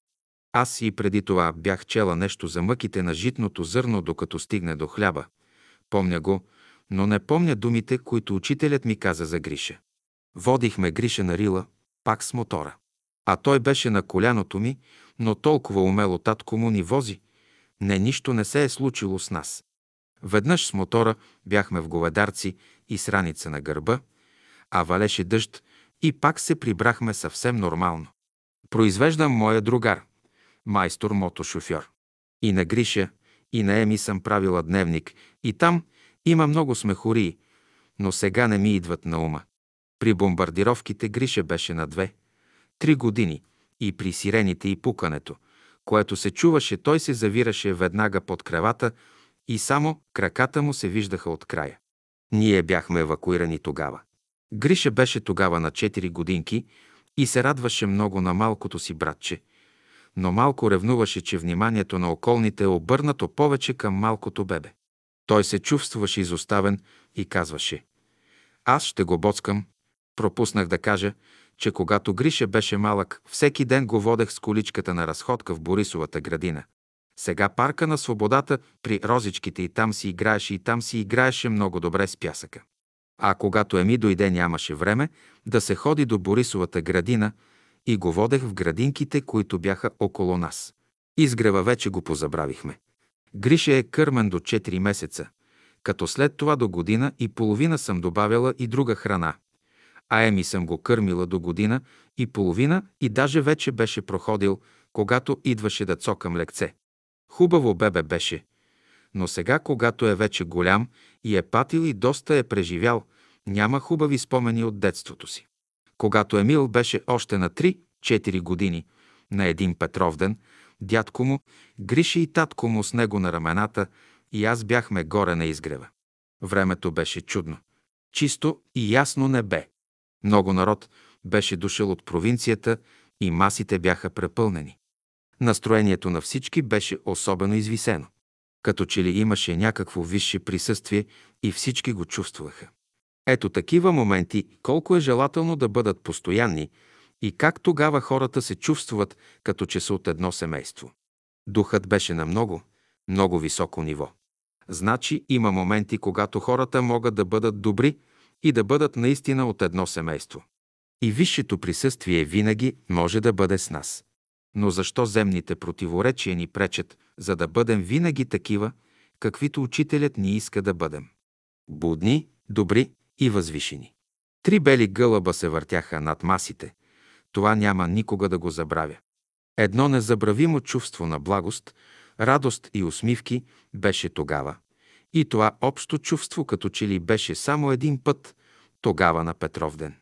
Аз и преди това бях чела нещо за мъките на житното зърно, докато стигне до хляба. Помня го, но не помня думите, които учителят ми каза за Гриша. Водихме Гриша на Рила, пак с мотора. А той беше на коляното ми, но толкова умело татко му ни вози. Не, нищо не се е случило с нас. Веднъж с мотора бяхме в говедарци и с раница на гърба, а валеше дъжд и пак се прибрахме съвсем нормално. Произвеждам моя другар, майстор мотошофьор. И на Гриша, и на Еми съм правила дневник, и там има много смехории, но сега не ми идват на ума. При бомбардировките Гриша беше на две, три години и при сирените и пукането, което се чуваше, той се завираше веднага под кревата и само краката му се виждаха от края. Ние бяхме евакуирани тогава. Гриша беше тогава на 4 годинки и се радваше много на малкото си братче, но малко ревнуваше, че вниманието на околните е обърнато повече към малкото бебе. Той се чувствуваше изоставен и казваше «Аз ще го боцкам». Пропуснах да кажа, че когато Гриша беше малък, всеки ден го водех с количката на разходка в Борисовата градина. Сега парка на свободата при розичките и там си играеше и там си играеше много добре с пясъка. А когато Еми дойде, нямаше време да се ходи до Борисовата градина и го водех в градинките, които бяха около нас. Изгрева вече го позабравихме. Гриша е кърмен до 4 месеца, като след това до година и половина съм добавила и друга храна. А Еми съм го кърмила до година и половина и даже вече беше проходил, когато идваше да цокам лекце. Хубаво бебе беше, но сега, когато е вече голям и е патил и доста е преживял, няма хубави спомени от детството си. Когато Емил беше още на 3-4 години, на един Петров ден, дядко му, Гриша и татко му с него на рамената и аз бяхме горе на изгрева. Времето беше чудно. Чисто и ясно небе. Много народ беше дошъл от провинцията и масите бяха препълнени. Настроението на всички беше особено извисено. Като че ли имаше някакво висше присъствие и всички го чувстваха. Ето такива моменти, колко е желателно да бъдат постоянни и как тогава хората се чувстват, като че са от едно семейство. Духът беше на много, много високо ниво. Значи има моменти, когато хората могат да бъдат добри и да бъдат наистина от едно семейство. И висшето присъствие винаги може да бъде с нас. Но защо земните противоречия ни пречат, за да бъдем винаги такива, каквито учителят ни иска да бъдем? Будни, добри и възвишени. Три бели гълъба се въртяха над масите. Това няма никога да го забравя. Едно незабравимо чувство на благост, радост и усмивки беше тогава. И това общо чувство като че ли беше само един път, тогава на Петров ден.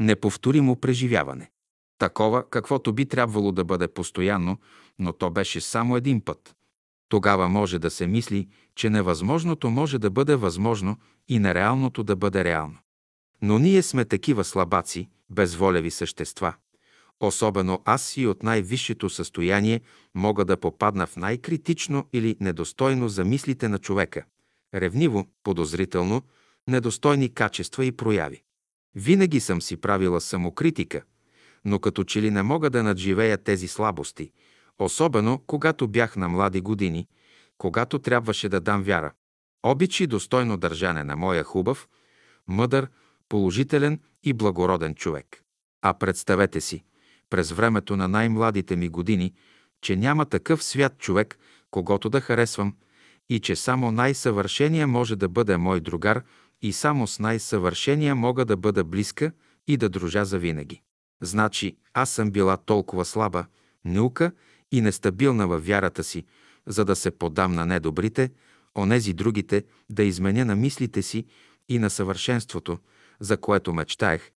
Неповторимо преживяване. Такова, каквото би трябвало да бъде постоянно, но то беше само един път. Тогава може да се мисли, че невъзможното може да бъде възможно и нереалното да бъде реално. Но ние сме такива слабаци, безволеви същества. Особено аз и от най-висшето състояние мога да попадна в най-критично или недостойно за мислите на човека. Ревниво, подозрително, недостойни качества и прояви. Винаги съм си правила самокритика, но като че ли не мога да надживея тези слабости, особено когато бях на млади години, когато трябваше да дам вяра. Обичи достойно държане на моя хубав, мъдър, положителен и благороден човек. А представете си, през времето на най-младите ми години, че няма такъв свят човек, когато да харесвам, и че само най-съвършения може да бъде мой другар и само с най-съвършения мога да бъда близка и да дружа завинаги. Значи аз съм била толкова слаба, нюка и нестабилна във вярата си, за да се подам на недобрите, онези другите да изменя на мислите си и на съвършенството, за което мечтаех,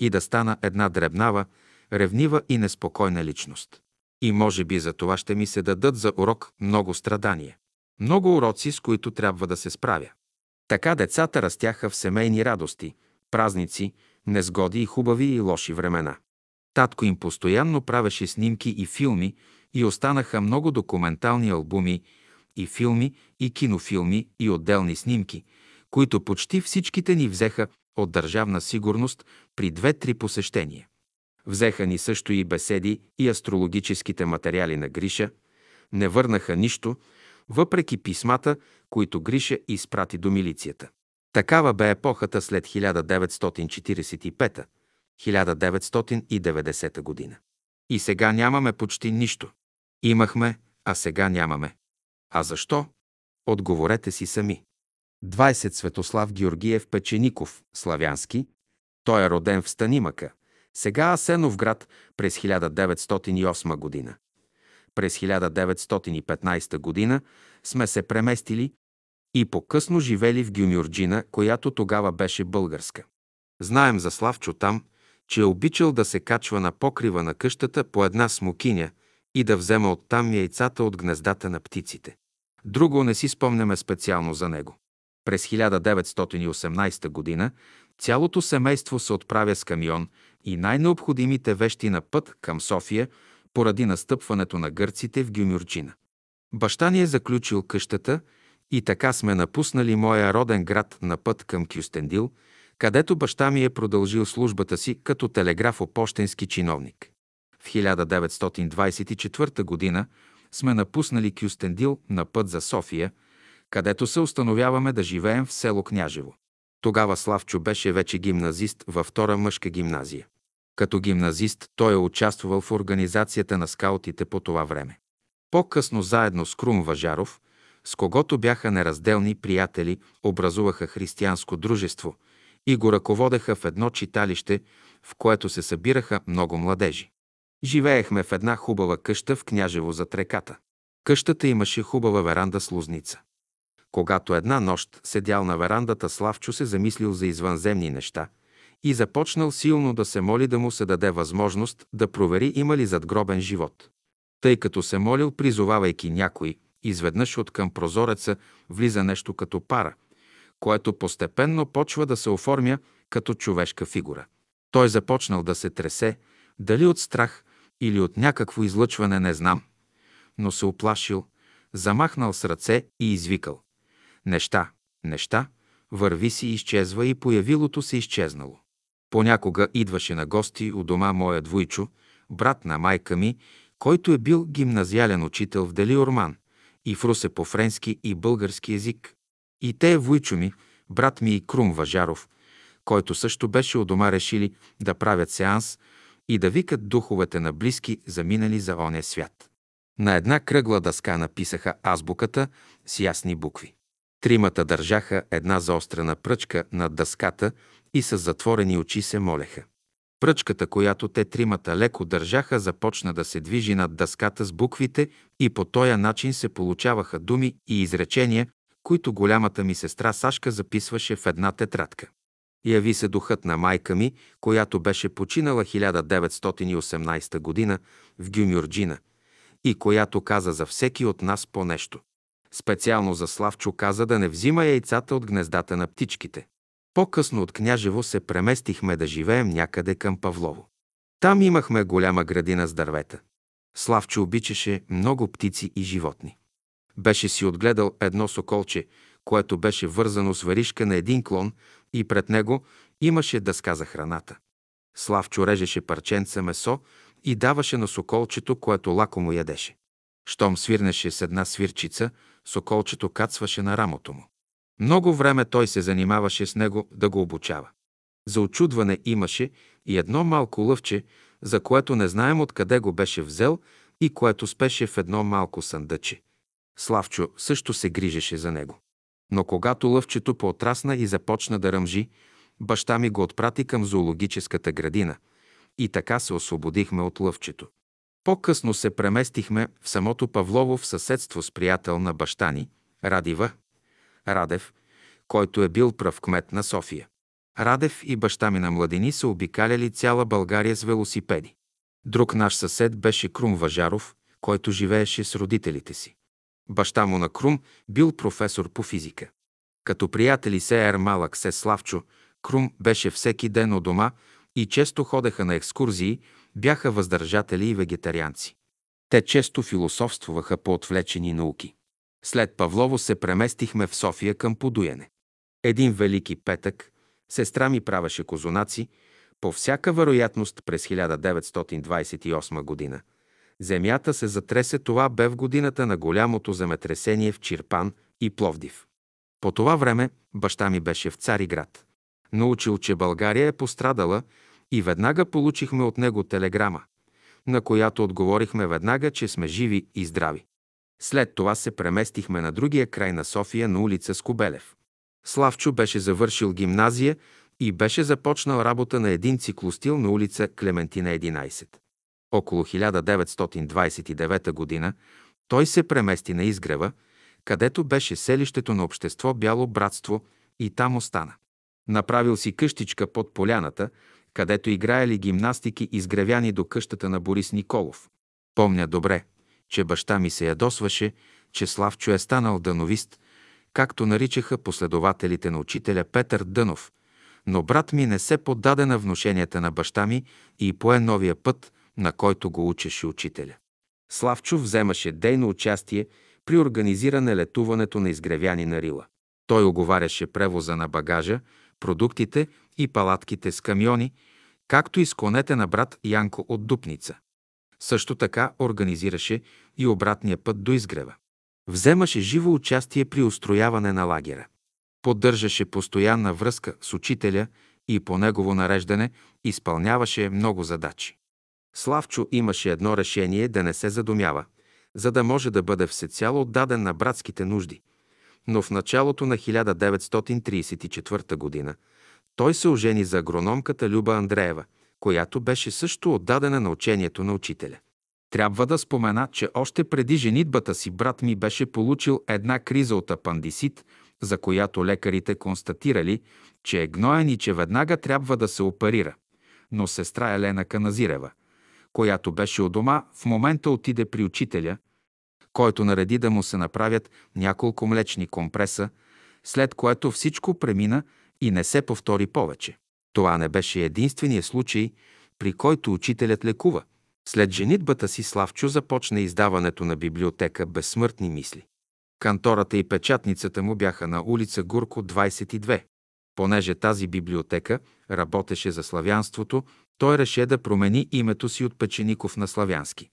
и да стана една дребнава, ревнива и неспокойна личност. И може би за това ще ми се дадат за урок много страдания. Много уроци, с които трябва да се справя. Така децата растяха в семейни радости, празници, незгоди и хубави и лоши времена. Татко им постоянно правеше снимки и филми и останаха много документални албуми и филми, и кинофилми, и отделни снимки, които почти всичките ни взеха от държавна сигурност при две-три посещения. Взеха ни също и беседи и астрологическите материали на Гриша, не върнаха нищо, въпреки писмата, които Гриша изпрати до милицията. Такава бе епохата след 1945-1990 година. И сега нямаме почти нищо. Имахме, а сега нямаме. А защо? Отговорете си сами. 20 Светослав Георгиев Печеников, славянски. Той е роден в Станимака, сега Асенов град през 1908 година. През 1915 година сме се преместили и по-късно живели в Гюмюрджина, която тогава беше българска. Знаем за Славчо там, че е обичал да се качва на покрива на къщата по една смокиня и да взема оттам яйцата от гнездата на птиците. Друго не си спомняме специално за него. През 1918 година цялото семейство се отправя с камион и най-необходимите вещи на път към София поради настъпването на гърците в Гюмюрчина. Баща ни е заключил къщата и така сме напуснали моя роден град на път към Кюстендил, където баща ми е продължил службата си като телеграфо-пощенски чиновник. В 1924 година сме напуснали Кюстендил на път за София, където се установяваме да живеем в село Княжево. Тогава Славчо беше вече гимназист във втора мъжка гимназия. Като гимназист той е участвал в организацията на скаутите по това време. По-късно заедно с Крум Важаров, с когото бяха неразделни приятели, образуваха християнско дружество и го ръководеха в едно читалище, в което се събираха много младежи. Живеехме в една хубава къща в Княжево за треката. Къщата имаше хубава веранда с лузница. Когато една нощ седял на верандата, Славчо се замислил за извънземни неща и започнал силно да се моли да му се даде възможност да провери има ли задгробен живот. Тъй като се молил, призовавайки някой, изведнъж от към прозореца влиза нещо като пара, което постепенно почва да се оформя като човешка фигура. Той започнал да се тресе, дали от страх или от някакво излъчване, не знам, но се оплашил, замахнал с ръце и извикал. Неща, неща, върви си, изчезва и появилото се изчезнало. Понякога идваше на гости у дома моя двойчо, брат на майка ми, който е бил гимназиален учител в Дели Орман и в Русе по френски и български язик. И те, войчо ми, брат ми и Крум Важаров, който също беше у дома решили да правят сеанс и да викат духовете на близки, заминали за оня свят. На една кръгла дъска написаха азбуката с ясни букви. Тримата държаха една заострена пръчка над дъската и с затворени очи се молеха. Пръчката, която те тримата леко държаха, започна да се движи над дъската с буквите и по този начин се получаваха думи и изречения, които голямата ми сестра Сашка записваше в една тетрадка. Яви се духът на майка ми, която беше починала 1918 година в Гюмюрджина и която каза за всеки от нас по нещо. Специално за Славчо каза да не взима яйцата от гнездата на птичките. По-късно от Княжево се преместихме да живеем някъде към Павлово. Там имахме голяма градина с дървета. Славчо обичаше много птици и животни. Беше си отгледал едно соколче, което беше вързано с варишка на един клон и пред него имаше дъска за храната. Славчо режеше парченца месо и даваше на соколчето, което лако му ядеше. Щом свирнеше с една свирчица, соколчето кацваше на рамото му. Много време той се занимаваше с него да го обучава. За очудване имаше и едно малко лъвче, за което не знаем откъде го беше взел и което спеше в едно малко съндъче. Славчо също се грижеше за него. Но когато лъвчето поотрасна и започна да ръмжи, баща ми го отпрати към зоологическата градина и така се освободихме от лъвчето. По-късно се преместихме в самото Павлово в съседство с приятел на баща ни, Радива, Радев, който е бил пръв кмет на София. Радев и баща ми на младини са обикаляли цяла България с велосипеди. Друг наш съсед беше Крум Важаров, който живееше с родителите си. Баща му на Крум бил професор по физика. Като приятели се Ер Малък се Славчо, Крум беше всеки ден у дома и често ходеха на екскурзии, бяха въздържатели и вегетарианци. Те често философствуваха по отвлечени науки. След Павлово се преместихме в София към подуяне. Един велики петък сестра ми правеше козунаци, по всяка вероятност през 1928 година. Земята се затресе, това бе в годината на голямото земетресение в Чирпан и Пловдив. По това време баща ми беше в Цариград. Научил, че България е пострадала и веднага получихме от него телеграма, на която отговорихме веднага, че сме живи и здрави. След това се преместихме на другия край на София на улица Скобелев. Славчо беше завършил гимназия и беше започнал работа на един циклостил на улица Клементина 11. Около 1929 г. той се премести на Изгрева, където беше селището на общество Бяло братство и там остана. Направил си къщичка под поляната, където играели гимнастики изгревяни до къщата на Борис Николов. Помня добре, че баща ми се ядосваше, че Славчо е станал дановист, както наричаха последователите на учителя Петър Дънов, но брат ми не се поддаде на вношенията на баща ми и пое новия път, на който го учеше учителя. Славчо вземаше дейно участие при организиране летуването на изгревяни на Рила. Той оговаряше превоза на багажа, продуктите и палатките с камиони, както и с конете на брат Янко от Дупница. Също така организираше и обратния път до изгрева. Вземаше живо участие при устрояване на лагера. Поддържаше постоянна връзка с учителя и по негово нареждане изпълняваше много задачи. Славчо имаше едно решение да не се задумява, за да може да бъде всецяло отдаден на братските нужди. Но в началото на 1934 година той се ожени за агрономката Люба Андреева, която беше също отдадена на учението на учителя. Трябва да спомена, че още преди женитбата си брат ми беше получил една криза от апандисит, за която лекарите констатирали, че е гноен и че веднага трябва да се оперира. Но сестра Елена Каназирева, която беше у дома, в момента отиде при учителя, който нареди да му се направят няколко млечни компреса, след което всичко премина и не се повтори повече. Това не беше единствения случай, при който учителят лекува. След женитбата си Славчо започна издаването на библиотека Безсмъртни мисли. Кантората и печатницата му бяха на улица Гурко, 22. Понеже тази библиотека работеше за славянството, той реше да промени името си от Печеников на славянски.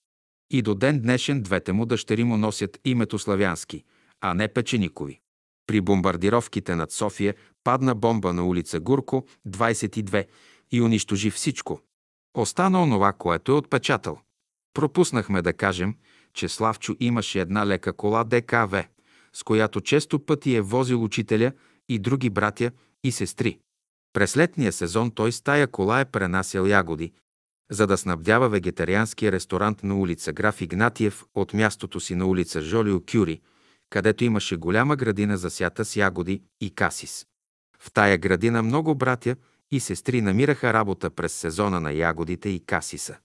И до ден днешен двете му дъщери му носят името славянски, а не Печеникови. При бомбардировките над София падна бомба на улица Гурко, 22 и унищожи всичко. Остана онова, което е отпечатал. Пропуснахме да кажем, че Славчо имаше една лека кола ДКВ, с която често пъти е возил учителя и други братя и сестри. През летния сезон той с тая кола е пренасял ягоди, за да снабдява вегетарианския ресторант на улица Граф Игнатиев от мястото си на улица Жолио Кюри, където имаше голяма градина засята с ягоди и касис. В тая градина много братя и сестри намираха работа през сезона на ягодите и касиса.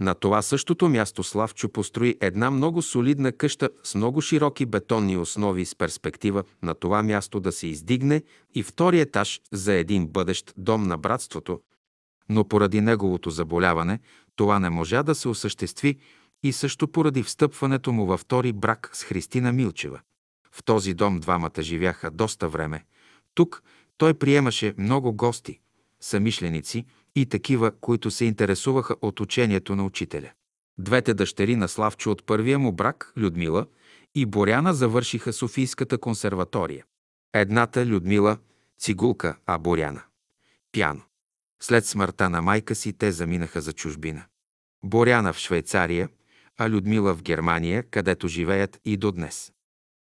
На това същото място Славчо построи една много солидна къща с много широки бетонни основи с перспектива на това място да се издигне и втори етаж за един бъдещ дом на братството, но поради неговото заболяване това не можа да се осъществи и също поради встъпването му във втори брак с Христина Милчева. В този дом двамата живяха доста време. Тук той приемаше много гости, самишленици и такива, които се интересуваха от учението на учителя. Двете дъщери на Славчо от първия му брак, Людмила и Боряна, завършиха Софийската консерватория. Едната Людмила – цигулка, а Боряна – пяно. След смъртта на майка си те заминаха за чужбина. Боряна в Швейцария, а Людмила в Германия, където живеят и до днес.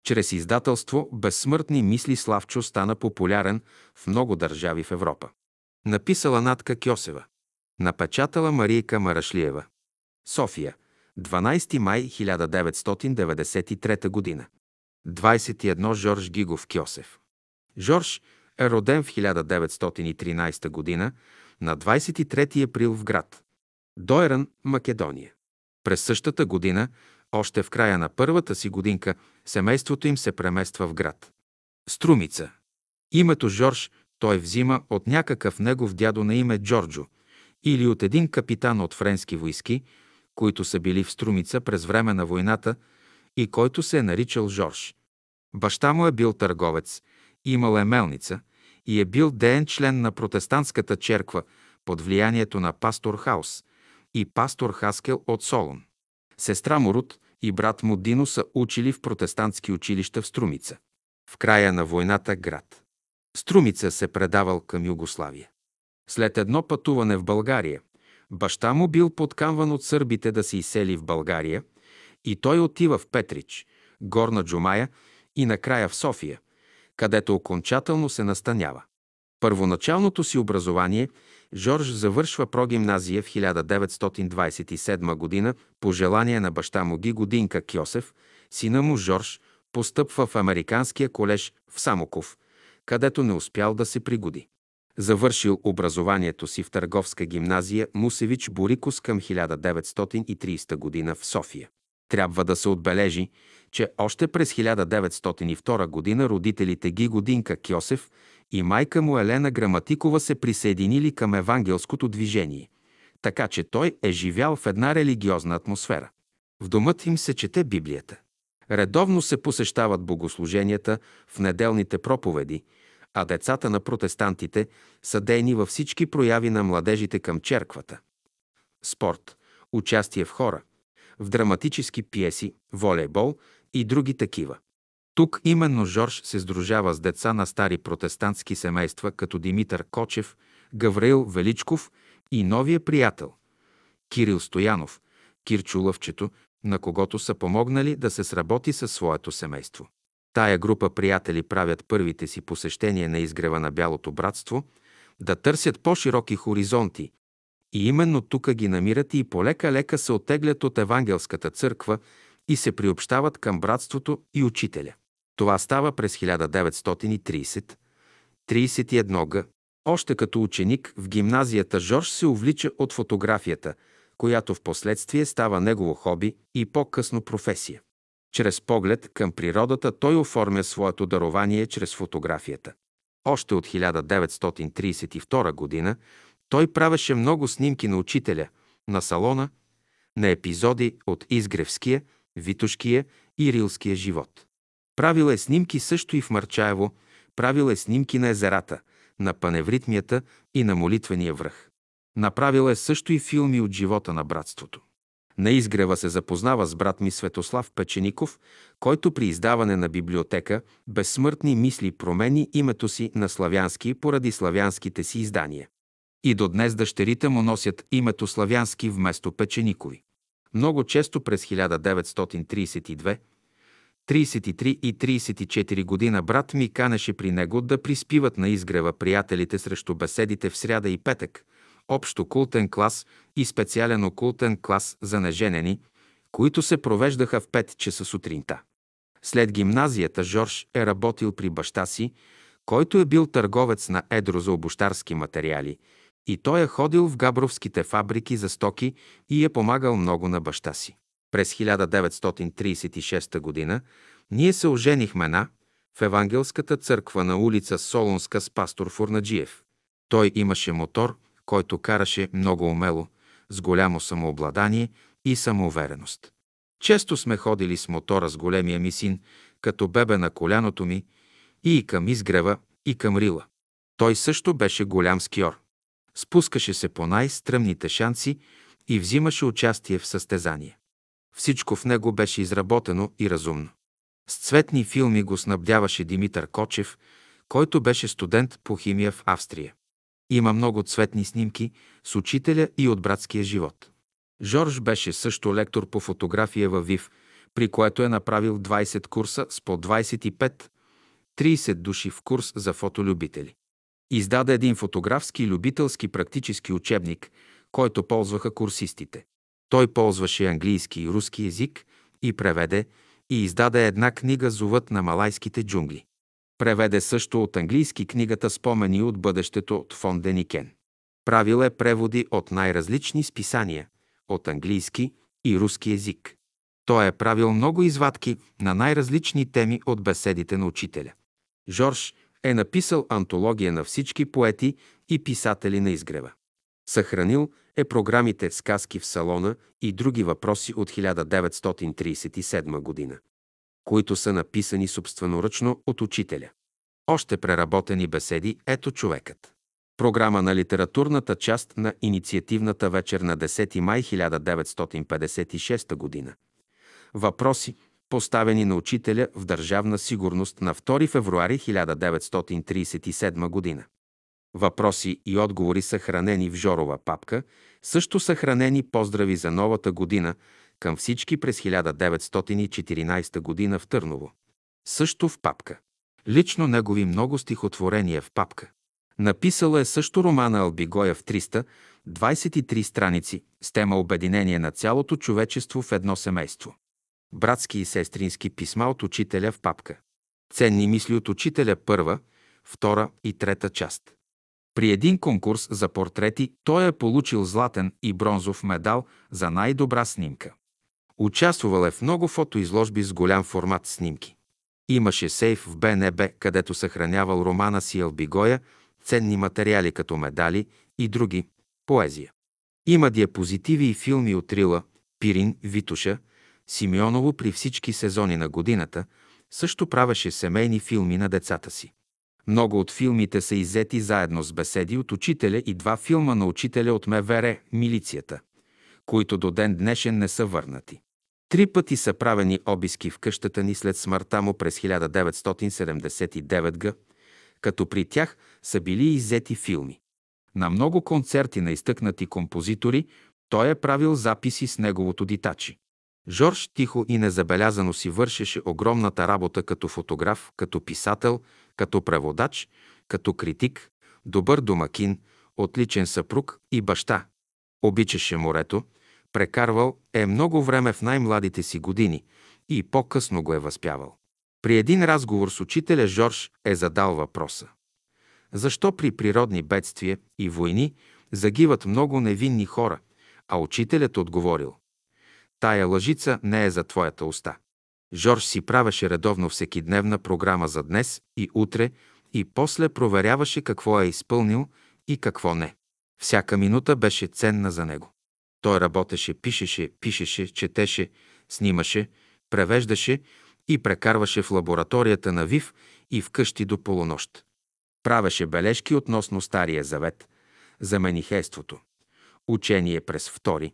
Чрез издателство Безсмъртни мисли Славчо стана популярен в много държави в Европа. Написала Натка Кьосева. Напечатала Марийка Марашлиева. София, 12 май 1993 г. 21 Жорж Гигов Кьосев. Жорж е роден в 1913 г. на 23 април в град Дойран, Македония. През същата година Още в края на първата си годинка семейството им се премества в град. Струмица. Името Жорж той взима от някакъв негов дядо на име Джорджо или от един капитан от френски войски, които са били в Струмица през време на войната и който се е наричал Жорж. Баща му е бил търговец, имал е мелница и е бил деен член на протестантската черква под влиянието на пастор Хаус и пастор Хаскел от Солон. Сестра му Рут и брат му Дино са учили в протестантски училища в Струмица. В края на войната град. Струмица се предавал към Югославия. След едно пътуване в България, баща му бил подкамван от сърбите да се изсели в България и той отива в Петрич, Горна Джумая и накрая в София, където окончателно се настанява. Първоначалното си образование Жорж завършва прогимназия в 1927 година по желание на баща му Ги Годинка Кьосев, сина му Жорж постъпва в Американския колеж в Самоков, където не успял да се пригоди. Завършил образованието си в търговска гимназия Мусевич Борикос към 1930 година в София. Трябва да се отбележи, че още през 1902 година родителите Ги Годинка Кьосев и майка му Елена Граматикова се присъединили към евангелското движение, така че той е живял в една религиозна атмосфера. В домът им се чете Библията. Редовно се посещават богослуженията в неделните проповеди, а децата на протестантите са дейни във всички прояви на младежите към черквата. Спорт, участие в хора, в драматически пиеси, волейбол и други такива. Тук именно Жорж се сдружава с деца на стари протестантски семейства, като Димитър Кочев, Гавраил Величков и новия приятел Кирил Стоянов, Кирчо Лъвчето, на когото са помогнали да се сработи със своето семейство. Тая група приятели правят първите си посещения на изгрева на Бялото братство, да търсят по-широки хоризонти. И именно тук ги намират и полека-лека се оттеглят от Евангелската църква и се приобщават към братството и учителя. Това става през 1930-31 г. Още като ученик в гимназията Жорж се увлича от фотографията, която в последствие става негово хоби и по-късно професия. Чрез поглед към природата той оформя своето дарование чрез фотографията. Още от 1932 година той правеше много снимки на учителя, на салона, на епизоди от Изгревския, Витошкия и Рилския живот. Правил е снимки също и в Марчаево, правил е снимки на езерата, на паневритмията и на молитвения връх. Направил е също и филми от живота на братството. На изгрева се запознава с брат ми Светослав Печеников, който при издаване на библиотека Безсмъртни мисли промени името си на славянски поради славянските си издания. И до днес дъщерите му носят името славянски вместо Печеникови. Много често през 1932 33 и 34 година брат ми канеше при него да приспиват на изгрева приятелите срещу беседите в сряда и петък, общо култен клас и специален окултен клас за неженени, които се провеждаха в 5 часа сутринта. След гимназията Жорж е работил при баща си, който е бил търговец на едро за обощарски материали и той е ходил в габровските фабрики за стоки и е помагал много на баща си. През 1936 г. ние се оженихме на в Евангелската църква на улица Солунска с пастор Фурнаджиев. Той имаше мотор, който караше много умело, с голямо самообладание и самоувереност. Често сме ходили с мотора с големия ми син, като бебе на коляното ми, и към изгрева, и към рила. Той също беше голям скиор. Спускаше се по най-стръмните шанци и взимаше участие в състезания. Всичко в него беше изработено и разумно. С цветни филми го снабдяваше Димитър Кочев, който беше студент по химия в Австрия. Има много цветни снимки с учителя и от братския живот. Жорж беше също лектор по фотография във ВИВ, при което е направил 20 курса с по 25-30 души в курс за фотолюбители. Издаде един фотографски любителски практически учебник, който ползваха курсистите. Той ползваше английски и руски език и преведе и издаде една книга «Зовът на малайските джунгли». Преведе също от английски книгата «Спомени от бъдещето» от фон Деникен. Правил е преводи от най-различни списания, от английски и руски език. Той е правил много извадки на най-различни теми от беседите на учителя. Жорж е написал антология на всички поети и писатели на изгрева. Съхранил е програмите Сказки в салона и други въпроси от 1937 година, които са написани собственоръчно от учителя. Още преработени беседи «Ето човекът». Програма на литературната част на инициативната вечер на 10 май 1956 година. Въпроси, поставени на учителя в Държавна сигурност на 2 февруари 1937 година. Въпроси и отговори са хранени в Жорова папка, също са хранени поздрави за новата година към всички през 1914 година в Търново. Също в папка. Лично негови много стихотворения в папка. Написала е също романа Албигоя в 300, 23 страници с тема Обединение на цялото човечество в едно семейство. Братски и сестрински писма от учителя в папка. Ценни мисли от учителя първа, втора и трета част. При един конкурс за портрети той е получил златен и бронзов медал за най-добра снимка. Участвал е в много фотоизложби с голям формат снимки. Имаше сейф в БНБ, където съхранявал романа си Елбигоя, ценни материали като медали и други, поезия. Има диапозитиви и филми от Рила, Пирин, Витуша, Симеоново при всички сезони на годината, също правеше семейни филми на децата си. Много от филмите са иззети заедно с беседи от учителя и два филма на учителя от МВР «Милицията», които до ден днешен не са върнати. Три пъти са правени обиски в къщата ни след смъртта му през 1979 г., като при тях са били иззети филми. На много концерти на изтъкнати композитори той е правил записи с неговото дитачи. Жорж тихо и незабелязано си вършеше огромната работа като фотограф, като писател, като преводач, като критик, добър домакин, отличен съпруг и баща. Обичаше морето, прекарвал е много време в най-младите си години и по-късно го е възпявал. При един разговор с учителя Жорж е задал въпроса. Защо при природни бедствия и войни загиват много невинни хора, а учителят отговорил – Тая лъжица не е за твоята уста. Жорж си правеше редовно всекидневна програма за днес и утре и после проверяваше какво е изпълнил и какво не. Всяка минута беше ценна за него. Той работеше, пишеше, пишеше, четеше, снимаше, превеждаше и прекарваше в лабораторията на ВИВ и вкъщи до полунощ. Правеше бележки относно Стария завет, за менихейството, учение през втори,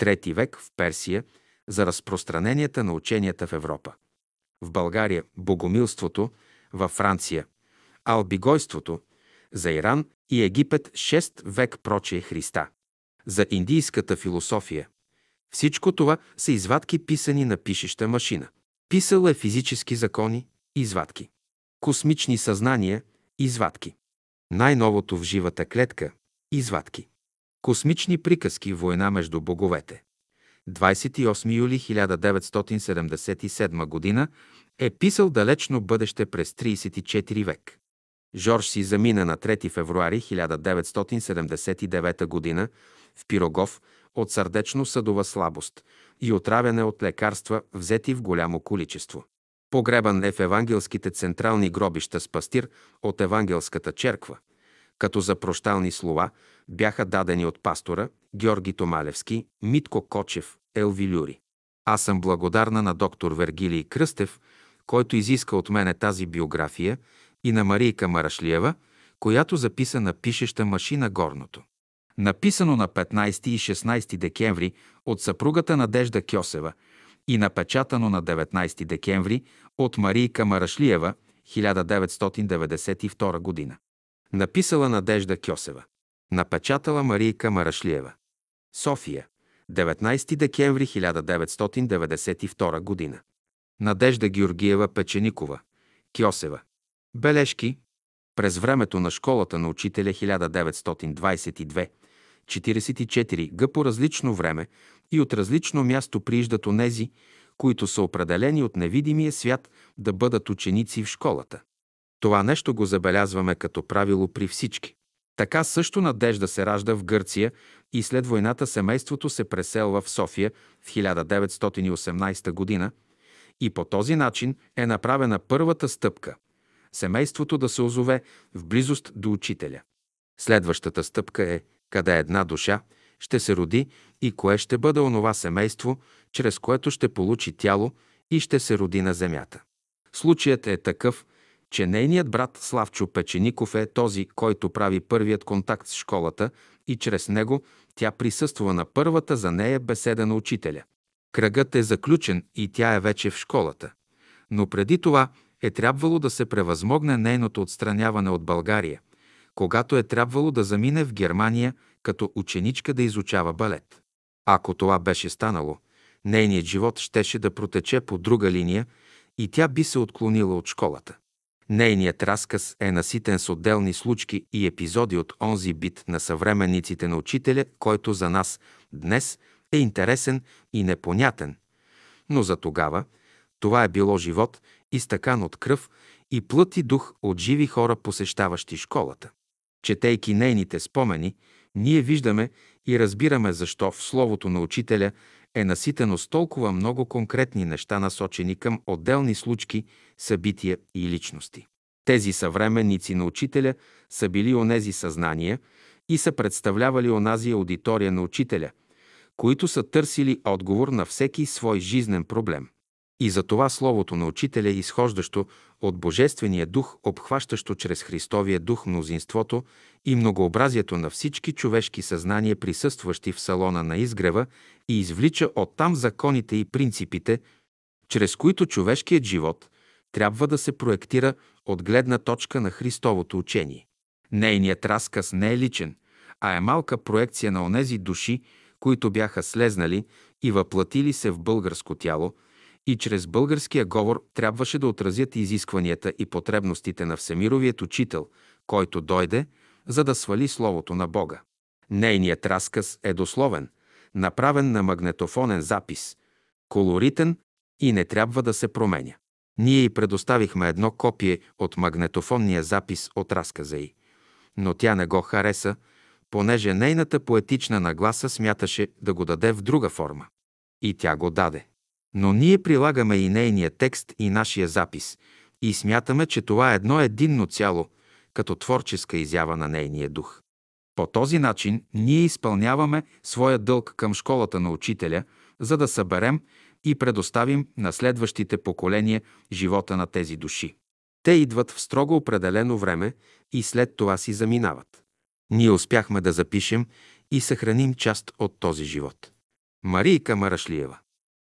трети век в Персия за разпространенията на ученията в Европа. В България – богомилството, във Франция – албигойството, за Иран и Египет 6 век проче Христа. За индийската философия. Всичко това са извадки писани на пишеща машина. Писал е физически закони, извадки. Космични съзнания, извадки. Най-новото в живата клетка, извадки. Космични приказки Война между боговете. 28 юли 1977 г. е писал далечно бъдеще през 34 век. Жорж си замина на 3 февруари 1979 г. в Пирогов от сърдечно-съдова слабост и отравяне от лекарства, взети в голямо количество. Погребан е в евангелските централни гробища с пастир от Евангелската черква – като за прощални слова бяха дадени от пастора Георги Томалевски, Митко Кочев, Елви Люри. Аз съм благодарна на доктор Вергилий Кръстев, който изиска от мене тази биография, и на Марийка Марашлиева, която записа на пишеща машина горното. Написано на 15 и 16 декември от съпругата Надежда Кьосева и напечатано на 19 декември от Марийка Марашлиева 1992 година. Написала Надежда Кьосева. Напечатала Марийка Марашлиева. София. 19 декември 1992 година. Надежда Георгиева Печеникова. Кьосева. Бележки. През времето на школата на учителя 1922 44 г по различно време и от различно място прииждат онези, които са определени от невидимия свят да бъдат ученици в школата. Това нещо го забелязваме като правило при всички. Така също надежда се ражда в Гърция и след войната семейството се преселва в София в 1918 година и по този начин е направена първата стъпка – семейството да се озове в близост до учителя. Следващата стъпка е къде една душа ще се роди и кое ще бъде онова семейство, чрез което ще получи тяло и ще се роди на земята. Случаят е такъв, че нейният брат Славчо Печеников е този, който прави първият контакт с школата и чрез него тя присъства на първата за нея беседа на учителя. Кръгът е заключен и тя е вече в школата. Но преди това е трябвало да се превъзмогне нейното отстраняване от България, когато е трябвало да замине в Германия като ученичка да изучава балет. Ако това беше станало, нейният живот щеше да протече по друга линия и тя би се отклонила от школата. Нейният разказ е наситен с отделни случки и епизоди от онзи бит на съвременниците на учителя, който за нас днес е интересен и непонятен. Но за тогава това е било живот, изтъкан от кръв и плът и дух от живи хора, посещаващи школата. Четейки нейните спомени, ние виждаме и разбираме защо в Словото на Учителя е наситено с толкова много конкретни неща, насочени към отделни случки, събития и личности. Тези съвременници на учителя са били онези съзнания и са представлявали онази аудитория на учителя, които са търсили отговор на всеки свой жизнен проблем. И за това Словото на Учителя, изхождащо от Божествения дух, обхващащо чрез Христовия дух мнозинството и многообразието на всички човешки съзнания, присъстващи в салона на изгрева и извлича оттам законите и принципите, чрез които човешкият живот трябва да се проектира от гледна точка на Христовото учение. Нейният разказ не е личен, а е малка проекция на онези души, които бяха слезнали и въплатили се в българско тяло – и чрез българския говор трябваше да отразят изискванията и потребностите на Всемировият учител, който дойде, за да свали Словото на Бога. Нейният разказ е дословен, направен на магнетофонен запис, колоритен и не трябва да се променя. Ние й предоставихме едно копие от магнетофонния запис от разказа й. Но тя не го хареса, понеже нейната поетична нагласа смяташе да го даде в друга форма. И тя го даде. Но ние прилагаме и нейния текст и нашия запис и смятаме, че това е едно единно цяло, като творческа изява на нейния дух. По този начин ние изпълняваме своя дълг към школата на учителя, за да съберем и предоставим на следващите поколения живота на тези души. Те идват в строго определено време и след това си заминават. Ние успяхме да запишем и съхраним част от този живот. Марийка Марашлиева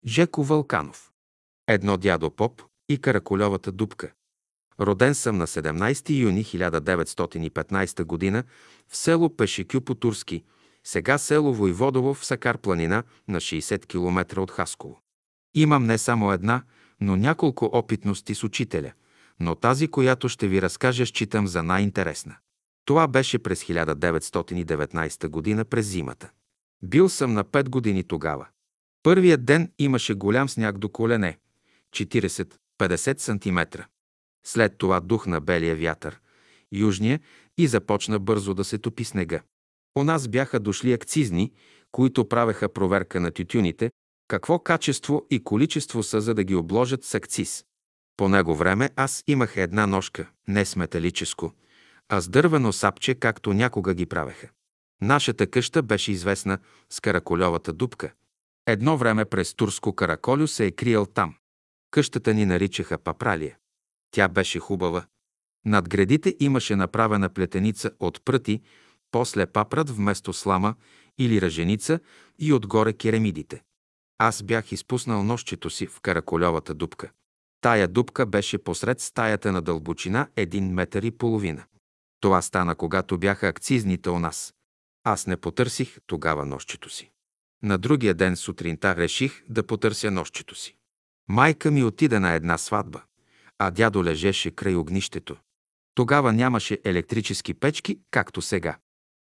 Жеко Вълканов. Едно дядо Поп и Караколевата дупка. Роден съм на 17 юни 1915 г. в село Пешекю по Турски, сега село Войводово в Сакар планина на 60 км от Хасково. Имам не само една, но няколко опитности с учителя, но тази, която ще ви разкажа, считам за най-интересна. Това беше през 1919 г. през зимата. Бил съм на 5 години тогава. Първият ден имаше голям сняг до колене, 40-50 см. След това духна белия вятър, южния, и започна бързо да се топи снега. У нас бяха дошли акцизни, които правеха проверка на тютюните, какво качество и количество са, за да ги обложат с акциз. По него време аз имах една ножка, не с металическо, а с дървено сапче, както някога ги правеха. Нашата къща беше известна с караколевата дупка – Едно време през турско караколю се е криел там. Къщата ни наричаха Папралия. Тя беше хубава. Над гредите имаше направена плетеница от пръти, после папрат вместо слама или ръженица и отгоре керамидите. Аз бях изпуснал нощчето си в караколевата дупка. Тая дупка беше посред стаята на дълбочина един метър и половина. Това стана, когато бяха акцизните у нас. Аз не потърсих тогава нощчето си. На другия ден сутринта реших да потърся нощчето си. Майка ми отида на една сватба, а дядо лежеше край огнището. Тогава нямаше електрически печки, както сега.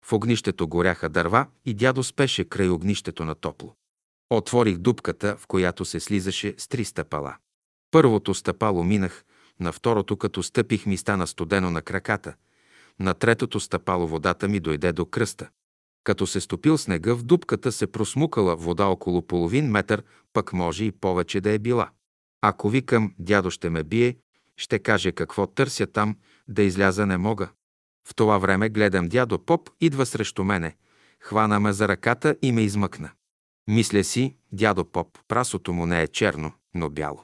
В огнището горяха дърва и дядо спеше край огнището на топло. Отворих дупката, в която се слизаше с три стъпала. Първото стъпало минах, на второто, като стъпих ми стана студено на краката. На третото стъпало водата ми дойде до кръста. Като се стопил снега, в дупката се просмукала вода около половин метър, пък може и повече да е била. Ако викам, дядо ще ме бие, ще каже какво търся там, да изляза не мога. В това време гледам дядо Поп, идва срещу мене, хвана ме за ръката и ме измъкна. Мисля си, дядо Поп, прасото му не е черно, но бяло.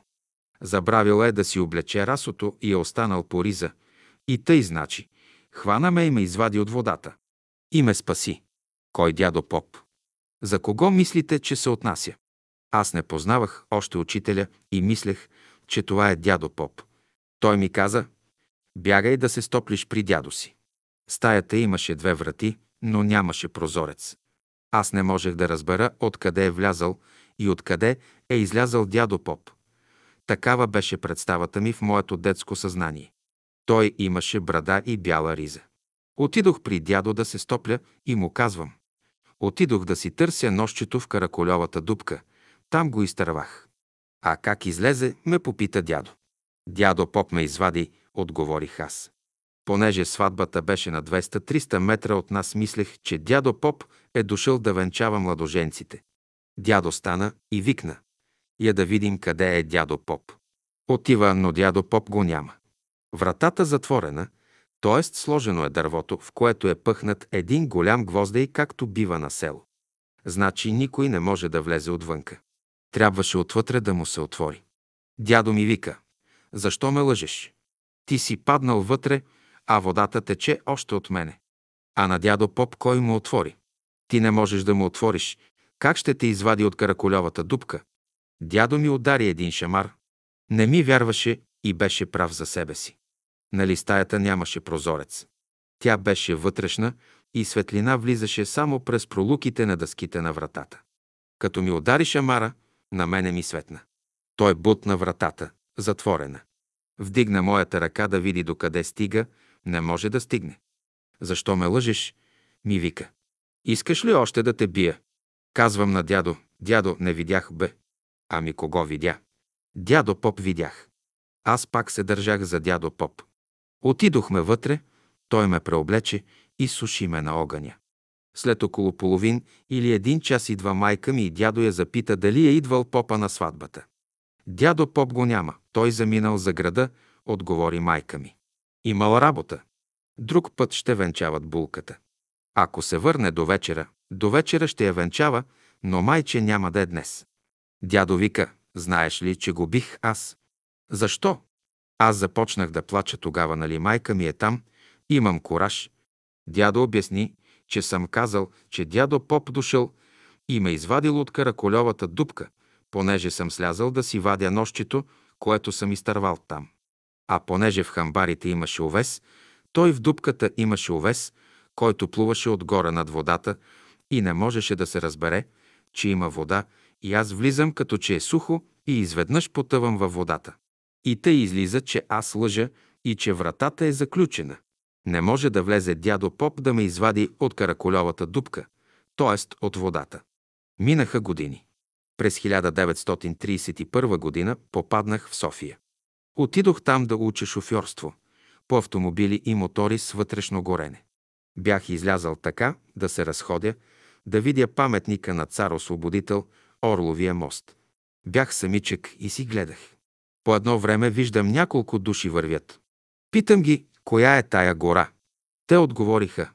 Забравил е да си облече расото и е останал по риза. И тъй значи. Хвана ме и ме извади от водата. И ме спаси. Кой дядо Поп? За кого мислите, че се отнася? Аз не познавах още учителя и мислех, че това е дядо Поп. Той ми каза, бягай да се стоплиш при дядо си. Стаята имаше две врати, но нямаше прозорец. Аз не можех да разбера откъде е влязал и откъде е излязал дядо Поп. Такава беше представата ми в моето детско съзнание. Той имаше брада и бяла риза. Отидох при дядо да се стопля и му казвам. Отидох да си търся нощчето в караколевата дупка. Там го изтървах. А как излезе, ме попита дядо. Дядо Поп ме извади, отговорих аз. Понеже сватбата беше на 200-300 метра от нас, мислех, че дядо Поп е дошъл да венчава младоженците. Дядо стана и викна. Я да видим къде е дядо Поп. Отива, но дядо Поп го няма. Вратата затворена, т.е. сложено е дървото, в което е пъхнат един голям гвоздей, както бива на село. Значи никой не може да влезе отвънка. Трябваше отвътре да му се отвори. Дядо ми вика, защо ме лъжеш? Ти си паднал вътре, а водата тече още от мене. А на дядо Поп кой му отвори? Ти не можеш да му отвориш. Как ще те извади от караколевата дупка? Дядо ми удари един шамар. Не ми вярваше и беше прав за себе си. Нали стаята нямаше прозорец. Тя беше вътрешна и светлина влизаше само през пролуките на дъските на вратата. Като ми удари шамара, на мене ми светна. Той бутна вратата, затворена. Вдигна моята ръка да види докъде стига, не може да стигне. Защо ме лъжеш? Ми вика. Искаш ли още да те бия? Казвам на дядо. Дядо, не видях бе. Ами кого видя? Дядо Поп видях. Аз пак се държах за дядо Поп. Отидохме вътре, той ме преоблече и суши ме на огъня. След около половин или един час идва майка ми и дядо я запита дали е идвал попа на сватбата. Дядо Поп го няма, той заминал за града, отговори майка ми. Имал работа. Друг път ще венчават булката. Ако се върне до вечера, до вечера ще я венчава, но майче няма да е днес. Дядо вика, знаеш ли, че го бих аз? Защо? Аз започнах да плача тогава, нали майка ми е там, имам кораж. Дядо обясни, че съм казал, че дядо Поп дошъл и ме извадил от караколевата дупка, понеже съм слязал да си вадя нощчето, което съм изтървал там. А понеже в хамбарите имаше овес, той в дупката имаше овес, който плуваше отгоре над водата и не можеше да се разбере, че има вода и аз влизам като че е сухо и изведнъж потъвам във водата. И тъй излиза, че аз лъжа и че вратата е заключена. Не може да влезе дядо Поп да ме извади от караколевата дупка, т.е. от водата. Минаха години. През 1931 година попаднах в София. Отидох там да уча шофьорство по автомобили и мотори с вътрешно горене. Бях излязал така да се разходя, да видя паметника на цар Освободител, Орловия мост. Бях самичък и си гледах. По едно време виждам няколко души вървят. Питам ги, коя е тая гора? Те отговориха,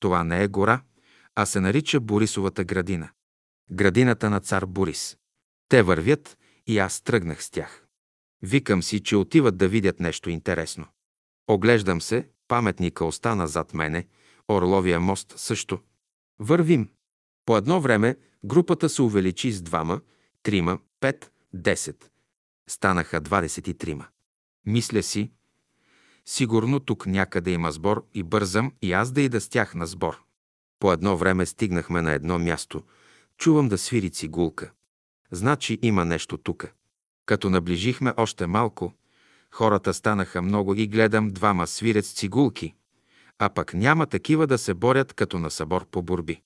това не е гора, а се нарича Борисовата градина. Градината на цар Борис. Те вървят и аз тръгнах с тях. Викам си, че отиват да видят нещо интересно. Оглеждам се, паметника остана зад мене, Орловия мост също. Вървим. По едно време групата се увеличи с двама, трима, пет, десет. Станаха 23. Мисля си, сигурно тук някъде има сбор и бързам и аз да ида с тях на сбор. По едно време стигнахме на едно място. Чувам да свири цигулка. Значи има нещо тука. Като наближихме още малко, хората станаха много и гледам двама свирят с цигулки, а пък няма такива да се борят като на събор по борби.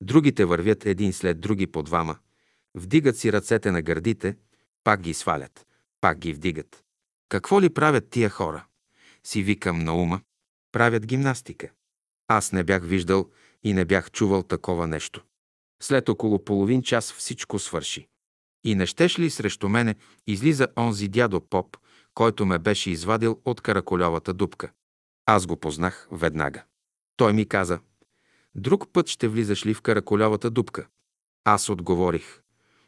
Другите вървят един след други по двама, вдигат си ръцете на гърдите, пак ги свалят, пак ги вдигат. Какво ли правят тия хора? Си викам на ума. Правят гимнастика. Аз не бях виждал и не бях чувал такова нещо. След около половин час всичко свърши. И не щеш ли срещу мене излиза онзи дядо поп, който ме беше извадил от караколевата дупка. Аз го познах веднага. Той ми каза, друг път ще влизаш ли в караколевата дупка? Аз отговорих,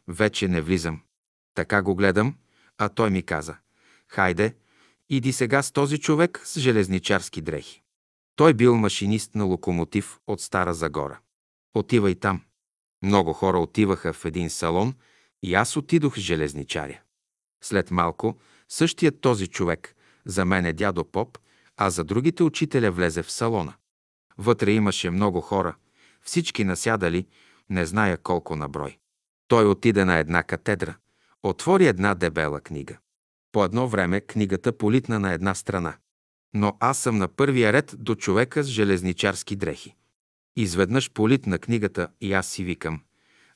вече не влизам. Така го гледам, а той ми каза, хайде, иди сега с този човек с железничарски дрехи. Той бил машинист на локомотив от Стара Загора. Отивай там. Много хора отиваха в един салон и аз отидох с железничаря. След малко същият този човек, за мен е дядо Поп, а за другите учителя влезе в салона. Вътре имаше много хора, всички насядали, не зная колко на брой. Той отиде на една катедра, отвори една дебела книга. По едно време книгата политна на една страна. Но аз съм на първия ред до човека с железничарски дрехи. Изведнъж политна книгата и аз си викам.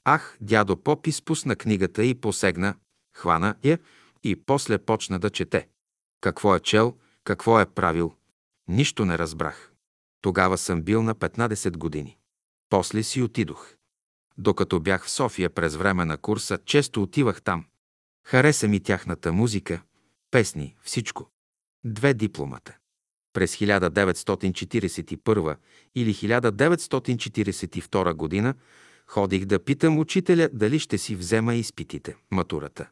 Ах, дядо Поп изпусна книгата и посегна, хвана я и после почна да чете. Какво е чел, какво е правил, нищо не разбрах. Тогава съм бил на 15 години. После си отидох. Докато бях в София през време на курса, често отивах там. Хареса ми тяхната музика, песни, всичко. Две дипломата. През 1941 или 1942 година ходих да питам учителя дали ще си взема изпитите, матурата.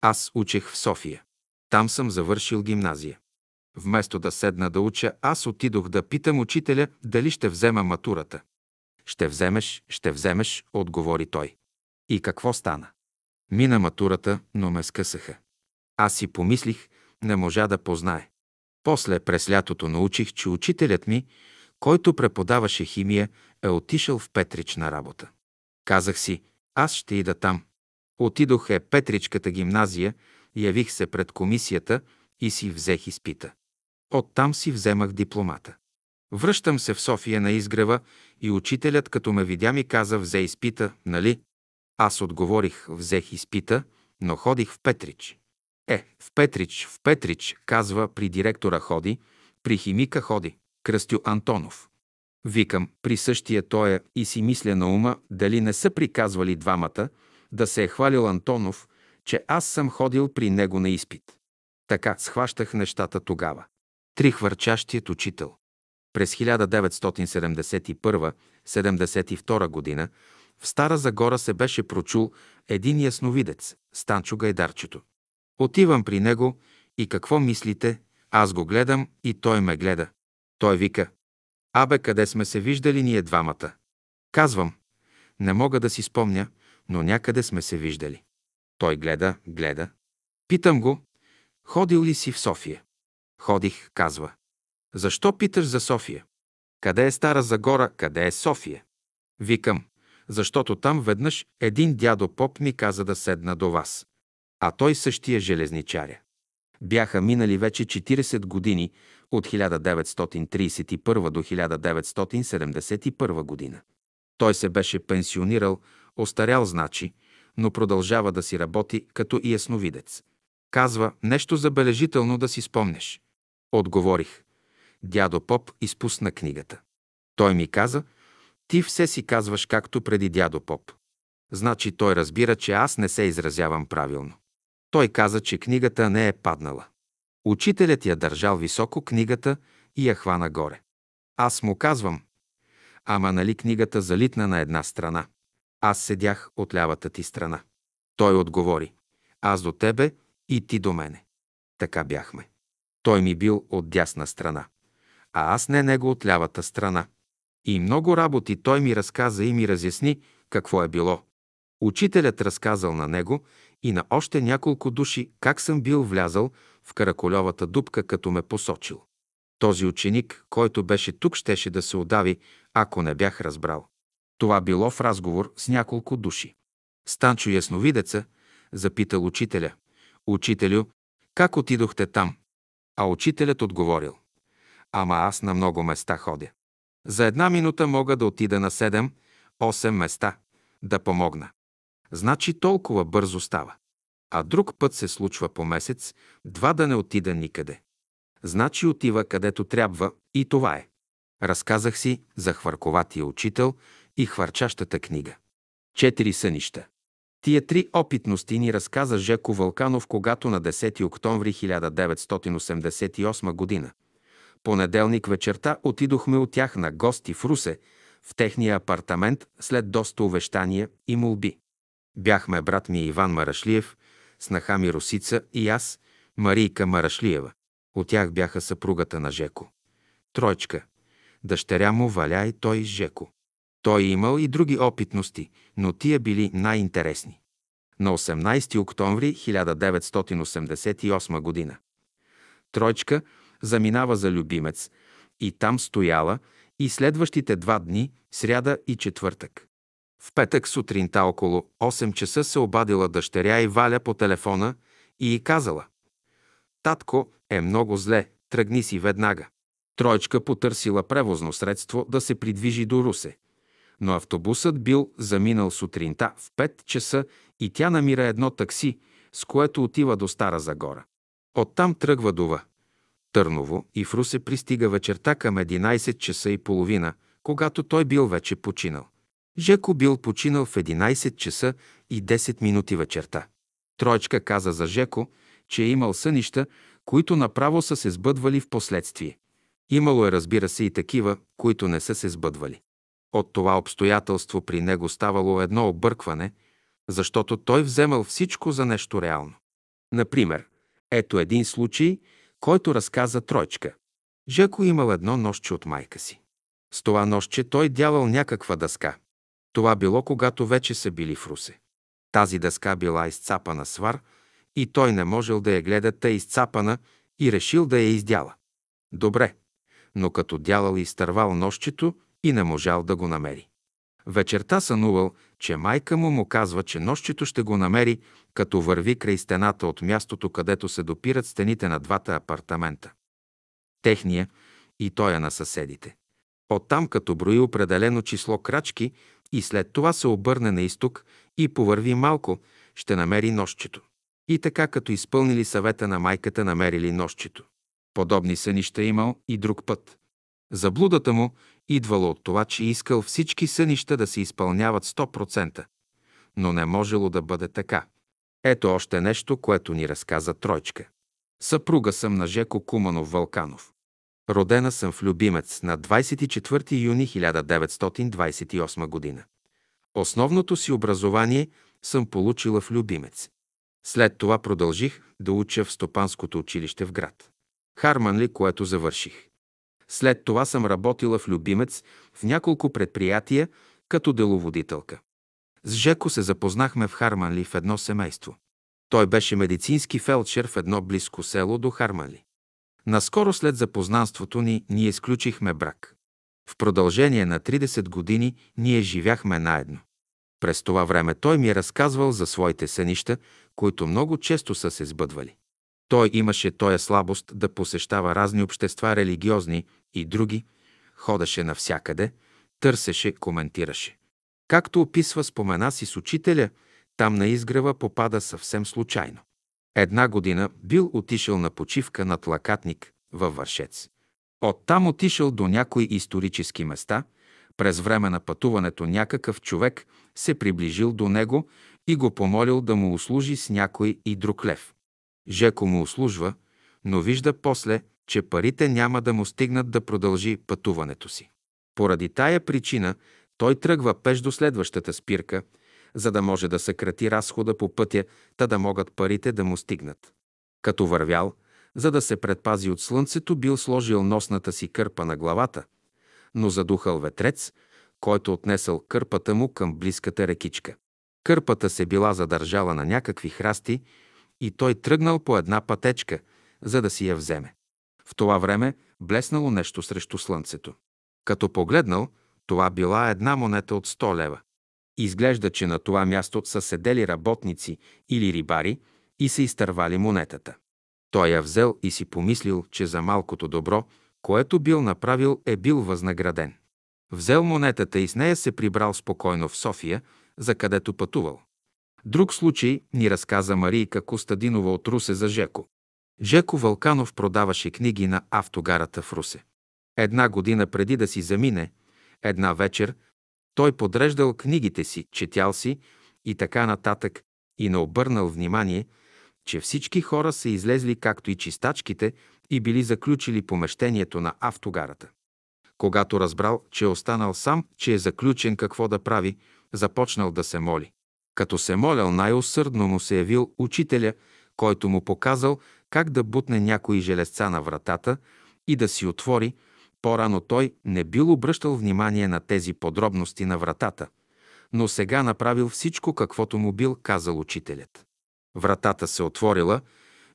Аз учех в София. Там съм завършил гимназия. Вместо да седна да уча, аз отидох да питам учителя дали ще взема матурата. Ще вземеш, ще вземеш, отговори той. И какво стана? Мина матурата, но ме скъсаха. Аз си помислих, не можа да познае. После през лятото научих, че учителят ми, който преподаваше химия, е отишъл в Петрич на работа. Казах си, аз ще ида там. Отидох е Петричката гимназия, явих се пред комисията и си взех изпита. Оттам си вземах дипломата. Връщам се в София на изгрева и учителят, като ме видя, ми каза, взе изпита, нали? Аз отговорих, взех изпита, но ходих в Петрич. Е, в Петрич, в Петрич, казва, при директора ходи, при химика ходи, Кръстю Антонов. Викам, при същия той е и си мисля на ума, дали не са приказвали двамата, да се е хвалил Антонов, че аз съм ходил при него на изпит. Така схващах нещата тогава. Три хвърчащият учител. През 1971-72 година в Стара Загора се беше прочул един ясновидец, Станчо Гайдарчето. Отивам при него и какво мислите? Аз го гледам и той ме гледа. Той вика, Абе, къде сме се виждали ние двамата? Казвам, не мога да си спомня, но някъде сме се виждали. Той гледа, гледа. Питам го, ходил ли си в София? Ходих, казва. Защо питаш за София? Къде е Стара Загора, къде е София? Викам, защото там веднъж един дядо поп ми каза да седна до вас. А той същия железничаря. Бяха минали вече 40 години от 1931 до 1971 година. Той се беше пенсионирал, остарял значи, но продължава да си работи като и ясновидец. Казва нещо забележително да си спомнеш. Отговорих. Дядо Поп изпусна книгата. Той ми каза, ти все си казваш както преди дядо Поп. Значи той разбира, че аз не се изразявам правилно. Той каза, че книгата не е паднала. Учителят я държал високо книгата и я хвана горе. Аз му казвам, ама нали книгата залитна на една страна? Аз седях от лявата ти страна. Той отговори, аз до тебе и ти до мене. Така бяхме. Той ми бил от дясна страна, а аз не него от лявата страна. И много работи той ми разказа и ми разясни какво е било. Учителят разказал на него и на още няколко души как съм бил влязал в караколевата дупка, като ме посочил. Този ученик, който беше тук, щеше да се удави, ако не бях разбрал. Това било в разговор с няколко души. Станчо Ясновидеца запитал учителя. Учителю, как отидохте там? А учителят отговорил. Ама аз на много места ходя. За една минута мога да отида на 7-8 места, да помогна. Значи толкова бързо става. А друг път се случва по месец, два да не отида никъде. Значи отива където трябва и това е. Разказах си за хвърковатия учител и хвърчащата книга. Четири сънища. Тия три опитности ни разказа Жеко Вълканов, когато на 10 октомври 1988 година. Понеделник вечерта отидохме от тях на гости в Русе, в техния апартамент след доста увещания и молби. Бяхме брат ми Иван Марашлиев, снаха ми Русица и аз, Марийка Марашлиева. От тях бяха съпругата на Жеко. Тройчка. Дъщеря му Валя и той Жеко. Той имал и други опитности, но тия били най-интересни. На 18 октомври 1988 година. Тройчка заминава за любимец и там стояла и следващите два дни, сряда и четвъртък. В петък сутринта около 8 часа се обадила дъщеря и Валя по телефона и й казала «Татко е много зле, тръгни си веднага». Троечка потърсила превозно средство да се придвижи до Русе. Но автобусът бил заминал сутринта в 5 часа и тя намира едно такси, с което отива до Стара Загора. Оттам тръгва дова. Търново и в Русе пристига вечерта към 11 часа и половина, когато той бил вече починал. Жеко бил починал в 11 часа и 10 минути вечерта. Троечка каза за Жеко, че е имал сънища, които направо са се сбъдвали в последствие. Имало е, разбира се, и такива, които не са се сбъдвали. От това обстоятелство при него ставало едно объркване, защото той вземал всичко за нещо реално. Например, ето един случай, който разказа Тройчка. Жеко имал едно нощче от майка си. С това нощче той дявал някаква дъска. Това било, когато вече са били в Русе. Тази дъска била изцапана свар и той не можел да я гледа тъй изцапана и решил да я издяла. Добре, но като дялал и изтървал нощчето и не можал да го намери. Вечерта сънувал, че майка му му казва, че нощчето ще го намери, като върви край стената от мястото, където се допират стените на двата апартамента. Техния и тоя на съседите. Оттам, като брои определено число крачки и след това се обърне на изток и повърви малко, ще намери нощчето. И така, като изпълнили съвета на майката, намерили нощчето. Подобни сънища имал и друг път. Заблудата му идвало от това, че искал всички сънища да се изпълняват 100%, но не можело да бъде така. Ето още нещо, което ни разказа Тройчка. Съпруга съм на Жеко Куманов Вълканов. Родена съм в Любимец на 24 юни 1928 година. Основното си образование съм получила в Любимец. След това продължих да уча в Стопанското училище в град. Харманли, което завърших. След това съм работила в Любимец в няколко предприятия като деловодителка. С Жеко се запознахме в Харманли в едно семейство. Той беше медицински фелдшер в едно близко село до Харманли. Наскоро след запознанството ни ние изключихме брак. В продължение на 30 години ние живяхме наедно. През това време той ми е разказвал за своите сънища, които много често са се сбъдвали. Той имаше тоя слабост да посещава разни общества, религиозни и други, ходеше навсякъде, търсеше, коментираше. Както описва спомена си с учителя, там на изгрева попада съвсем случайно. Една година бил отишъл на почивка над Лакатник във Вършец. Оттам отишъл до някои исторически места, през време на пътуването някакъв човек се приближил до него и го помолил да му услужи с някой и друг лев. Жеко му услужва, но вижда после, че парите няма да му стигнат да продължи пътуването си. Поради тая причина той тръгва пеш до следващата спирка, за да може да съкрати разхода по пътя, та да могат парите да му стигнат. Като вървял, за да се предпази от слънцето, бил сложил носната си кърпа на главата, но задухал ветрец, който отнесъл кърпата му към близката рекичка. Кърпата се била задържала на някакви храсти и той тръгнал по една пътечка, за да си я вземе. В това време блеснало нещо срещу слънцето. Като погледнал, това била една монета от 100 лева. Изглежда, че на това място са седели работници или рибари и се изтървали монетата. Той я взел и си помислил, че за малкото добро, което бил направил, е бил възнаграден. Взел монетата и с нея се прибрал спокойно в София, за където пътувал. Друг случай ни разказа Марийка Костадинова от Русе за Жеко. Жеко Вълканов продаваше книги на автогарата в Русе. Една година преди да си замине, една вечер, той подреждал книгите си, четял си и така нататък и не обърнал внимание, че всички хора са излезли, както и чистачките, и били заключили помещението на автогарата. Когато разбрал, че е останал сам, че е заключен какво да прави, започнал да се моли. Като се молял, най-усърдно му се явил учителя, който му показал как да бутне някои железца на вратата и да си отвори. По-рано той не бил обръщал внимание на тези подробности на вратата, но сега направил всичко, каквото му бил казал учителят. Вратата се отворила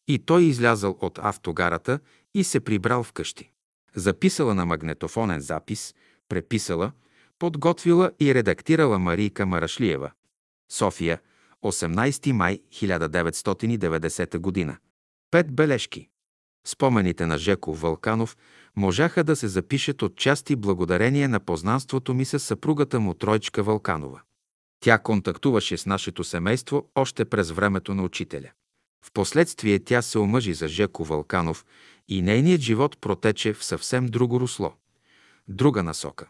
и той излязал от автогарата и се прибрал вкъщи. Записала на магнетофонен запис, преписала, подготвила и редактирала Марийка Марашлиева. София, 18 май 1990 г. Пет бележки. Спомените на Жеко Вълканов можаха да се запишат от части благодарение на познанството ми с съпругата му Тройчка Вълканова. Тя контактуваше с нашето семейство още през времето на учителя. Впоследствие тя се омъжи за Жеко Вълканов и нейният живот протече в съвсем друго русло, друга насока.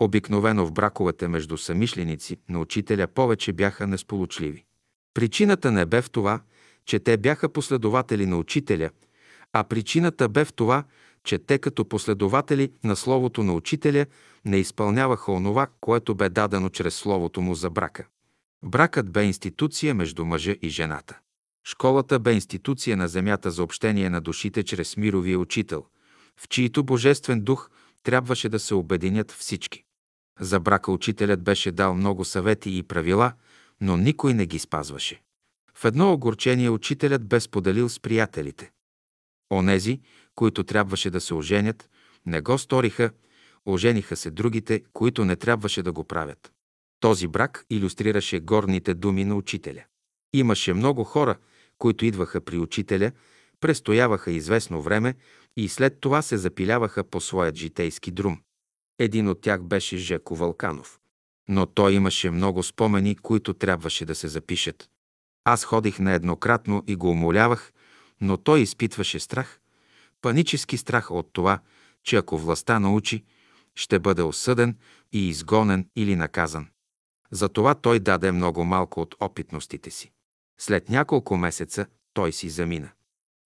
Обикновено в браковете между самишленици на учителя повече бяха несполучливи. Причината не бе в това, че те бяха последователи на учителя, а причината бе в това, че те като последователи на Словото на Учителя не изпълняваха онова, което бе дадено чрез Словото му за брака. Бракът бе институция между мъжа и жената. Школата бе институция на земята за общение на душите чрез мировия учител, в чието божествен дух трябваше да се обединят всички. За брака учителят беше дал много съвети и правила, но никой не ги спазваше. В едно огорчение учителят бе споделил с приятелите. Онези, които трябваше да се оженят, не го сториха, ожениха се другите, които не трябваше да го правят. Този брак иллюстрираше горните думи на учителя. Имаше много хора, които идваха при учителя, престояваха известно време и след това се запиляваха по своят житейски друм. Един от тях беше Жеко Вълканов. Но той имаше много спомени, които трябваше да се запишат. Аз ходих нееднократно и го умолявах, но той изпитваше страх, панически страх от това, че ако властта научи, ще бъде осъден и изгонен или наказан. Затова той даде много малко от опитностите си. След няколко месеца той си замина.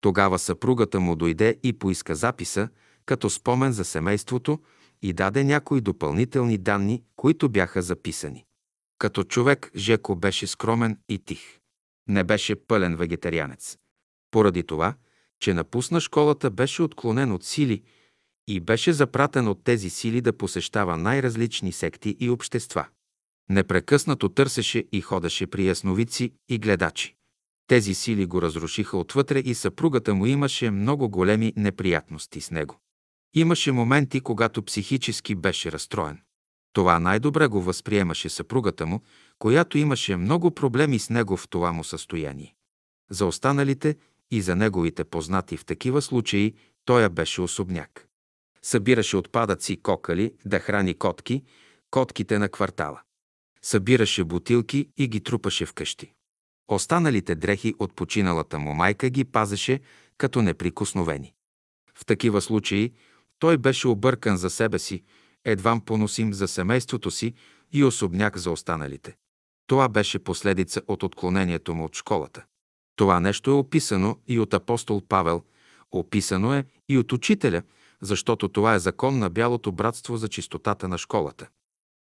Тогава съпругата му дойде и поиска записа, като спомен за семейството и даде някои допълнителни данни, които бяха записани. Като човек Жеко беше скромен и тих. Не беше пълен вегетарианец. Поради това, че напусна школата, беше отклонен от сили и беше запратен от тези сили да посещава най-различни секти и общества. Непрекъснато търсеше и ходеше при ясновици и гледачи. Тези сили го разрушиха отвътре и съпругата му имаше много големи неприятности с него. Имаше моменти, когато психически беше разстроен. Това най-добре го възприемаше съпругата му, която имаше много проблеми с него в това му състояние. За останалите и за неговите познати в такива случаи той беше особняк. Събираше отпадъци кокали да храни котки, котките на квартала. Събираше бутилки и ги трупаше вкъщи. Останалите дрехи от починалата му майка ги пазеше като неприкосновени. В такива случаи той беше объркан за себе си, едвам поносим за семейството си и особняк за останалите. Това беше последица от отклонението му от школата. Това нещо е описано и от апостол Павел, описано е и от учителя, защото това е закон на бялото братство за чистотата на школата.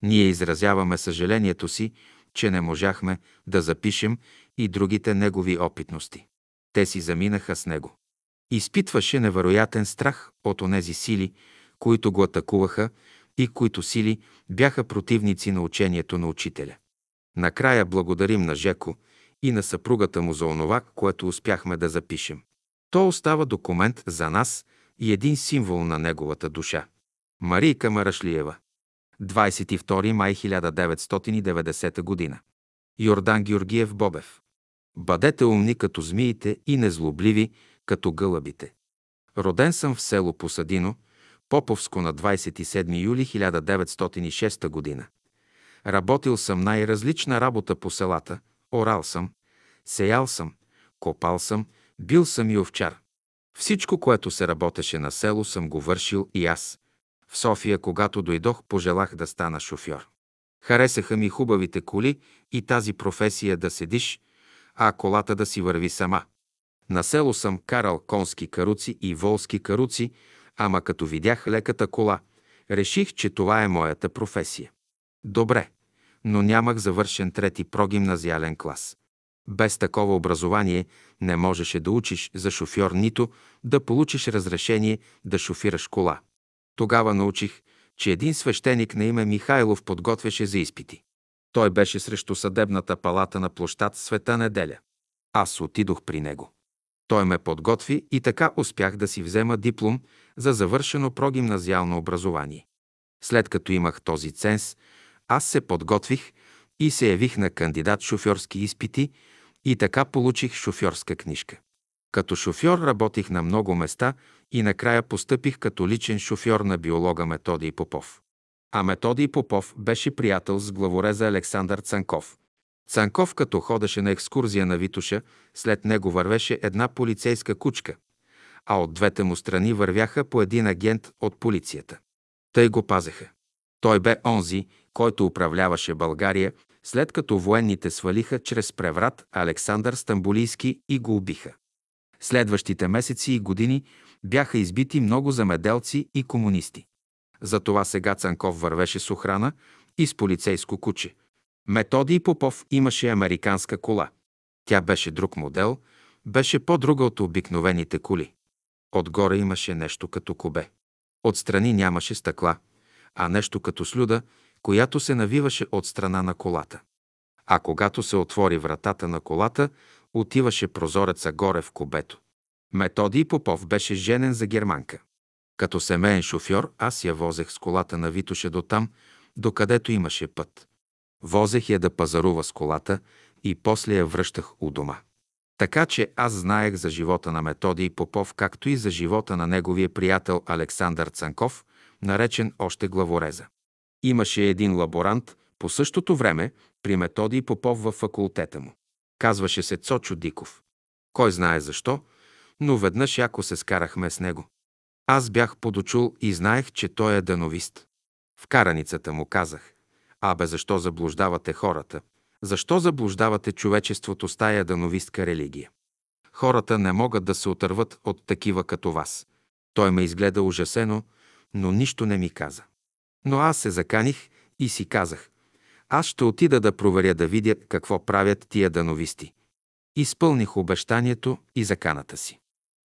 Ние изразяваме съжалението си, че не можахме да запишем и другите негови опитности. Те си заминаха с него. Изпитваше невероятен страх от онези сили, които го атакуваха и които сили бяха противници на учението на учителя. Накрая благодарим на Жеко и на съпругата му за онова, което успяхме да запишем. То остава документ за нас и един символ на неговата душа. Марийка Марашлиева 22 май 1990 г. Йордан Георгиев Бобев Бъдете умни като змиите и незлобливи като гълъбите. Роден съм в село Посадино, Поповско на 27 юли 1906 г. Работил съм най-различна работа по селата, орал съм, сеял съм, копал съм, бил съм и овчар. Всичко, което се работеше на село, съм го вършил и аз. В София, когато дойдох, пожелах да стана шофьор. Харесаха ми хубавите коли и тази професия да седиш, а колата да си върви сама. На село съм карал конски каруци и волски каруци, ама като видях леката кола, реших, че това е моята професия. Добре, но нямах завършен трети прогимназиален клас. Без такова образование не можеше да учиш за шофьор, нито да получиш разрешение да шофираш кола. Тогава научих, че един свещеник на име Михайлов подготвяше за изпити. Той беше срещу съдебната палата на площад Света неделя. Аз отидох при него. Той ме подготви и така успях да си взема диплом за завършено прогимназиално образование. След като имах този ценз, аз се подготвих и се явих на кандидат шофьорски изпити и така получих шофьорска книжка. Като шофьор работих на много места и накрая постъпих като личен шофьор на биолога Методий Попов. А Методий Попов беше приятел с главореза Александър Цанков. Цанков, като ходеше на екскурзия на Витуша, след него вървеше една полицейска кучка, а от двете му страни вървяха по един агент от полицията. Тъй го пазеха. Той бе онзи, който управляваше България, след като военните свалиха чрез преврат Александър Стамбулийски и го убиха. Следващите месеци и години бяха избити много замеделци и комунисти. Затова сега Цанков вървеше с охрана и с полицейско куче. Методий Попов имаше американска кола. Тя беше друг модел, беше по-друга от обикновените коли. Отгоре имаше нещо като кобе. Отстрани нямаше стъкла, а нещо като слюда, която се навиваше от страна на колата. А когато се отвори вратата на колата, отиваше прозореца горе в кобето. Методий Попов беше женен за германка. Като семейен шофьор аз я возех с колата на Витоша до там, докъдето имаше път. Возех я да пазарува с колата и после я връщах у дома. Така че аз знаех за живота на Методий Попов, както и за живота на неговия приятел Александър Цанков, наречен още главореза. Имаше един лаборант по същото време при Методий Попов във факултета му. Казваше се Цочо Диков. Кой знае защо, но веднъж яко се скарахме с него. Аз бях подочул и знаех, че той е дановист. В караницата му казах, абе защо заблуждавате хората? Защо заблуждавате човечеството с тая дановистка религия? Хората не могат да се отърват от такива като вас. Той ме изгледа ужасено, но нищо не ми каза. Но аз се заканих и си казах, аз ще отида да проверя да видя какво правят тия дановисти. Изпълних обещанието и заканата си.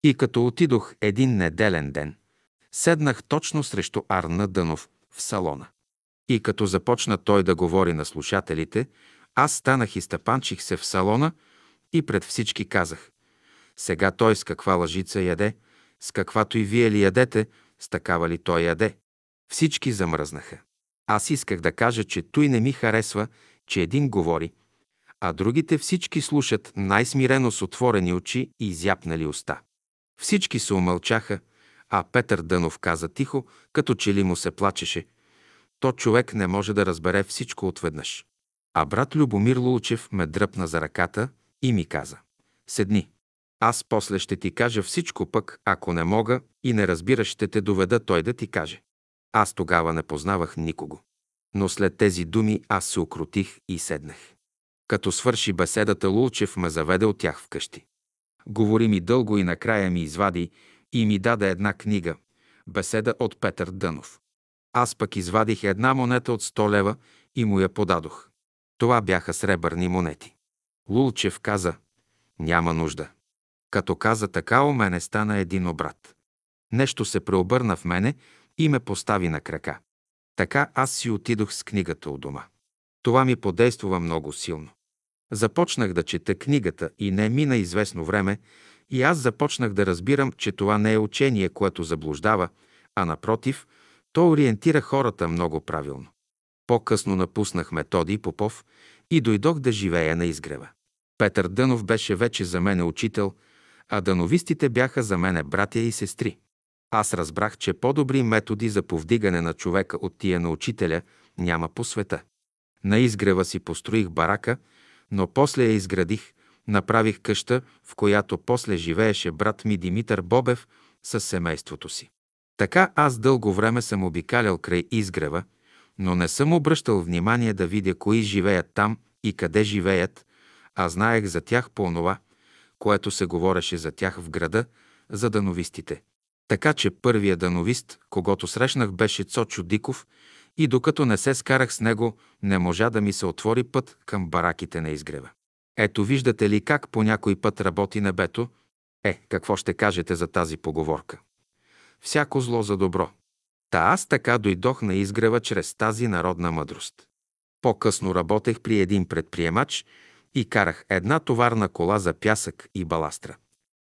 И като отидох един неделен ден, седнах точно срещу Арна Дънов в салона. И като започна той да говори на слушателите, аз станах и стъпанчих се в салона и пред всички казах. Сега той с каква лъжица яде, с каквато и вие ли ядете, с такава ли той яде. Всички замръзнаха. Аз исках да кажа, че той не ми харесва, че един говори, а другите всички слушат най-смирено с отворени очи и изяпнали уста. Всички се умълчаха, а Петър Дънов каза тихо, като че ли му се плачеше. То човек не може да разбере всичко отведнъж. А брат Любомир Лулчев ме дръпна за ръката и ми каза. Седни. Аз после ще ти кажа всичко пък, ако не мога и не разбираш, ще те доведа той да ти каже. Аз тогава не познавах никого. Но след тези думи аз се окрутих и седнах. Като свърши беседата, Лулчев ме заведе от тях вкъщи. Говори ми дълго и накрая ми извади и ми даде една книга «Беседа от Петър Дънов». Аз пък извадих една монета от 100 лева и му я подадох. Това бяха сребърни монети. Лулчев каза «Няма нужда». Като каза така, у мене стана един обрат. Нещо се преобърна в мене и ме постави на крака. Така аз си отидох с книгата у дома. Това ми подействува много силно. Започнах да чета книгата и не мина известно време и аз започнах да разбирам, че това не е учение, което заблуждава, а напротив, то ориентира хората много правилно. По-късно напуснах Методий Попов и дойдох да живея на изгрева. Петър Дънов беше вече за мене учител, а дановистите бяха за мене братя и сестри. Аз разбрах, че по-добри методи за повдигане на човека от тия на учителя няма по света. На изгрева си построих барака, но после я изградих, Направих къща, в която после живееше брат ми Димитър Бобев с семейството си. Така аз дълго време съм обикалял край изгрева, но не съм обръщал внимание да видя кои живеят там и къде живеят, а знаех за тях по онова, което се говореше за тях в града, за дановистите. Така че първия дановист, когато срещнах, беше Цочо Диков и докато не се скарах с него, не можа да ми се отвори път към бараките на изгрева. Ето виждате ли как по някой път работи небето? Е, какво ще кажете за тази поговорка? Всяко зло за добро. Та аз така дойдох на изгрева чрез тази народна мъдрост. По-късно работех при един предприемач и карах една товарна кола за пясък и баластра.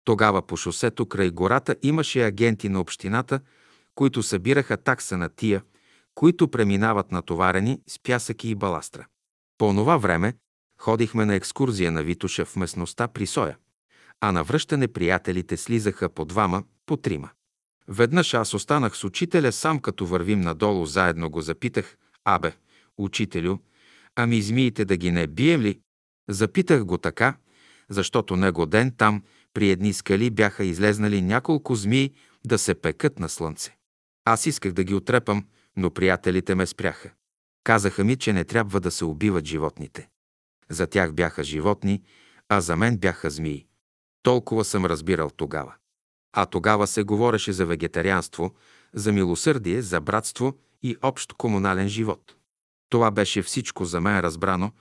Тогава по шосето край гората имаше агенти на общината, които събираха такса на тия, които преминават натоварени с пясък и баластра. По онова време ходихме на екскурзия на Витуша в местността при Соя, а на връщане приятелите слизаха по двама, по трима. Веднъж аз останах с учителя сам, като вървим надолу, заедно го запитах, абе, учителю, ами змиите да ги не бием ли? Запитах го така, защото него ден там, при едни скали, бяха излезнали няколко змии да се пекат на слънце. Аз исках да ги отрепам, но приятелите ме спряха. Казаха ми, че не трябва да се убиват животните. За тях бяха животни, а за мен бяха змии. Толкова съм разбирал тогава. А тогава се говореше за вегетарианство, за милосърдие, за братство и общ комунален живот. Това беше всичко за мен разбрано,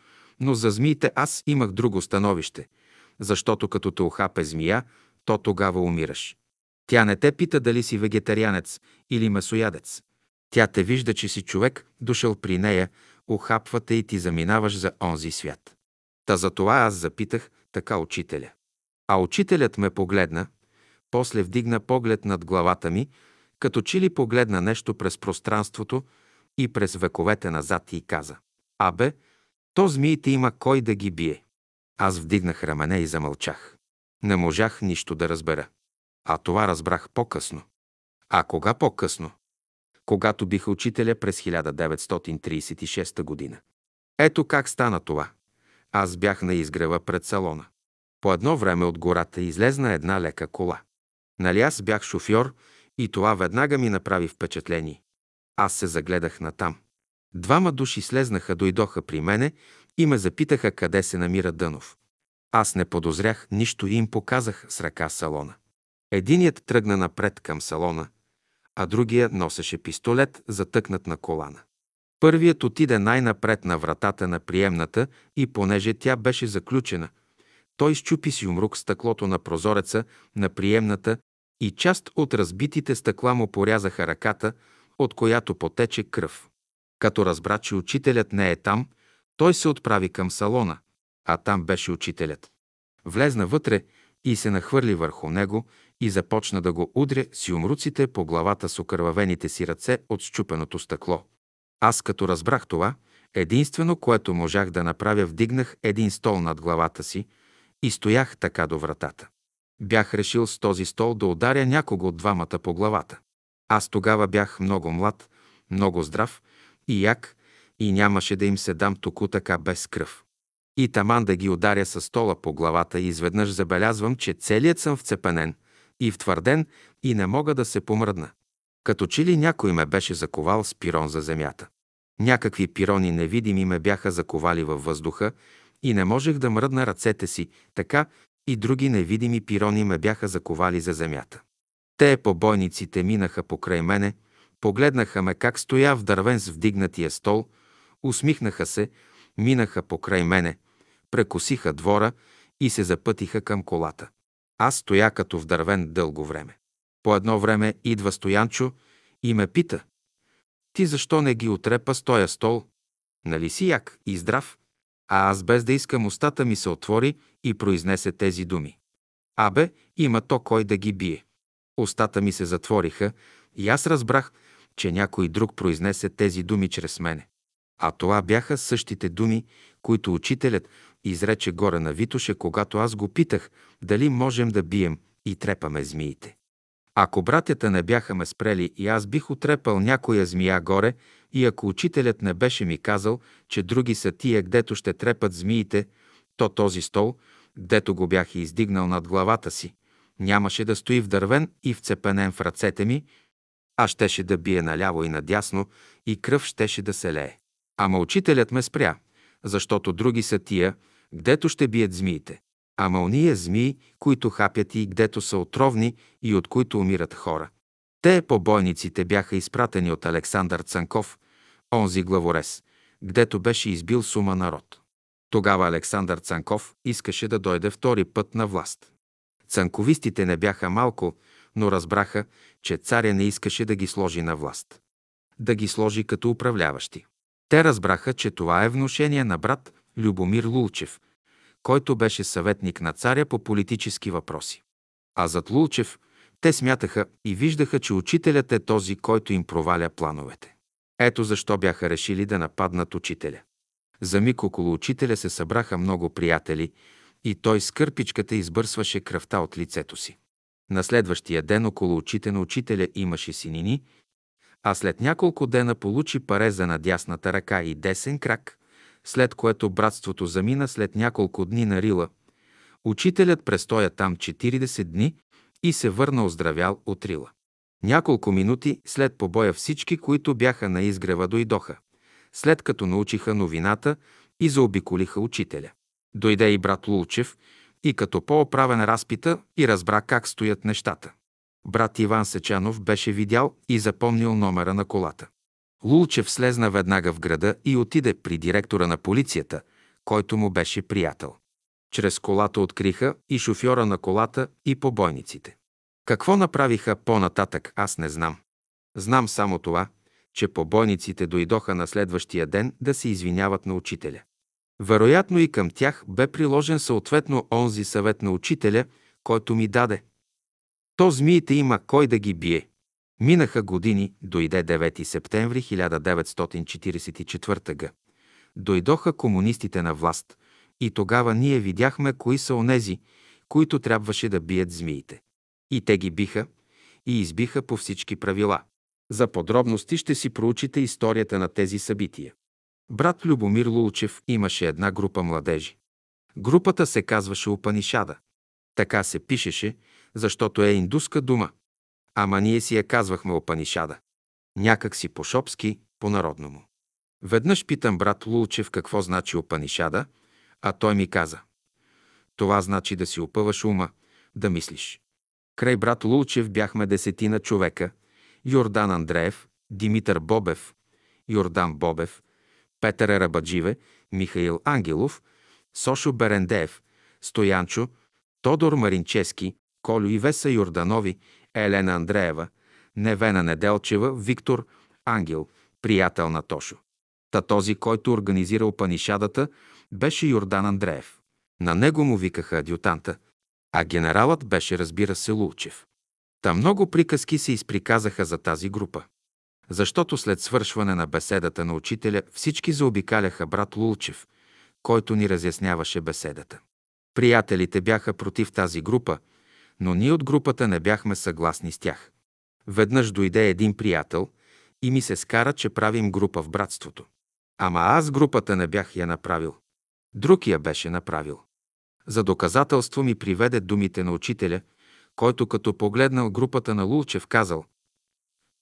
но за змиите аз имах друго становище, защото като те охапе змия, то тогава умираш. Тя не те пита дали си вегетарианец или месоядец. Тя те вижда, че си човек, дошъл при нея, охапва те и ти заминаваш за онзи свят. Та за това аз запитах така учителя. А учителят ме погледна, после вдигна поглед над главата ми, като че ли погледна нещо през пространството и през вековете назад и каза «Абе, то змиите има кой да ги бие». Аз вдигнах рамене и замълчах. Не можах нищо да разбера. А това разбрах по-късно. А кога по-късно? Когато бих учителя през 1936 година. Ето как стана това. Аз бях на изгрева пред салона. По едно време от гората излезна една лека кола. Нали аз бях шофьор и това веднага ми направи впечатление. Аз се загледах натам. Двама души слезнаха, дойдоха при мене и ме запитаха къде се намира Дънов. Аз не подозрях нищо и им показах с ръка салона. Единият тръгна напред към салона, а другия носеше пистолет, затъкнат на колана. Първият отиде най-напред на вратата на приемната и понеже тя беше заключена, той щупи с юмрук стъклото на прозореца на приемната и част от разбитите стъкла му порязаха ръката, от която потече кръв. Като разбра, че учителят не е там, той се отправи към салона, а там беше учителят. Влезна вътре и се нахвърли върху него и започна да го удря с юмруците по главата с окървавените си ръце от щупеното стъкло. Аз като разбрах това, единствено, което можах да направя, вдигнах един стол над главата си и стоях така до вратата. Бях решил с този стол да ударя някого от двамата по главата. Аз тогава бях много млад, много здрав и як и нямаше да им се дам току така без кръв. И таман да ги ударя с стола по главата и изведнъж забелязвам, че целият съм вцепенен и втвърден и не мога да се помръдна. Като че ли някой ме беше заковал с пирон за земята. Някакви пирони невидими ме бяха заковали във въздуха и не можех да мръдна ръцете си, така и други невидими пирони ме бяха заковали за земята. Те, побойниците, минаха покрай мене, погледнаха ме как стоя в дървен с вдигнатия стол, усмихнаха се, минаха покрай мене, прекосиха двора и се запътиха към колата. Аз стоя като вдървен дълго време. По едно време идва Стоянчо и ме пита. Ти защо не ги отрепа с тоя стол? Нали си як и здрав? А аз без да искам устата ми се отвори и произнесе тези думи. Абе, има то кой да ги бие. Устата ми се затвориха и аз разбрах, че някой друг произнесе тези думи чрез мене. А това бяха същите думи, които учителят изрече горе на Витоше, когато аз го питах дали можем да бием и трепаме змиите. Ако братята не бяха ме спрели и аз бих отрепал някоя змия горе, и ако учителят не беше ми казал, че други са тия, гдето ще трепат змиите, то този стол гдето го бях издигнал над главата си, нямаше да стои вдървен и вцепенен в ръцете ми, а щеше да бие наляво и надясно и кръв щеше да се лее. Ама учителят ме спря, защото други са тия, гдето ще бият змиите. Ама ония змии, които хапят и гдето са отровни и от които умират хора. Те, побойниците, бяха изпратени от Александър Цанков, онзи главорез, гдето беше избил сума народ. Тогава Александър Цанков искаше да дойде втори път на власт. Цанковистите не бяха малко, но разбраха, че царя не искаше да ги сложи на власт. Да ги сложи като управляващи. Те разбраха, че това е внушение на брат Любомир Лулчев, който беше съветник на царя по политически въпроси. А зад Лулчев те смятаха и виждаха, че учителят е този, който им проваля плановете. Ето защо бяха решили да нападнат учителя. За миг около учителя се събраха много приятели и той с кърпичката избърсваше кръвта от лицето си. На следващия ден около очите на учителя имаше синини, а след няколко дена получи пареза на дясната ръка и десен крак, след което братството замина след няколко дни на Рила. Учителят престоя там 40 дни и се върна оздравял от Рила. Няколко минути след побоя всички, които бяха на изгрева, дойдоха, след като научиха новината и заобиколиха учителя. Дойде и брат Лулчев и като по-оправен разпита и разбра как стоят нещата. Брат Иван Сечанов беше видял и запомнил номера на колата. Лулчев слезна веднага в града и отиде при директора на полицията, който му беше приятел. Чрез колата откриха и шофьора на колата и побойниците. Какво направиха по-нататък, аз не знам. Знам само това, че побойниците дойдоха на следващия ден да се извиняват на учителя. Вероятно и към тях бе приложен съответно онзи съвет на учителя, който ми даде. То змиите има кой да ги бие. Минаха години, дойде 9 септември 1944 г. Дойдоха комунистите на власт и тогава ние видяхме кои са онези, които трябваше да бият змиите. И те ги биха и избиха по всички правила. За подробности ще си проучите историята на тези събития. Брат Любомир Лулчев имаше една група младежи. Групата се казваше Опанишада. Така се пишеше, защото е индуска дума. Ама ние си я казвахме Опанишада. Някак си по-шопски, по-народному. Веднъж питам брат Лулчев какво значи Опанишада, а той ми каза. Това значи да си опъваш ума, да мислиш. Край брат Лулчев бяхме десетина човека. Йордан Андреев, Димитър Бобев, Йордан Бобев, Петър Рабадживе, Михаил Ангелов, Сошо Берендеев, Стоянчо, Тодор Маринчески, Колю и Веса Йорданови, Елена Андреева, Невена Неделчева, Виктор Ангел, приятел на Тошо. Та този, който организирал панишадата, беше Йордан Андреев. На него му викаха адютанта, а генералът беше, разбира се, Лулчев. Та много приказки се изприказаха за тази група. Защото след свършване на беседата на учителя всички заобикаляха брат Лулчев, който ни разясняваше беседата. Приятелите бяха против тази група, но ние от групата не бяхме съгласни с тях. Веднъж дойде един приятел и ми се скара, че правим група в братството. Ама аз групата не бях я направил. Друг я беше направил. За доказателство ми приведе думите на учителя, който като погледнал групата на Лулчев казал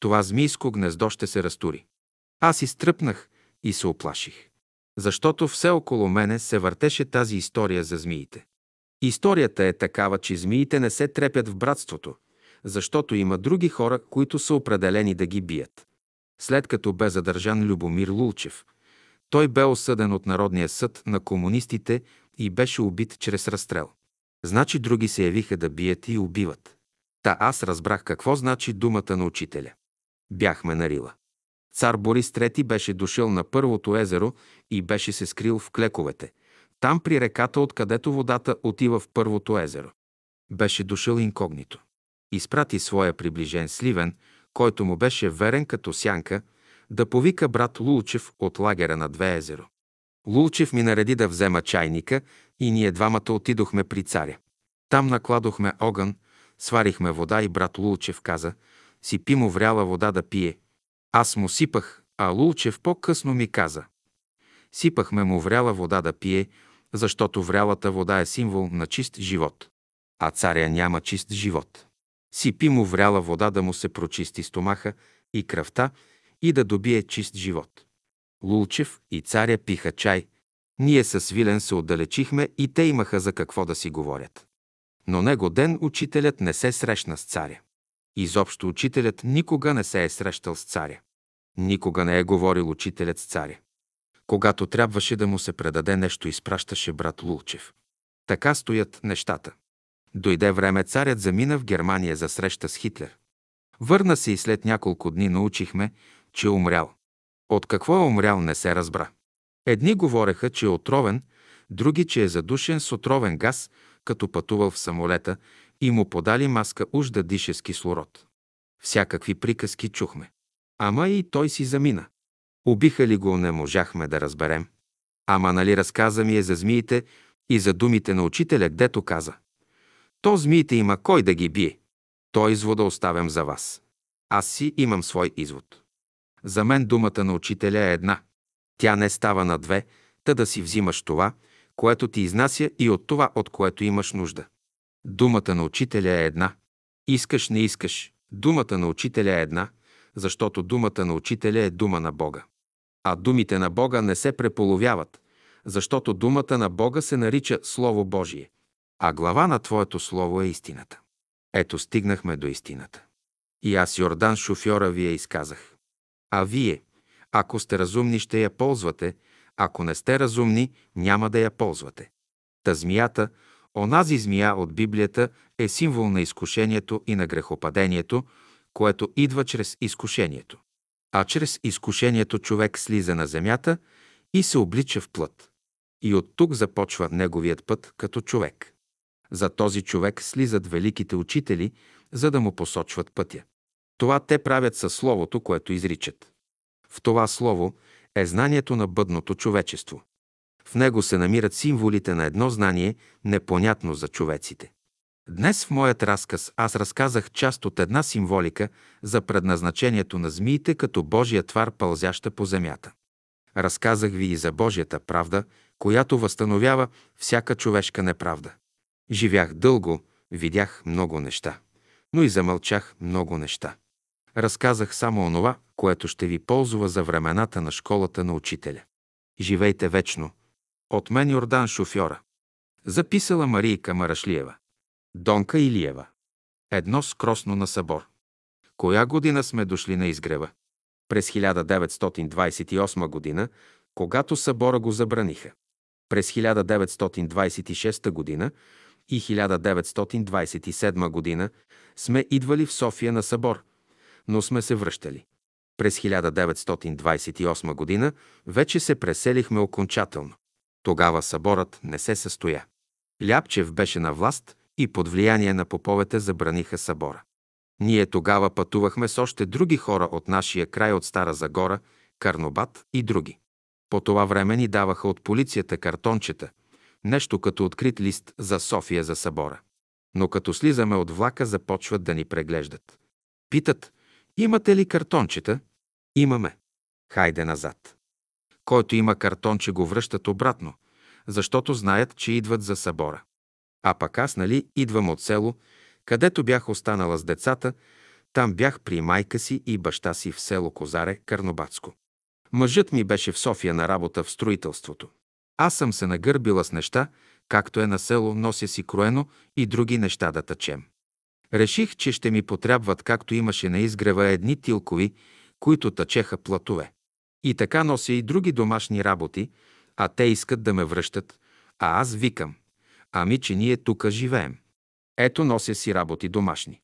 «Това змийско гнездо ще се разтури». Аз изтръпнах и се оплаших, защото все около мене се въртеше тази история за змиите. Историята е такава, че змиите не се трепят в братството, защото има други хора, които са определени да ги бият. След като бе задържан Любомир Лулчев, той бе осъден от Народния съд на комунистите и беше убит чрез разстрел. Значи други се явиха да бият и убиват. Та аз разбрах какво значи думата на учителя. Бяхме на Рила. Цар Борис III беше дошъл на първото езеро и беше се скрил в клековете, там при реката, откъдето водата отива в първото езеро. Беше дошъл инкогнито. Изпрати своя приближен Сливен, който му беше верен като сянка, да повика брат Лулчев от лагера на Две езеро. Лулчев ми нареди да взема чайника и ние двамата отидохме при царя. Там накладохме огън, сварихме вода и брат Лулчев каза, сипи му вряла вода да пие. Аз му сипах, а Лулчев по-късно ми каза. Сипахме му вряла вода да пие защото врялата вода е символ на чист живот. А царя няма чист живот. Сипи му вряла вода да му се прочисти стомаха и кръвта и да добие чист живот. Лулчев и царя пиха чай. Ние с Вилен се отдалечихме и те имаха за какво да си говорят. Но него ден учителят не се срещна с царя. Изобщо учителят никога не се е срещал с царя. Никога не е говорил учителят с царя. Когато трябваше да му се предаде нещо, изпращаше брат Лулчев. Така стоят нещата. Дойде време царят замина в Германия за среща с Хитлер. Върна се и след няколко дни научихме, че е умрял. От какво е умрял не се разбра. Едни говореха, че е отровен, други, че е задушен с отровен газ, като пътувал в самолета и му подали маска уж да дише с кислород. Всякакви приказки чухме. Ама и той си замина. Убиха ли го, не можахме да разберем. Ама нали разказа ми е за змиите и за думите на учителя, гдето каза. То змиите има кой да ги бие. Той извода оставям за вас. Аз си имам свой извод. За мен думата на учителя е една. Тя не става на две, та да си взимаш това, което ти изнася и от това, от което имаш нужда. Думата на учителя е една. Искаш, не искаш. Думата на учителя е една, защото думата на учителя е дума на Бога. А думите на Бога не се преполовяват, защото думата на Бога се нарича Слово Божие, а глава на Твоето Слово е истината. Ето стигнахме до истината. И аз, Йордан, шофьора, ви я изказах. А вие, ако сте разумни, ще я ползвате, ако не сте разумни, няма да я ползвате. Та змията, онази змия от Библията, е символ на изкушението и на грехопадението, което идва чрез изкушението. А чрез изкушението човек слиза на земята и се облича в плът. И от тук започва неговият път като човек. За този човек слизат великите учители, за да му посочват пътя. Това те правят със Словото, което изричат. В това Слово е знанието на бъдното човечество. В него се намират символите на едно знание, непонятно за човеците. Днес в моят разказ аз разказах част от една символика за предназначението на змиите като Божия твар пълзяща по земята. Разказах ви и за Божията правда, която възстановява всяка човешка неправда. Живях дълго, видях много неща, но и замълчах много неща. Разказах само онова, което ще ви ползва за времената на школата на учителя. Живейте вечно. От мен Йордан шофьора. Записала Марийка Марашлиева. Донка Илиева. Едно скросно на събор. Коя година сме дошли на изгрева? През 1928 година, когато събора го забраниха. През 1926 година и 1927 година сме идвали в София на събор, но сме се връщали. През 1928 година вече се преселихме окончателно. Тогава съборът не се състоя. Ляпчев беше на власт и под влияние на поповете забраниха събора. Ние тогава пътувахме с още други хора от нашия край от Стара Загора, Карнобат и други. По това време ни даваха от полицията картончета, нещо като открит лист за София за събора. Но като слизаме от влака, започват да ни преглеждат. Питат, имате ли картончета? Имаме. Хайде назад. Който има картонче, го връщат обратно, защото знаят, че идват за събора. А пък аз, нали, идвам от село, където бях останала с децата, там бях при майка си и баща си в село Козаре, Карнобатско. Мъжът ми беше в София на работа в строителството. Аз съм се нагърбила с неща, както е на село, нося си кроено и други неща да тъчем. Реших, че ще ми потрябват, както имаше на изгрева едни тилкови, които тъчеха платове. И така нося и други домашни работи, а те искат да ме връщат, а аз викам – Ами, че ние тука живеем. Ето нося си работи домашни.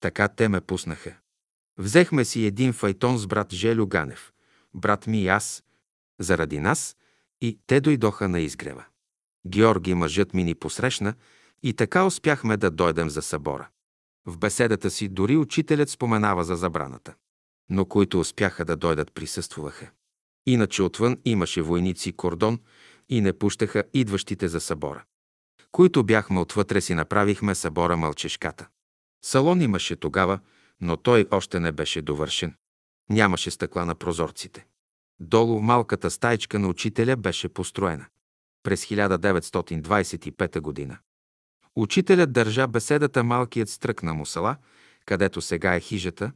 Така те ме пуснаха. Взехме си един файтон с брат Желю Ганев, брат ми и аз, заради нас, и те дойдоха на изгрева. Георги, мъжът ми, ни посрещна и така успяхме да дойдем за събора. В беседата си дори учителят споменава за забраната. Но които успяха да дойдат, присъствуваха. Иначе отвън имаше войници кордон и не пущаха идващите за събора които бяхме отвътре си направихме събора Мълчешката. Салон имаше тогава, но той още не беше довършен. Нямаше стъкла на прозорците. Долу малката стайчка на учителя беше построена. през 1925 година. Учителят държа беседата Малкият стрък на Мусала, където сега е хижата,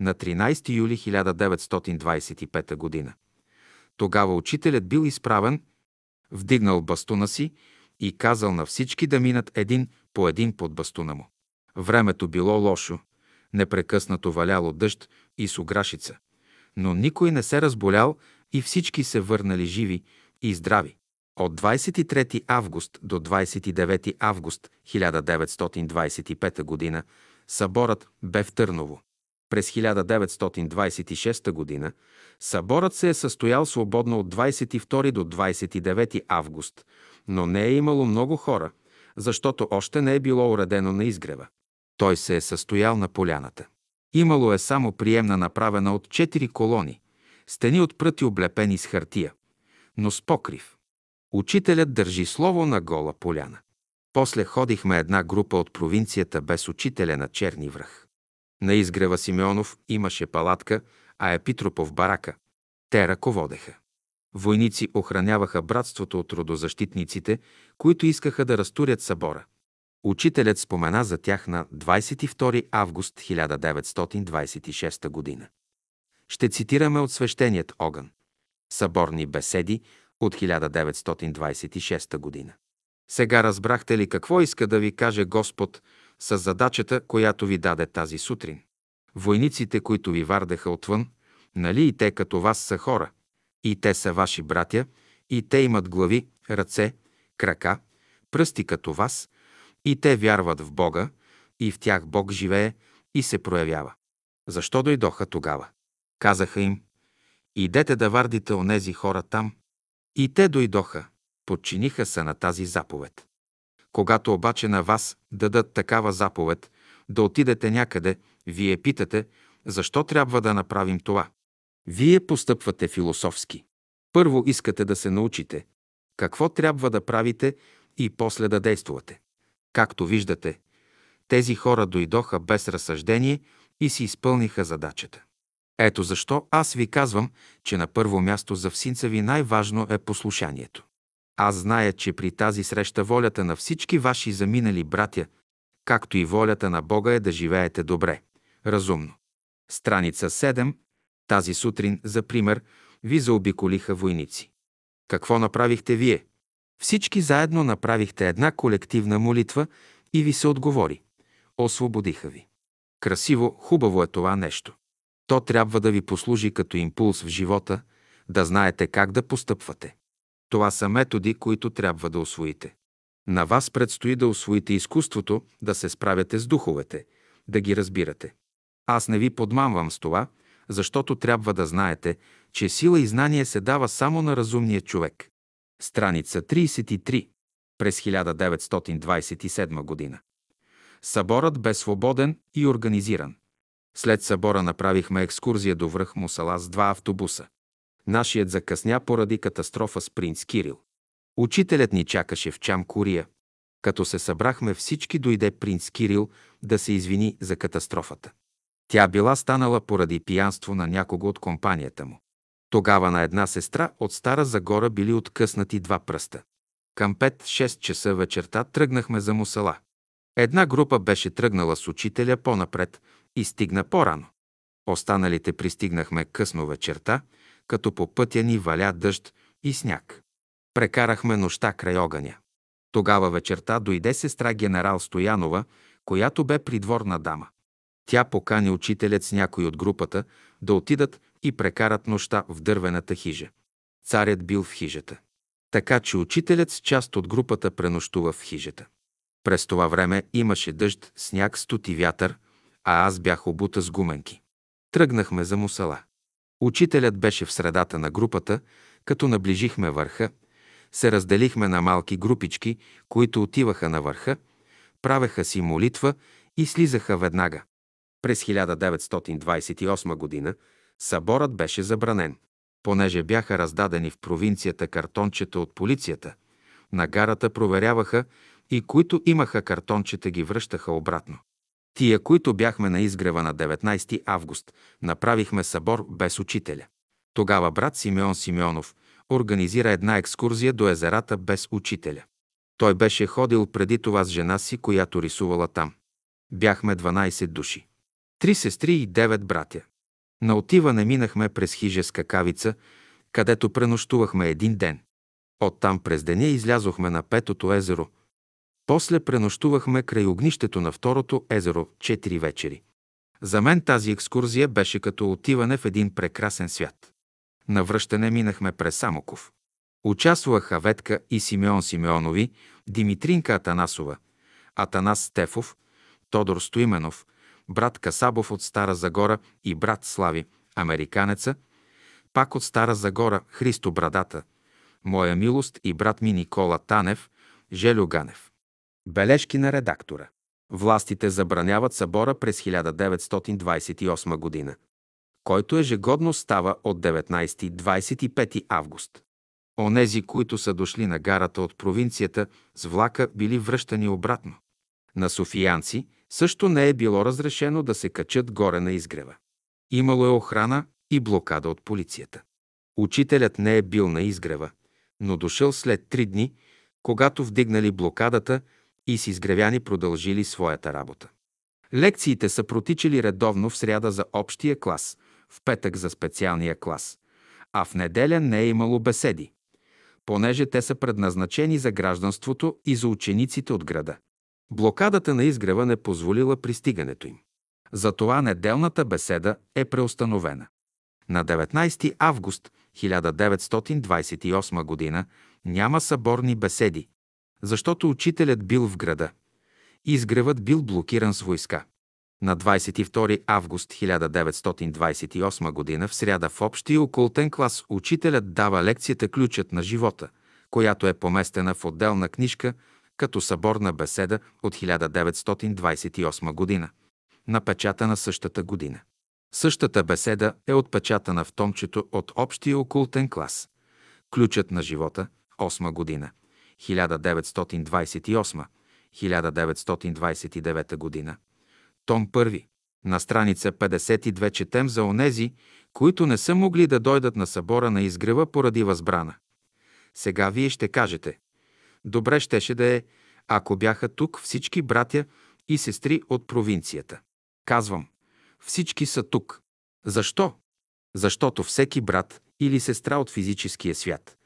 на 13 юли 1925 година. Тогава учителят бил изправен, вдигнал бастуна си и казал на всички да минат един по един под бастуна му. Времето било лошо, непрекъснато валяло дъжд и суграшица, но никой не се разболял и всички се върнали живи и здрави. От 23 август до 29 август 1925 г. съборът бе в Търново. През 1926 г. съборът се е състоял свободно от 22 до 29 август, но не е имало много хора, защото още не е било уредено на изгрева. Той се е състоял на поляната. Имало е само приемна направена от четири колони, стени от пръти облепени с хартия, но с покрив. Учителят държи слово на гола поляна. После ходихме една група от провинцията без учителя на Черни връх. На изгрева Симеонов имаше палатка, а Епитропов барака. Те ръководеха. Войници охраняваха братството от родозащитниците, които искаха да разтурят събора. Учителят спомена за тях на 22 август 1926 година. Ще цитираме от свещеният огън. Съборни беседи от 1926 година. Сега разбрахте ли какво иска да ви каже Господ с задачата, която ви даде тази сутрин? Войниците, които ви вардеха отвън, нали и те като вас са хора? И те са ваши братя, и те имат глави, ръце, крака, пръсти като вас, и те вярват в Бога, и в тях Бог живее и се проявява. Защо дойдоха тогава? Казаха им, идете да вардите онези хора там. И те дойдоха, подчиниха се на тази заповед. Когато обаче на вас дадат такава заповед, да отидете някъде, вие питате, защо трябва да направим това. Вие постъпвате философски. Първо искате да се научите какво трябва да правите и после да действате. Както виждате, тези хора дойдоха без разсъждение и си изпълниха задачата. Ето защо аз ви казвам, че на първо място за всинца ви най-важно е послушанието. Аз зная, че при тази среща волята на всички ваши заминали братя, както и волята на Бога е да живеете добре, разумно. Страница 7. Тази сутрин, за пример, ви заобиколиха войници. Какво направихте вие? Всички заедно направихте една колективна молитва и ви се отговори. Освободиха ви. Красиво, хубаво е това нещо. То трябва да ви послужи като импулс в живота, да знаете как да постъпвате. Това са методи, които трябва да освоите. На вас предстои да освоите изкуството, да се справяте с духовете, да ги разбирате. Аз не ви подмамвам с това, защото трябва да знаете, че сила и знание се дава само на разумния човек. Страница 33 през 1927 година. Съборът бе свободен и организиран. След събора направихме екскурзия до връх Мусала с два автобуса. Нашият закъсня поради катастрофа с принц Кирил. Учителят ни чакаше в Чам Курия. Като се събрахме всички, дойде принц Кирил да се извини за катастрофата. Тя била станала поради пиянство на някого от компанията му. Тогава на една сестра от Стара Загора били откъснати два пръста. Към 5-6 часа вечерта тръгнахме за Мусала. Една група беше тръгнала с учителя по-напред и стигна по-рано. Останалите пристигнахме късно вечерта, като по пътя ни валя дъжд и сняг. Прекарахме нощта край огъня. Тогава вечерта дойде сестра генерал Стоянова, която бе придворна дама. Тя покани учителят с някой от групата да отидат и прекарат нощта в дървената хижа. Царят бил в хижата. Така че учителят с част от групата пренощува в хижата. През това време имаше дъжд, сняг, студ и вятър, а аз бях обута с гуменки. Тръгнахме за мусала. Учителят беше в средата на групата, като наближихме върха, се разделихме на малки групички, които отиваха на върха, правеха си молитва и слизаха веднага. През 1928 година съборът беше забранен, понеже бяха раздадени в провинцията картончета от полицията. На гарата проверяваха и които имаха картончета ги връщаха обратно. Тия, които бяхме на изгрева на 19 август, направихме събор без учителя. Тогава брат Симеон Симеонов, организира една екскурзия до езерата без учителя. Той беше ходил преди това с жена си, която рисувала там. Бяхме 12 души. Три сестри и девет братя. На отиване минахме през хижа с където пренощувахме един ден. Оттам през деня излязохме на Петото езеро. После пренощувахме край огнището на второто езеро четири вечери. За мен тази екскурзия беше като отиване в един прекрасен свят. На връщане минахме през Самоков. Участваха Ветка и Симеон Симеонови, Димитринка Атанасова, Атанас Стефов, Тодор Стоименов, брат Касабов от Стара Загора и брат Слави, американеца, пак от Стара Загора Христо Брадата, Моя милост и брат ми Никола Танев, Желю Ганев. Бележки на редактора. Властите забраняват събора през 1928 година, който ежегодно става от 19-25 август. Онези, които са дошли на гарата от провинцията с влака, били връщани обратно. На софиянци също не е било разрешено да се качат горе на изгрева. Имало е охрана и блокада от полицията. Учителят не е бил на изгрева, но дошъл след три дни, когато вдигнали блокадата и с изгревяни продължили своята работа. Лекциите са протичали редовно в сряда за общия клас, в петък за специалния клас, а в неделя не е имало беседи, понеже те са предназначени за гражданството и за учениците от града. Блокадата на изгрева не позволила пристигането им. Затова неделната беседа е преустановена. На 19 август 1928 г. няма съборни беседи, защото учителят бил в града. Изгревът бил блокиран с войска. На 22 август 1928 г. в сряда в общия окултен клас учителят дава лекцията Ключът на живота, която е поместена в отделна книжка като съборна беседа от 1928 г. напечатана същата година. Същата беседа е отпечатана в томчето от общия окултен клас. Ключът на живота, 8 година, 1928-1929 година. Том 1. На страница 52 четем за онези, които не са могли да дойдат на събора на изгрева поради възбрана. Сега вие ще кажете. Добре щеше да е, ако бяха тук всички братя и сестри от провинцията. Казвам, всички са тук. Защо? Защото всеки брат или сестра от физическия свят,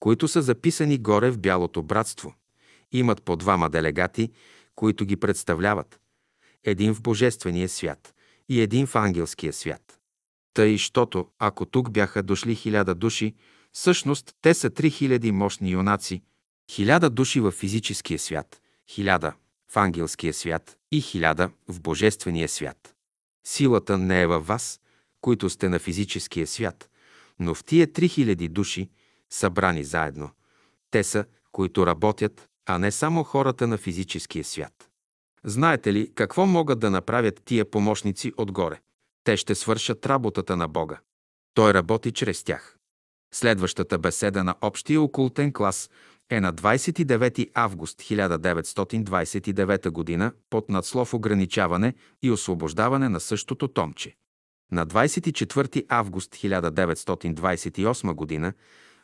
които са записани горе в Бялото братство, имат по двама делегати, които ги представляват. Един в Божествения свят и един в ангелския свят. Тъй, щото, ако тук бяха дошли хиляда души, всъщност те са три хиляди мощни юнаци, хиляда души в физическия свят, хиляда в ангелския свят и хиляда в Божествения свят. Силата не е във вас, които сте на физическия свят, но в тия 3000 души, събрани заедно. Те са, които работят, а не само хората на физическия свят. Знаете ли какво могат да направят тия помощници отгоре? Те ще свършат работата на Бога. Той работи чрез тях. Следващата беседа на общия окултен клас е на 29 август 1929 г. под надслов Ограничаване и освобождаване на същото томче. На 24 август 1928 г.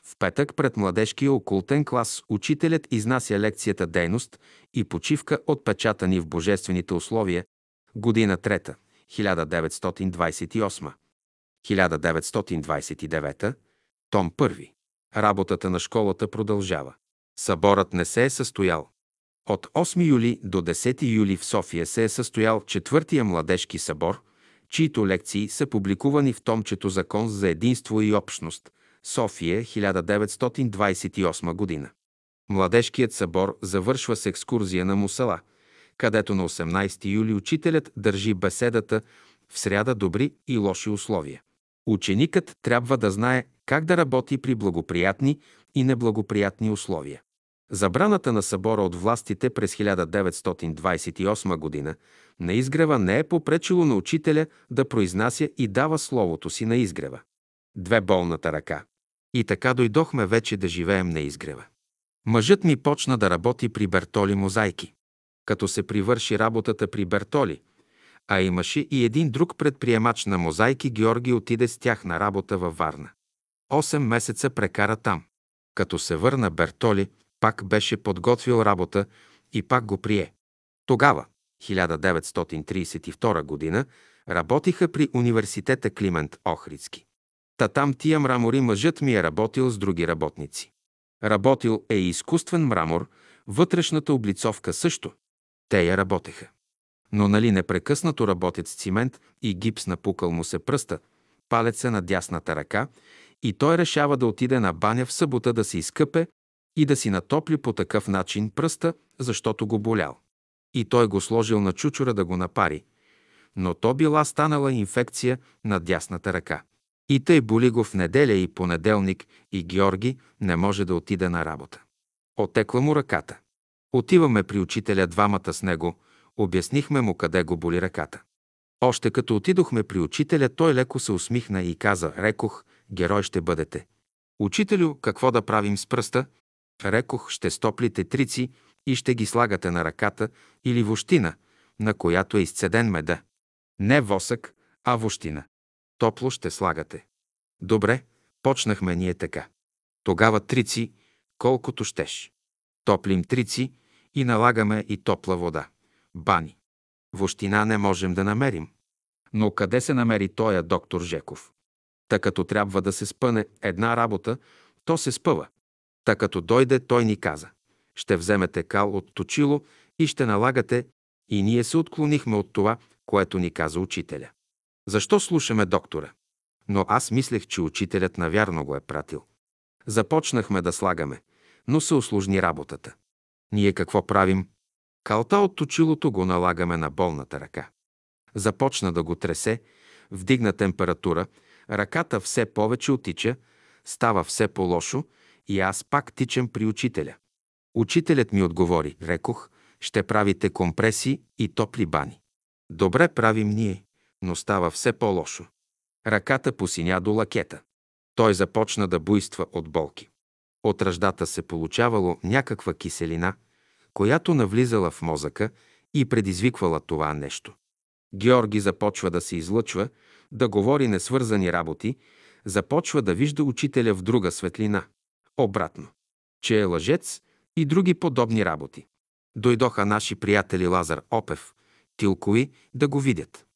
в петък пред младежкия окултен клас учителят изнася лекцията Дейност и почивка отпечатани в божествените условия, година трета, 1928. 1929, том 1. Работата на школата продължава. Съборът не се е състоял. От 8 юли до 10 юли в София се е състоял четвъртия младежки събор, чието лекции са публикувани в томчето Закон за единство и общност, София, 1928 година. Младежкият събор завършва с екскурзия на Мусала, където на 18 юли учителят държи беседата в сряда добри и лоши условия. Ученикът трябва да знае как да работи при благоприятни и неблагоприятни условия. Забраната на събора от властите през 1928 г. на изгрева не е попречило на учителя да произнася и дава словото си на изгрева. Две болната ръка. И така дойдохме вече да живеем на изгрева. Мъжът ми почна да работи при Бертоли мозайки. Като се привърши работата при Бертоли, а имаше и един друг предприемач на мозайки, Георги отиде с тях на работа във Варна. Осем месеца прекара там. Като се върна Бертоли, пак беше подготвил работа и пак го прие. Тогава, 1932 година, работиха при университета Климент Охридски. Та там тия мрамори мъжът ми е работил с други работници. Работил е и изкуствен мрамор, вътрешната облицовка също. Те я работеха. Но нали непрекъснато работят с цимент и гипс напукал му се пръста, палеца на дясната ръка и той решава да отиде на баня в събота да се изкъпе и да си натопли по такъв начин пръста, защото го болял. И той го сложил на чучура да го напари, но то била станала инфекция на дясната ръка. И тъй боли го в неделя и понеделник и Георги не може да отиде на работа. Отекла му ръката. Отиваме при учителя двамата с него, обяснихме му къде го боли ръката. Още като отидохме при учителя, той леко се усмихна и каза, рекох, герой ще бъдете. Учителю, какво да правим с пръста? Рекох, ще стоплите трици и ще ги слагате на ръката или вощина, на която е изцеден меда. Не восък, а вощина. Топло ще слагате. Добре, почнахме ние така. Тогава трици, колкото щеш. Топлим трици и налагаме и топла вода. Бани. Вощина не можем да намерим. Но къде се намери тоя доктор Жеков? Та като трябва да се спъне една работа, то се спъва. Та като дойде, той ни каза. Ще вземете кал от точило и ще налагате и ние се отклонихме от това, което ни каза учителя. Защо слушаме доктора? Но аз мислех, че учителят навярно го е пратил. Започнахме да слагаме, но се осложни работата. Ние какво правим? Калта от точилото го налагаме на болната ръка. Започна да го тресе, вдигна температура, ръката все повече отича, става все по-лошо и аз пак тичам при учителя. Учителят ми отговори, рекох, ще правите компреси и топли бани. Добре правим ние, но става все по-лошо. Ръката посиня до лакета. Той започна да буйства от болки. От ръждата се получавало някаква киселина, която навлизала в мозъка и предизвиквала това нещо. Георги започва да се излъчва, да говори несвързани работи, започва да вижда учителя в друга светлина. Обратно. Че е лъжец и други подобни работи. Дойдоха наши приятели Лазар Опев, Тилкои да го видят.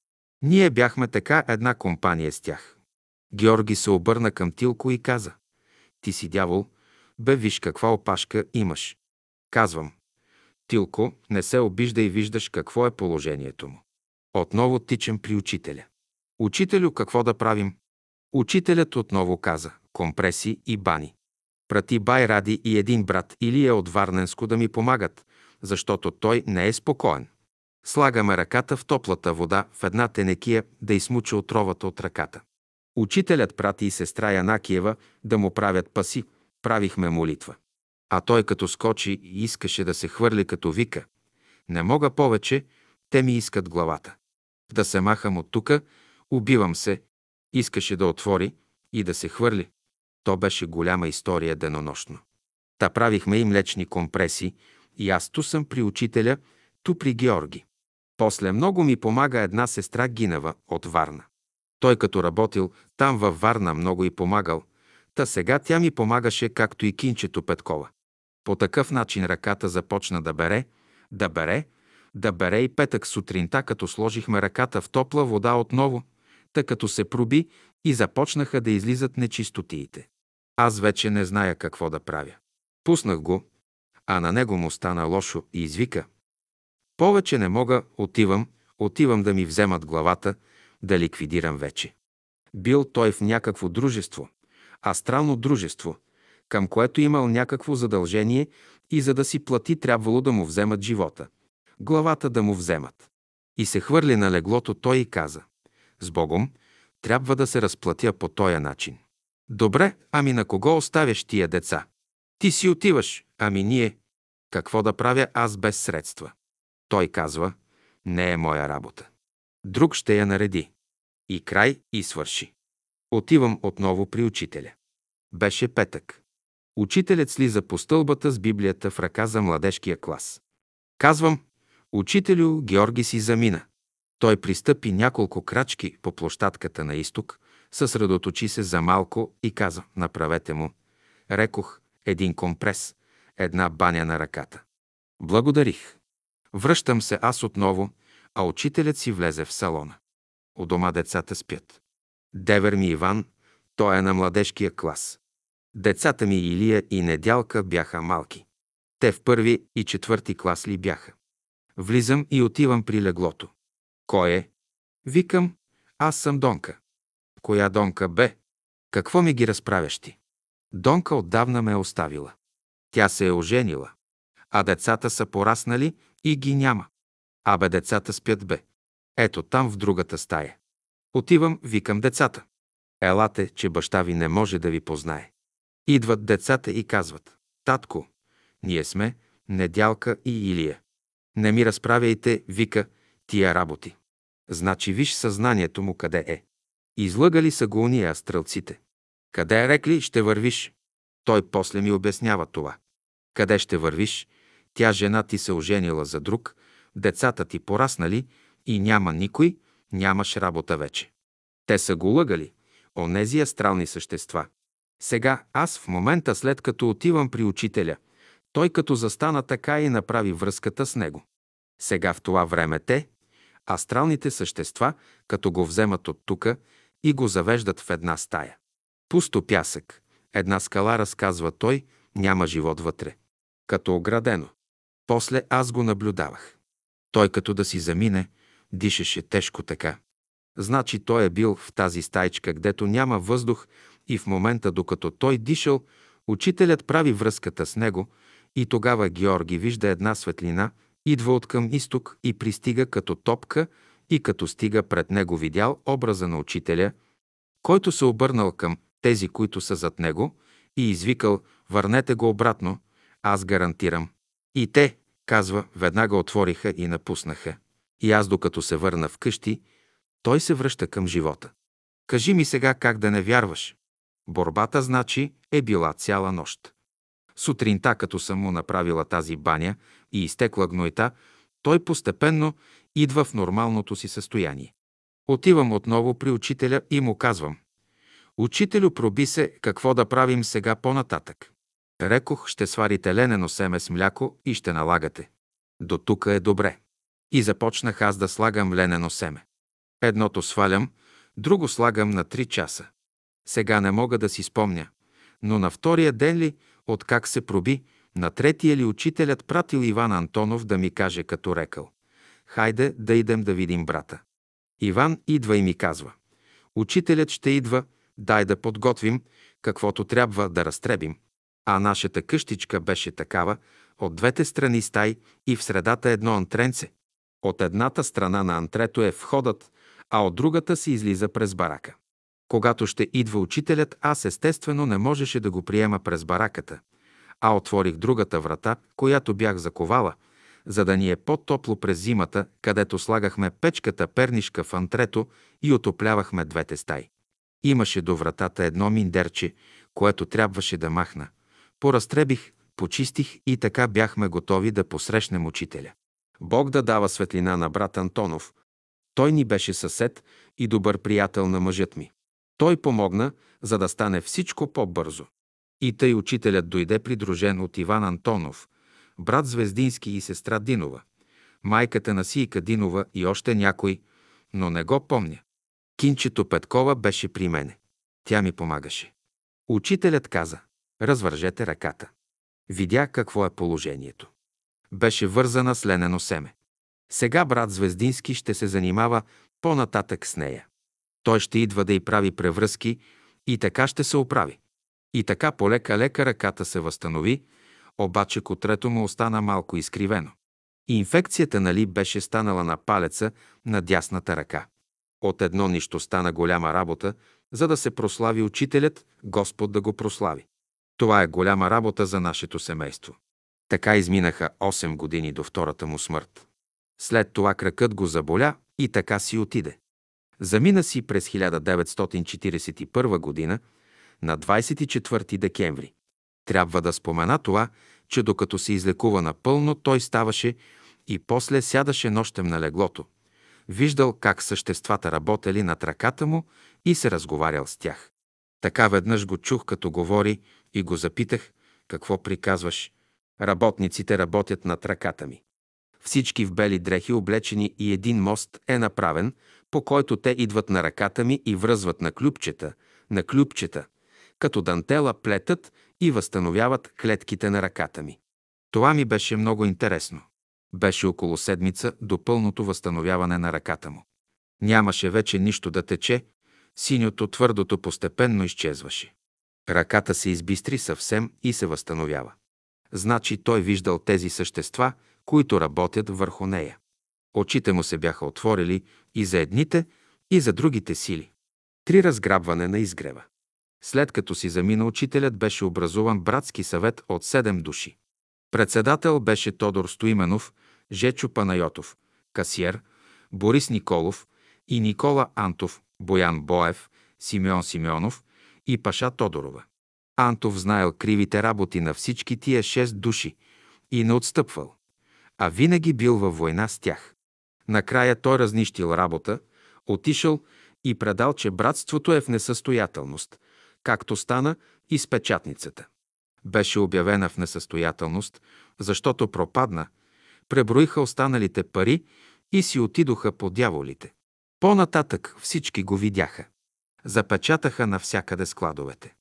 Ние бяхме така една компания с тях. Георги се обърна към Тилко и каза «Ти си дявол, бе виж каква опашка имаш». Казвам «Тилко, не се обижда и виждаш какво е положението му». Отново тичам при учителя. Учителю, какво да правим? Учителят отново каза компреси и бани. Прати бай Ради и един брат или е от Варненско да ми помагат, защото той не е спокоен. Слагаме ръката в топлата вода в една тенекия да измуча отровата от ръката. Учителят прати и сестра Янакиева да му правят паси. Правихме молитва. А той като скочи и искаше да се хвърли като вика. Не мога повече, те ми искат главата. Да се махам от тука, убивам се. Искаше да отвори и да се хвърли. То беше голяма история денонощно. Та правихме и млечни компреси и аз ту съм при учителя, ту при Георги. После много ми помага една сестра Гинева от Варна. Той като работил там във Варна много и помагал, та сега тя ми помагаше както и кинчето Петкова. По такъв начин ръката започна да бере, да бере, да бере и петък сутринта, като сложихме ръката в топла вода отново, тъй като се проби и започнаха да излизат нечистотиите. Аз вече не зная какво да правя. Пуснах го, а на него му стана лошо и извика – повече не мога, отивам, отивам да ми вземат главата, да ликвидирам вече. Бил той в някакво дружество, астрално дружество, към което имал някакво задължение и за да си плати трябвало да му вземат живота. Главата да му вземат. И се хвърли на леглото той и каза, с Богом, трябва да се разплатя по този начин. Добре, ами на кого оставяш тия деца? Ти си отиваш, ами ние. Какво да правя аз без средства? Той казва, не е моя работа. Друг ще я нареди. И край и свърши. Отивам отново при учителя. Беше петък. Учителят слиза по стълбата с Библията в ръка за младежкия клас. Казвам, учителю Георги си замина. Той пристъпи няколко крачки по площадката на изток, съсредоточи се за малко и каза, направете му. Рекох, един компрес, една баня на ръката. Благодарих. Връщам се аз отново, а учителят си влезе в салона. У дома децата спят. Девер ми Иван, той е на младежкия клас. Децата ми Илия и Недялка бяха малки. Те в първи и четвърти клас ли бяха. Влизам и отивам при леглото. Кой е? Викам, аз съм Донка. Коя Донка бе? Какво ми ги разправяш ти? Донка отдавна ме е оставила. Тя се е оженила. А децата са пораснали и ги няма. Абе, децата спят бе. Ето там в другата стая. Отивам, викам децата. Елате, че баща ви не може да ви познае. Идват децата и казват. Татко, ние сме Недялка и Илия. Не ми разправяйте, вика, тия работи. Значи виж съзнанието му къде е. Излъгали са го уния стрелците. Къде е рекли, ще вървиш? Той после ми обяснява това. Къде ще вървиш? Тя жена ти се оженила за друг, децата ти пораснали и няма никой, нямаш работа вече. Те са го лъгали, онези астрални същества. Сега аз в момента, след като отивам при учителя, той като застана така и направи връзката с него. Сега в това време те, астралните същества, като го вземат от тука и го завеждат в една стая. Пусто пясък, една скала, разказва той, няма живот вътре. Като оградено. После аз го наблюдавах. Той като да си замине, дишаше тежко така. Значи той е бил в тази стайчка, гдето няма въздух и в момента, докато той дишал, учителят прави връзката с него и тогава Георги вижда една светлина, идва от към изток и пристига като топка и като стига пред него видял образа на учителя, който се обърнал към тези, които са зад него и извикал «Върнете го обратно, аз гарантирам». И те, казва, веднага отвориха и напуснаха. И аз, докато се върна вкъщи, той се връща към живота. Кажи ми сега как да не вярваш. Борбата, значи, е била цяла нощ. Сутринта, като съм му направила тази баня и изтекла гнойта, той постепенно идва в нормалното си състояние. Отивам отново при учителя и му казвам. Учителю, проби се какво да правим сега по-нататък. Рекох, ще сварите ленено семе с мляко и ще налагате. До тук е добре. И започнах аз да слагам ленено семе. Едното свалям, друго слагам на три часа. Сега не мога да си спомня. Но на втория ден ли, откак се проби, на третия ли учителят пратил Иван Антонов да ми каже като рекал. Хайде да идем да видим брата. Иван идва и ми казва. Учителят ще идва, дай да подготвим, каквото трябва да разтребим. А нашата къщичка беше такава, от двете страни стай и в средата едно антренце. От едната страна на антрето е входът, а от другата се излиза през барака. Когато ще идва учителят, аз естествено не можеше да го приема през бараката, а отворих другата врата, която бях заковала, за да ни е по-топло през зимата, където слагахме печката пернишка в антрето и отоплявахме двете стаи. Имаше до вратата едно миндерче, което трябваше да махна. Поразтребих, почистих и така бяхме готови да посрещнем учителя. Бог да дава светлина на брат Антонов. Той ни беше съсед и добър приятел на мъжът ми. Той помогна, за да стане всичко по-бързо. И тъй учителят дойде придружен от Иван Антонов, брат Звездински и сестра Динова, майката на Сийка Динова и още някой, но не го помня. Кинчето Петкова беше при мене. Тя ми помагаше. Учителят каза, развържете ръката. Видя какво е положението. Беше вързана с ленено семе. Сега брат Звездински ще се занимава по-нататък с нея. Той ще идва да й прави превръзки и така ще се оправи. И така полека-лека ръката се възстанови, обаче котрето му остана малко изкривено. Инфекцията нали беше станала на палеца на дясната ръка. От едно нищо стана голяма работа, за да се прослави учителят, Господ да го прослави. Това е голяма работа за нашето семейство. Така изминаха 8 години до втората му смърт. След това кракът го заболя и така си отиде. Замина си през 1941 година на 24 декември. Трябва да спомена това, че докато се излекува напълно, той ставаше и после сядаше нощем на леглото. Виждал как съществата работели над ръката му и се разговарял с тях. Така веднъж го чух, като говори и го запитах, какво приказваш. Работниците работят над ръката ми. Всички в бели дрехи облечени и един мост е направен, по който те идват на ръката ми и връзват на клюпчета, на клюпчета, като дантела плетат и възстановяват клетките на ръката ми. Това ми беше много интересно. Беше около седмица до пълното възстановяване на ръката му. Нямаше вече нищо да тече, синьото твърдото постепенно изчезваше. Ръката се избистри съвсем и се възстановява. Значи той виждал тези същества, които работят върху нея. Очите му се бяха отворили и за едните, и за другите сили. Три разграбване на изгрева. След като си замина учителят, беше образуван братски съвет от седем души. Председател беше Тодор Стоименов, Жечо Панайотов, касиер, Борис Николов и Никола Антов, Боян Боев, Симеон Симеонов и Паша Тодорова. Антов знаел кривите работи на всички тия шест души и не отстъпвал, а винаги бил във война с тях. Накрая той разнищил работа, отишъл и предал, че братството е в несъстоятелност, както стана и с печатницата. Беше обявена в несъстоятелност, защото пропадна, преброиха останалите пари и си отидоха по дяволите. По-нататък всички го видяха. Запечатаха навсякъде складовете.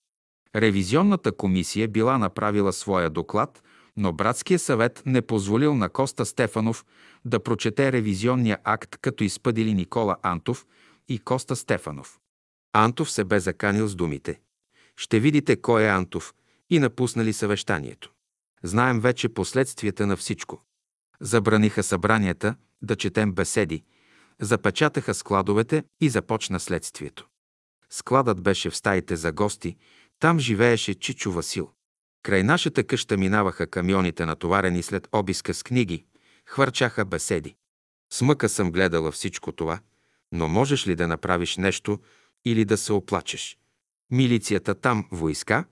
Ревизионната комисия била направила своя доклад, но Братския съвет не позволил на Коста Стефанов да прочете ревизионния акт, като изпъдили Никола Антов и Коста Стефанов. Антов се бе заканил с думите. Ще видите кой е Антов и напуснали съвещанието. Знаем вече последствията на всичко. Забраниха събранията да четем беседи, запечатаха складовете и започна следствието. Складът беше в стаите за гости, там живееше Чичо Васил. Край нашата къща минаваха камионите, натоварени след обиска с книги, хвърчаха беседи. С мъка съм гледала всичко това, но можеш ли да направиш нещо или да се оплачеш? Милицията там, войска,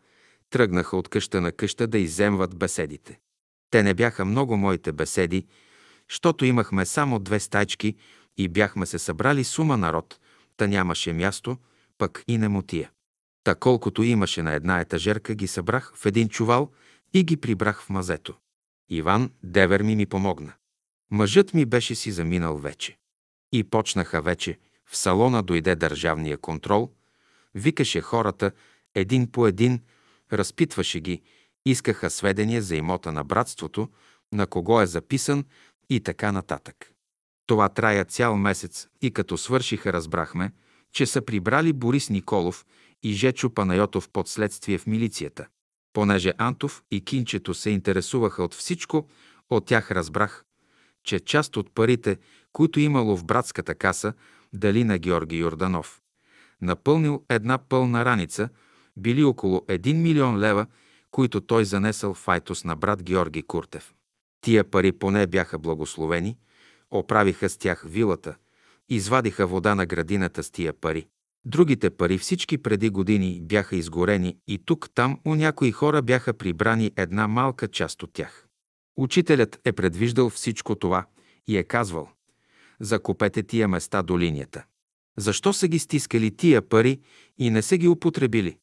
тръгнаха от къща на къща да иземват беседите. Те не бяха много моите беседи, защото имахме само две стайчки и бяхме се събрали сума народ, та нямаше място, пък и не мутия. Та колкото имаше на една етажерка, ги събрах в един чувал и ги прибрах в мазето. Иван, девер ми ми помогна. Мъжът ми беше си заминал вече. И почнаха вече. В салона дойде държавния контрол, викаше хората един по един, разпитваше ги, искаха сведения за имота на братството, на кого е записан и така нататък. Това трая цял месец и като свършиха разбрахме, че са прибрали Борис Николов и Жечо Панайотов под следствие в милицията. Понеже Антов и Кинчето се интересуваха от всичко, от тях разбрах, че част от парите, които имало в братската каса, дали на Георги Йорданов. Напълнил една пълна раница, били около 1 милион лева, които той занесъл в Айтос на брат Георги Куртев. Тия пари поне бяха благословени, оправиха с тях вилата, извадиха вода на градината с тия пари. Другите пари всички преди години бяха изгорени и тук-там у някои хора бяха прибрани една малка част от тях. Учителят е предвиждал всичко това и е казвал «Закупете тия места до линията». Защо са ги стискали тия пари и не са ги употребили?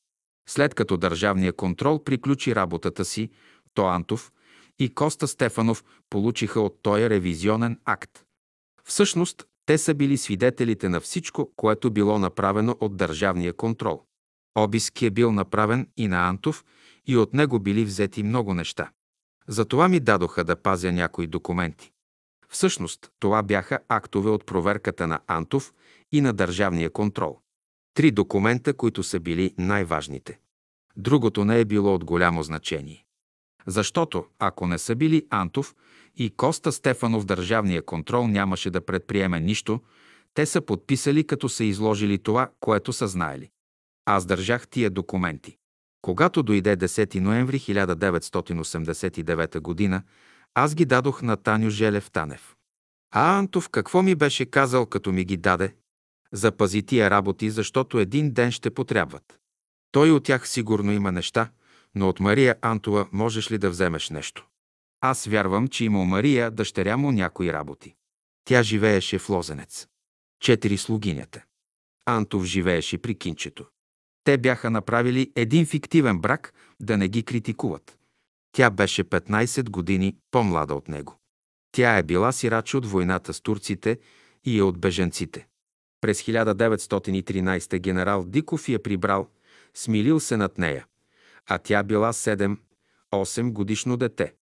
След като държавния контрол приключи работата си, то Антов и Коста Стефанов получиха от този ревизионен акт. Всъщност, те са били свидетелите на всичко, което било направено от държавния контрол. Обиски е бил направен и на Антов и от него били взети много неща. Затова ми дадоха да пазя някои документи. Всъщност, това бяха актове от проверката на Антов и на държавния контрол. Три документа, които са били най-важните. Другото не е било от голямо значение. Защото, ако не са били Антов и Коста Стефанов държавния контрол нямаше да предприеме нищо, те са подписали, като са изложили това, което са знаели. Аз държах тия документи. Когато дойде 10 ноември 1989 г., аз ги дадох на Таню Желев Танев. А Антов какво ми беше казал, като ми ги даде? Запази тия работи, защото един ден ще потребват. Той от тях сигурно има неща, но от Мария Антова можеш ли да вземеш нещо? Аз вярвам, че има у Мария, дъщеря му, някои работи. Тя живееше в Лозенец. Четири слугинята. Антов живееше при кинчето. Те бяха направили един фиктивен брак, да не ги критикуват. Тя беше 15 години по-млада от него. Тя е била сирача от войната с турците и е от беженците. През 1913 генерал Диков я прибрал, смилил се над нея, а тя била 7-8 годишно дете.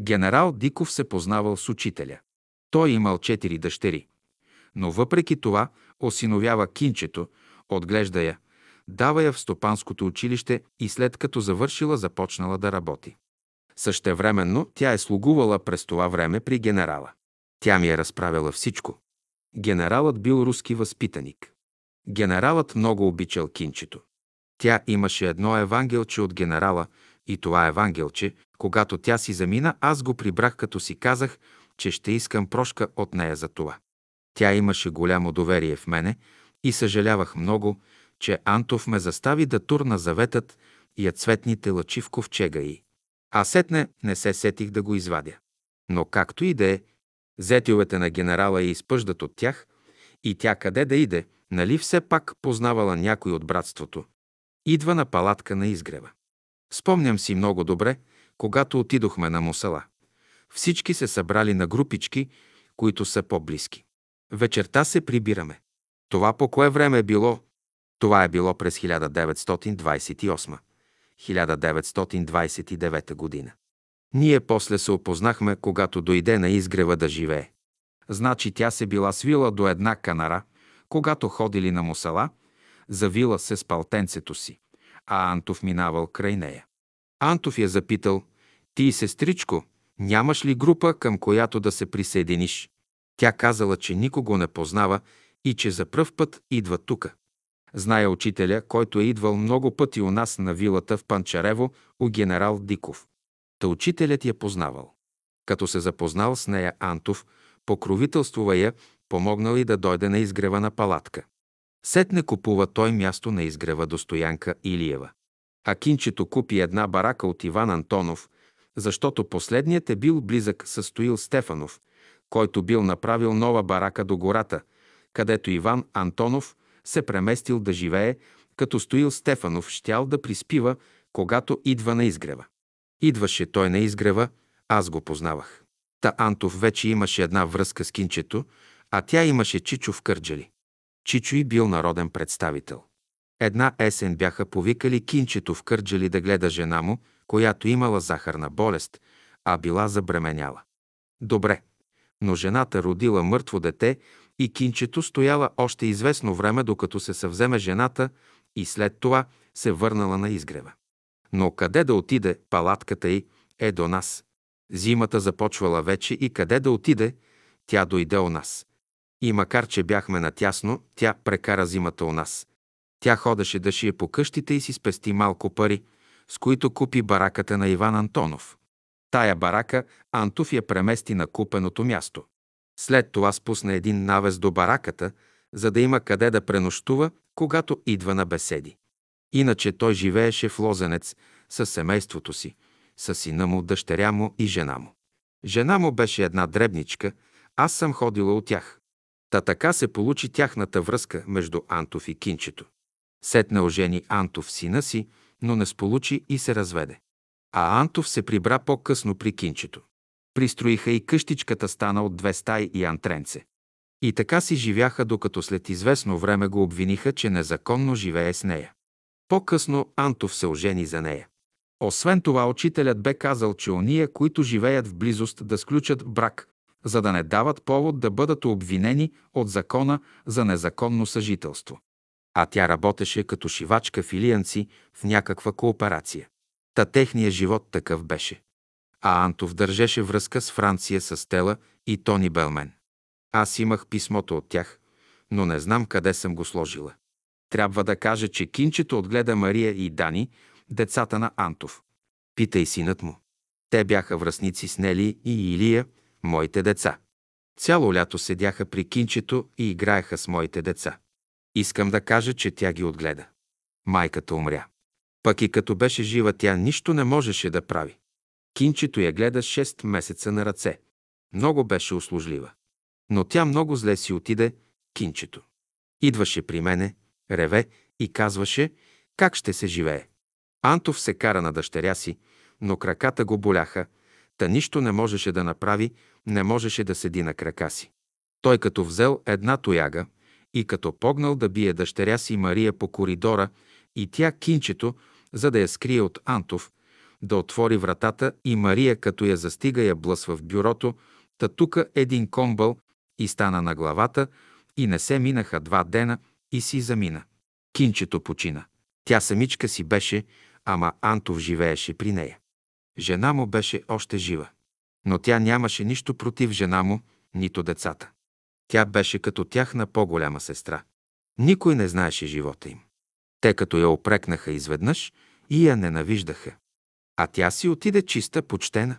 Генерал Диков се познавал с учителя. Той имал четири дъщери. Но въпреки това осиновява кинчето, отглежда я, дава я в стопанското училище и след като завършила започнала да работи. Същевременно тя е слугувала през това време при генерала. Тя ми е разправила всичко. Генералът бил руски възпитаник. Генералът много обичал кинчето. Тя имаше едно евангелче от генерала и това евангелче, когато тя си замина, аз го прибрах, като си казах, че ще искам прошка от нея за това. Тя имаше голямо доверие в мене и съжалявах много, че Антов ме застави да турна заветът и цветните лъчи в ковчега й. А сетне не се сетих да го извадя. Но както и да е, зетиловете на генерала я изпъждат от тях и тя къде да иде, нали все пак познавала някой от братството. Идва на палатка на изгрева. Спомням си много добре, когато отидохме на Мусала. Всички се събрали на групички, които са по-близки. Вечерта се прибираме. Това по кое време е било? Това е било през 1928-1929 година. Ние после се опознахме, когато дойде на изгрева да живее. Значи тя се била свила до една канара, когато ходили на мусала, завила се с палтенцето си, а Антов минавал край нея. Антов я запитал, ти, сестричко, нямаш ли група, към която да се присъединиш? Тя казала, че никого не познава и че за пръв път идва тука. Зная учителя, който е идвал много пъти у нас на вилата в Панчарево у генерал Диков. Та учителят я познавал. Като се запознал с нея Антов, покровителствува я, помогнал и да дойде на изгрева на палатка. Сетне купува той място на изгрева до Стоянка Илиева. А кинчето купи една барака от Иван Антонов, защото последният е бил близък с Стоил Стефанов, който бил направил нова барака до гората, където Иван Антонов се преместил да живее, като Стоил Стефанов щял да приспива, когато идва на изгрева. Идваше той на изгрева, аз го познавах. Та Антов вече имаше една връзка с кинчето, а тя имаше Чичо в Кърджали. Чичо и бил народен представител. Една есен бяха повикали кинчето в Кърджали да гледа жена му, която имала захарна болест, а била забременяла. Добре, но жената родила мъртво дете и кинчето стояла още известно време, докато се съвземе жената и след това се върнала на изгрева. Но къде да отиде палатката й е до нас. Зимата започвала вече и къде да отиде, тя дойде у нас. И макар, че бяхме натясно, тя прекара зимата у нас. Тя ходеше да шие по къщите и си спести малко пари, с които купи бараката на Иван Антонов. Тая барака Антов я премести на купеното място. След това спусна един навес до бараката, за да има къде да пренощува, когато идва на беседи. Иначе той живееше в Лозенец с семейството си, с сина му, дъщеря му и жена му. Жена му беше една дребничка, аз съм ходила от тях. Та така се получи тяхната връзка между Антов и Кинчето. Сетне ожени Антов сина си, но не сполучи и се разведе. А Антов се прибра по-късно при Кинчето. Пристроиха и къщичката стана от две стаи и антренце. И така си живяха, докато след известно време го обвиниха, че незаконно живее с нея. По-късно Антов се ожени за нея. Освен това, учителят бе казал, че ония, които живеят в близост, да сключат брак, за да не дават повод да бъдат обвинени от закона за незаконно съжителство. А тя работеше като шивачка в в някаква кооперация. Та техния живот такъв беше. А Антов държеше връзка с Франция с Стела и Тони Белмен. Аз имах писмото от тях, но не знам къде съм го сложила. Трябва да кажа, че кинчето отгледа Мария и Дани, децата на Антов. Пита и синът му. Те бяха връзници с Нели и Илия, моите деца. Цяло лято седяха при кинчето и играеха с моите деца. Искам да кажа, че тя ги отгледа. Майката умря. Пък и като беше жива, тя нищо не можеше да прави. Кинчето я гледа 6 месеца на ръце. Много беше услужлива. Но тя много зле си отиде, кинчето. Идваше при мене, реве и казваше как ще се живее. Антов се кара на дъщеря си, но краката го боляха, та нищо не можеше да направи, не можеше да седи на крака си. Той като взел една тояга и като погнал да бие дъщеря си Мария по коридора и тя кинчето, за да я скрие от Антов, да отвори вратата и Мария, като я застига, я блъсва в бюрото, та тука един комбъл и стана на главата и не се минаха два дена и си замина. Кинчето почина. Тя самичка си беше, ама Антов живееше при нея. Жена му беше още жива. Но тя нямаше нищо против жена му, нито децата. Тя беше като тяхна по-голяма сестра. Никой не знаеше живота им. Те като я опрекнаха изведнъж и я ненавиждаха. А тя си отиде чиста, почтена.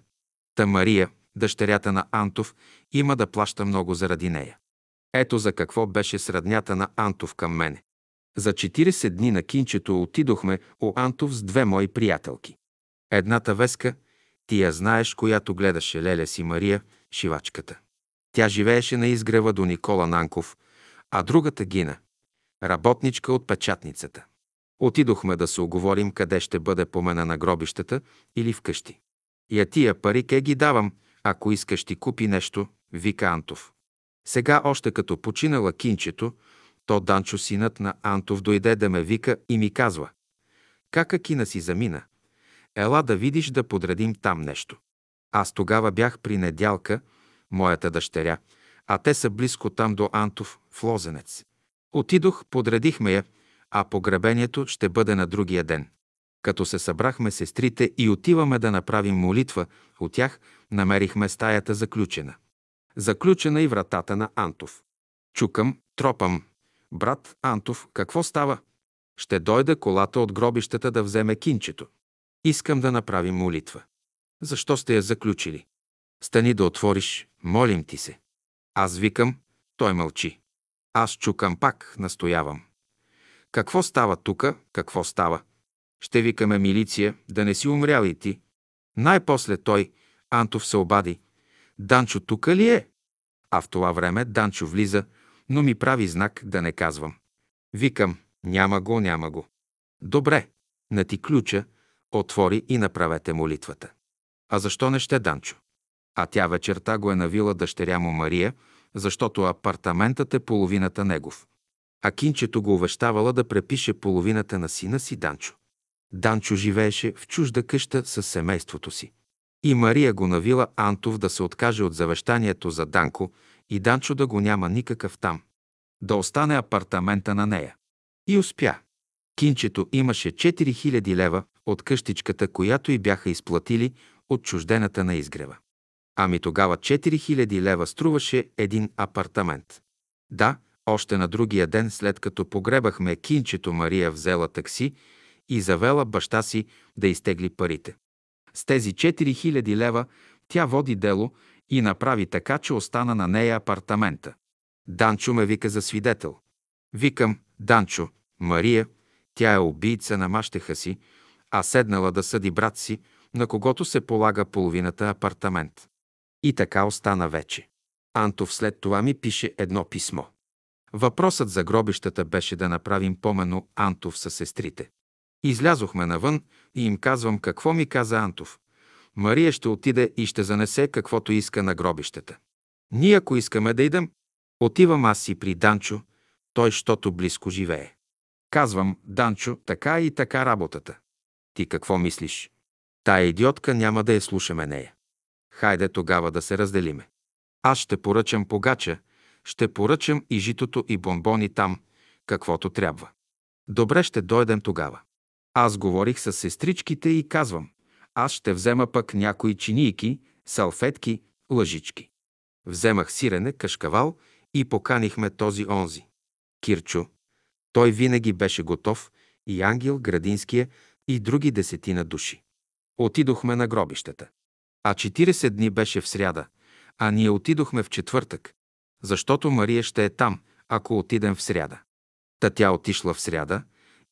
Та Мария, дъщерята на Антов, има да плаща много заради нея. Ето за какво беше среднята на Антов към мене. За 40 дни на кинчето отидохме у Антов с две мои приятелки. Едната Веска, ти я знаеш, която гледаше Леля си Мария, шивачката. Тя живееше на изгрева до Никола Нанков, а другата Гина, работничка от печатницата. Отидохме да се оговорим къде ще бъде помена на гробищата или вкъщи. Я тия пари ке ги давам, ако искаш ти купи нещо, вика Антов. Сега още като починала кинчето, то Данчо, синът на Антов, дойде да ме вика и ми казва «Кака кина си замина? Ела да видиш да подредим там нещо». Аз тогава бях при недялка, моята дъщеря, а те са близко там до Антов, в Лозенец. Отидох, подредихме я, а погребението ще бъде на другия ден. Като се събрахме сестрите и отиваме да направим молитва, от тях намерихме стаята заключена. Заключена и вратата на Антов. Чукам, тропам. Брат Антов, какво става? Ще дойде колата от гробищата да вземе кинчето. Искам да направим молитва. Защо сте я заключили? Стани да отвориш, молим ти се. Аз викам, той мълчи. Аз чукам пак, настоявам. Какво става тука? Какво става? Ще викаме милиция, да не си умрял и ти. Най-после той, Антов, се обади. Данчо тука ли е? А в това време Данчо влиза, но ми прави знак да не казвам. Викам, няма го, няма го. Добре, на ти ключа, отвори и направете молитвата. А защо не ще Данчо? А тя вечерта го е навила дъщеря му Мария, защото апартаментът е половината негов. А кинчето го увещавала да препише половината на сина си Данчо. Данчо живееше в чужда къща с семейството си. И Мария го навила Антов да се откаже от завещанието за Данко и Данчо да го няма никакъв там. Да остане апартамента на нея. И успя. Кинчето имаше 4000 лева от къщичката, която й бяха изплатили от чуждената на изгрева. Ами тогава 4000 лева струваше един апартамент. Да, още на другия ден, след като погребахме кинчето, Мария взела такси и завела баща си да изтегли парите. С тези 4000 лева тя води дело и направи така, че остана на нея апартамента. Данчо ме вика за свидетел. Викам, Данчо, Мария, тя е убийца на мащеха си, а седнала да съди брат си, на когото се полага половината апартамент. И така остана вече. Антов след това ми пише едно писмо. Въпросът за гробищата беше да направим помено Антов със сестрите. Излязохме навън и им казвам какво ми каза Антов. Мария ще отиде и ще занесе каквото иска на гробищата. Ние, ако искаме да идем, отивам аз си при Данчо, той, щото близко живее. Казвам, Данчо, така и така работата. Ти какво мислиш? Тая идиотка няма да я слушаме нея. Хайде тогава да се разделиме. Аз ще поръчам погача, ще поръчам и житото и бомбони там, каквото трябва. Добре, ще дойдем тогава. Аз говорих с сестричките и казвам, аз ще взема пък някои чинийки, салфетки, лъжички. Вземах сирене, кашкавал и поканихме този онзи. Кирчо. Той винаги беше готов и Ангел Градинския и други десетина души. Отидохме на гробищата. А 40 дни беше в сряда, а ние отидохме в четвъртък, защото Мария ще е там, ако отидем в сряда. Та тя отишла в сряда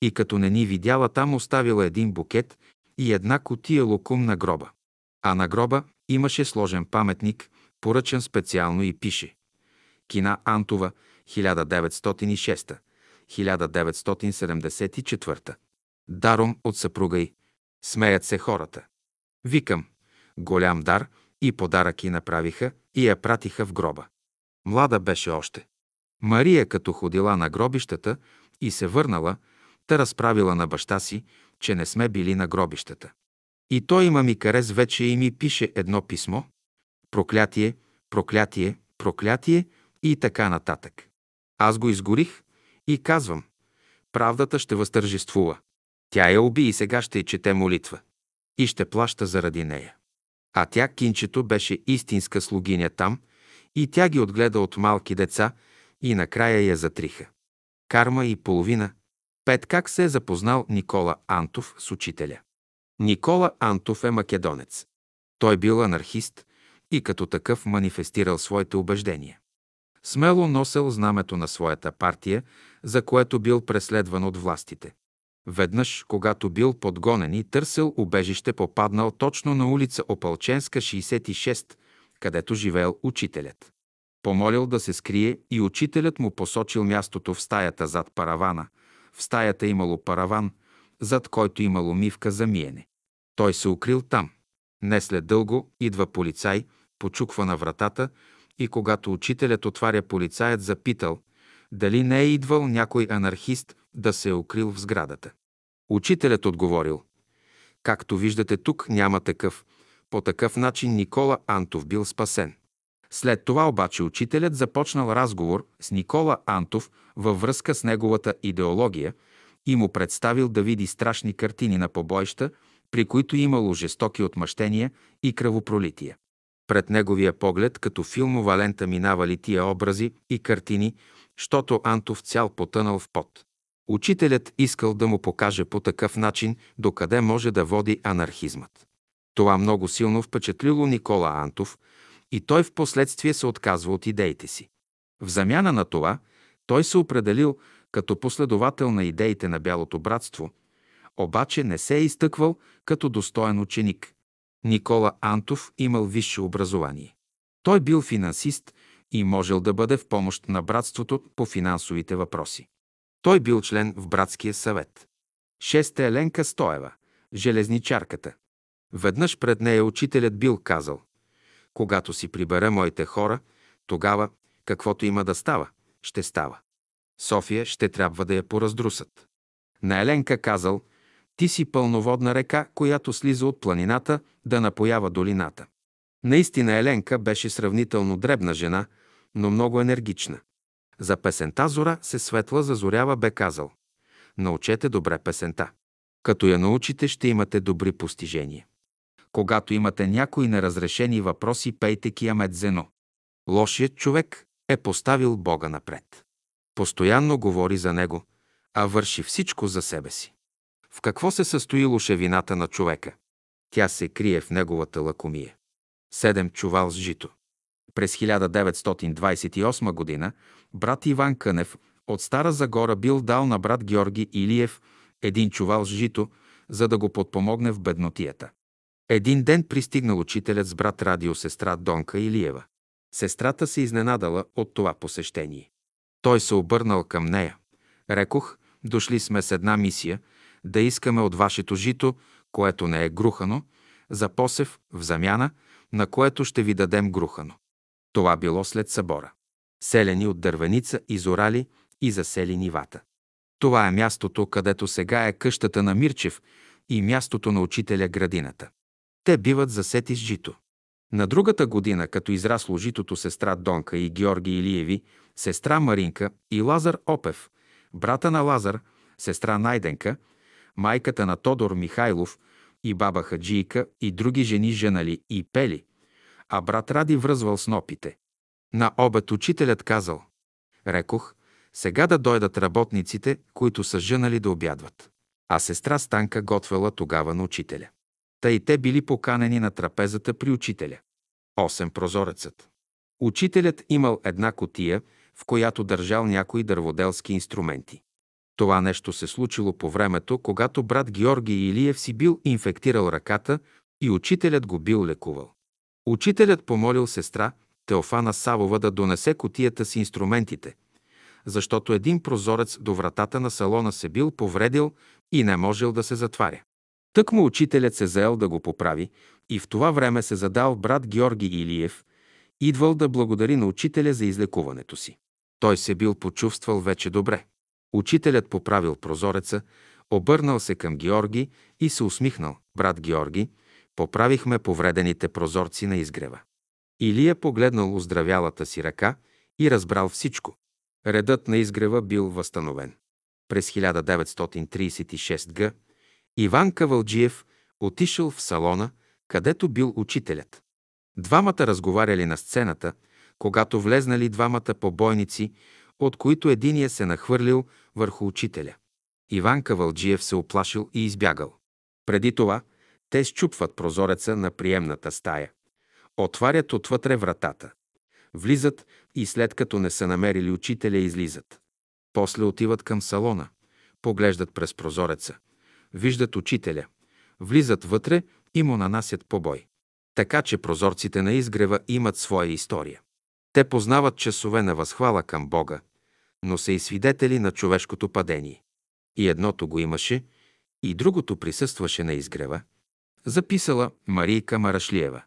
и като не ни видяла там, оставила един букет и една котия локум на гроба. А на гроба имаше сложен паметник, поръчан специално и пише Кина Антова, 1906 1974. Даром от съпруга й. Смеят се хората. Викам, голям дар и подарък и направиха и я пратиха в гроба. Млада беше още. Мария, като ходила на гробищата и се върнала, та разправила на баща си, че не сме били на гробищата. И той има ми карес вече и ми пише едно писмо. Проклятие, проклятие, проклятие и така нататък. Аз го изгорих и казвам, правдата ще възтържествува. Тя я уби и сега ще й чете молитва. И ще плаща заради нея. А тя, кинчето, беше истинска слугиня там и тя ги отгледа от малки деца и накрая я затриха. Карма и половина. Пет как се е запознал Никола Антов с учителя. Никола Антов е македонец. Той бил анархист и като такъв манифестирал своите убеждения. Смело носел знамето на своята партия, за което бил преследван от властите. Веднъж, когато бил подгонен и търсил убежище, попаднал точно на улица Опалченска, 66, където живеел учителят. Помолил да се скрие и учителят му посочил мястото в стаята зад паравана. В стаята имало параван, зад който имало мивка за миене. Той се укрил там. Не след дълго идва полицай, почуква на вратата и когато учителят отваря, полицаят запитал дали не е идвал някой анархист да се е укрил в сградата. Учителят отговорил Както виждате тук няма такъв. По такъв начин Никола Антов бил спасен. След това обаче учителят започнал разговор с Никола Антов във връзка с неговата идеология и му представил да види страшни картини на побоища, при които имало жестоки отмъщения и кръвопролития. Пред неговия поглед, като филмова лента, минавали тия образи и картини, щото Антов цял потънал в пот. Учителят искал да му покаже по такъв начин докъде може да води анархизмът. Това много силно впечатлило Никола Антов и той в последствие се отказва от идеите си. В замяна на това, той се определил като последовател на идеите на Бялото братство, обаче не се е изтъквал като достоен ученик. Никола Антов имал висше образование. Той бил финансист и можел да бъде в помощ на братството по финансовите въпроси. Той бил член в братския съвет. Шеста Еленка Стоева, железничарката. Веднъж пред нея учителят бил казал «Когато си прибера моите хора, тогава, каквото има да става, ще става. София ще трябва да я пораздрусат». На Еленка казал «Ти си пълноводна река, която слиза от планината да напоява долината». Наистина Еленка беше сравнително дребна жена, но много енергична. За песента Зора се светла зазорява бе казал. Научете добре песента. Като я научите, ще имате добри постижения. Когато имате някои неразрешени въпроси, пейте киямет зено. Лошият човек е поставил Бога напред. Постоянно говори за него, а върши всичко за себе си. В какво се състои лошевината на човека? Тя се крие в неговата лакомия. Седем чувал с жито. През 1928 г. брат Иван Кънев от Стара Загора бил дал на брат Георги Илиев един чувал с жито, за да го подпомогне в беднотията. Един ден пристигнал учителят с брат радиосестра Донка Илиева. Сестрата се изненадала от това посещение. Той се обърнал към нея. Рекох, дошли сме с една мисия, да искаме от вашето жито, което не е грухано, за посев в замяна, на което ще ви дадем грухано. Това било след събора. Селени от дървеница изорали и засели нивата. Това е мястото, където сега е къщата на Мирчев и мястото на учителя градината. Те биват засети с жито. На другата година, като израсло житото сестра Донка и Георги Илиеви, сестра Маринка и Лазар Опев, брата на Лазар, сестра Найденка, майката на Тодор Михайлов и баба Хаджийка и други жени женали и пели, а брат Ради връзвал снопите. На обед учителят казал, рекох, сега да дойдат работниците, които са жънали да обядват. А сестра Станка готвела тогава на учителя. Та и те били поканени на трапезата при учителя. Осем прозорецът. Учителят имал една котия, в която държал някои дърводелски инструменти. Това нещо се случило по времето, когато брат Георги Илиев си бил инфектирал ръката и учителят го бил лекувал. Учителят помолил сестра Теофана Савова да донесе котията с инструментите, защото един прозорец до вратата на салона се бил повредил и не можел да се затваря. Тък му учителят се заел да го поправи и в това време се задал брат Георги Илиев, идвал да благодари на учителя за излекуването си. Той се бил почувствал вече добре. Учителят поправил прозореца, обърнал се към Георги и се усмихнал. Брат Георги, поправихме повредените прозорци на изгрева. Илия погледнал оздравялата си ръка и разбрал всичко. Редът на изгрева бил възстановен. През 1936 г. Иван Кавалджиев отишъл в салона, където бил учителят. Двамата разговаряли на сцената, когато влезнали двамата побойници, от които единия се нахвърлил върху учителя. Иван Кавалджиев се оплашил и избягал. Преди това те щупват прозореца на приемната стая. Отварят отвътре вратата. Влизат и след като не са намерили учителя, излизат. После отиват към салона. Поглеждат през прозореца. Виждат учителя. Влизат вътре и му нанасят побой. Така че прозорците на изгрева имат своя история. Те познават часове на възхвала към Бога, но са и свидетели на човешкото падение. И едното го имаше, и другото присъстваше на изгрева, записала Марийка Марашлиева.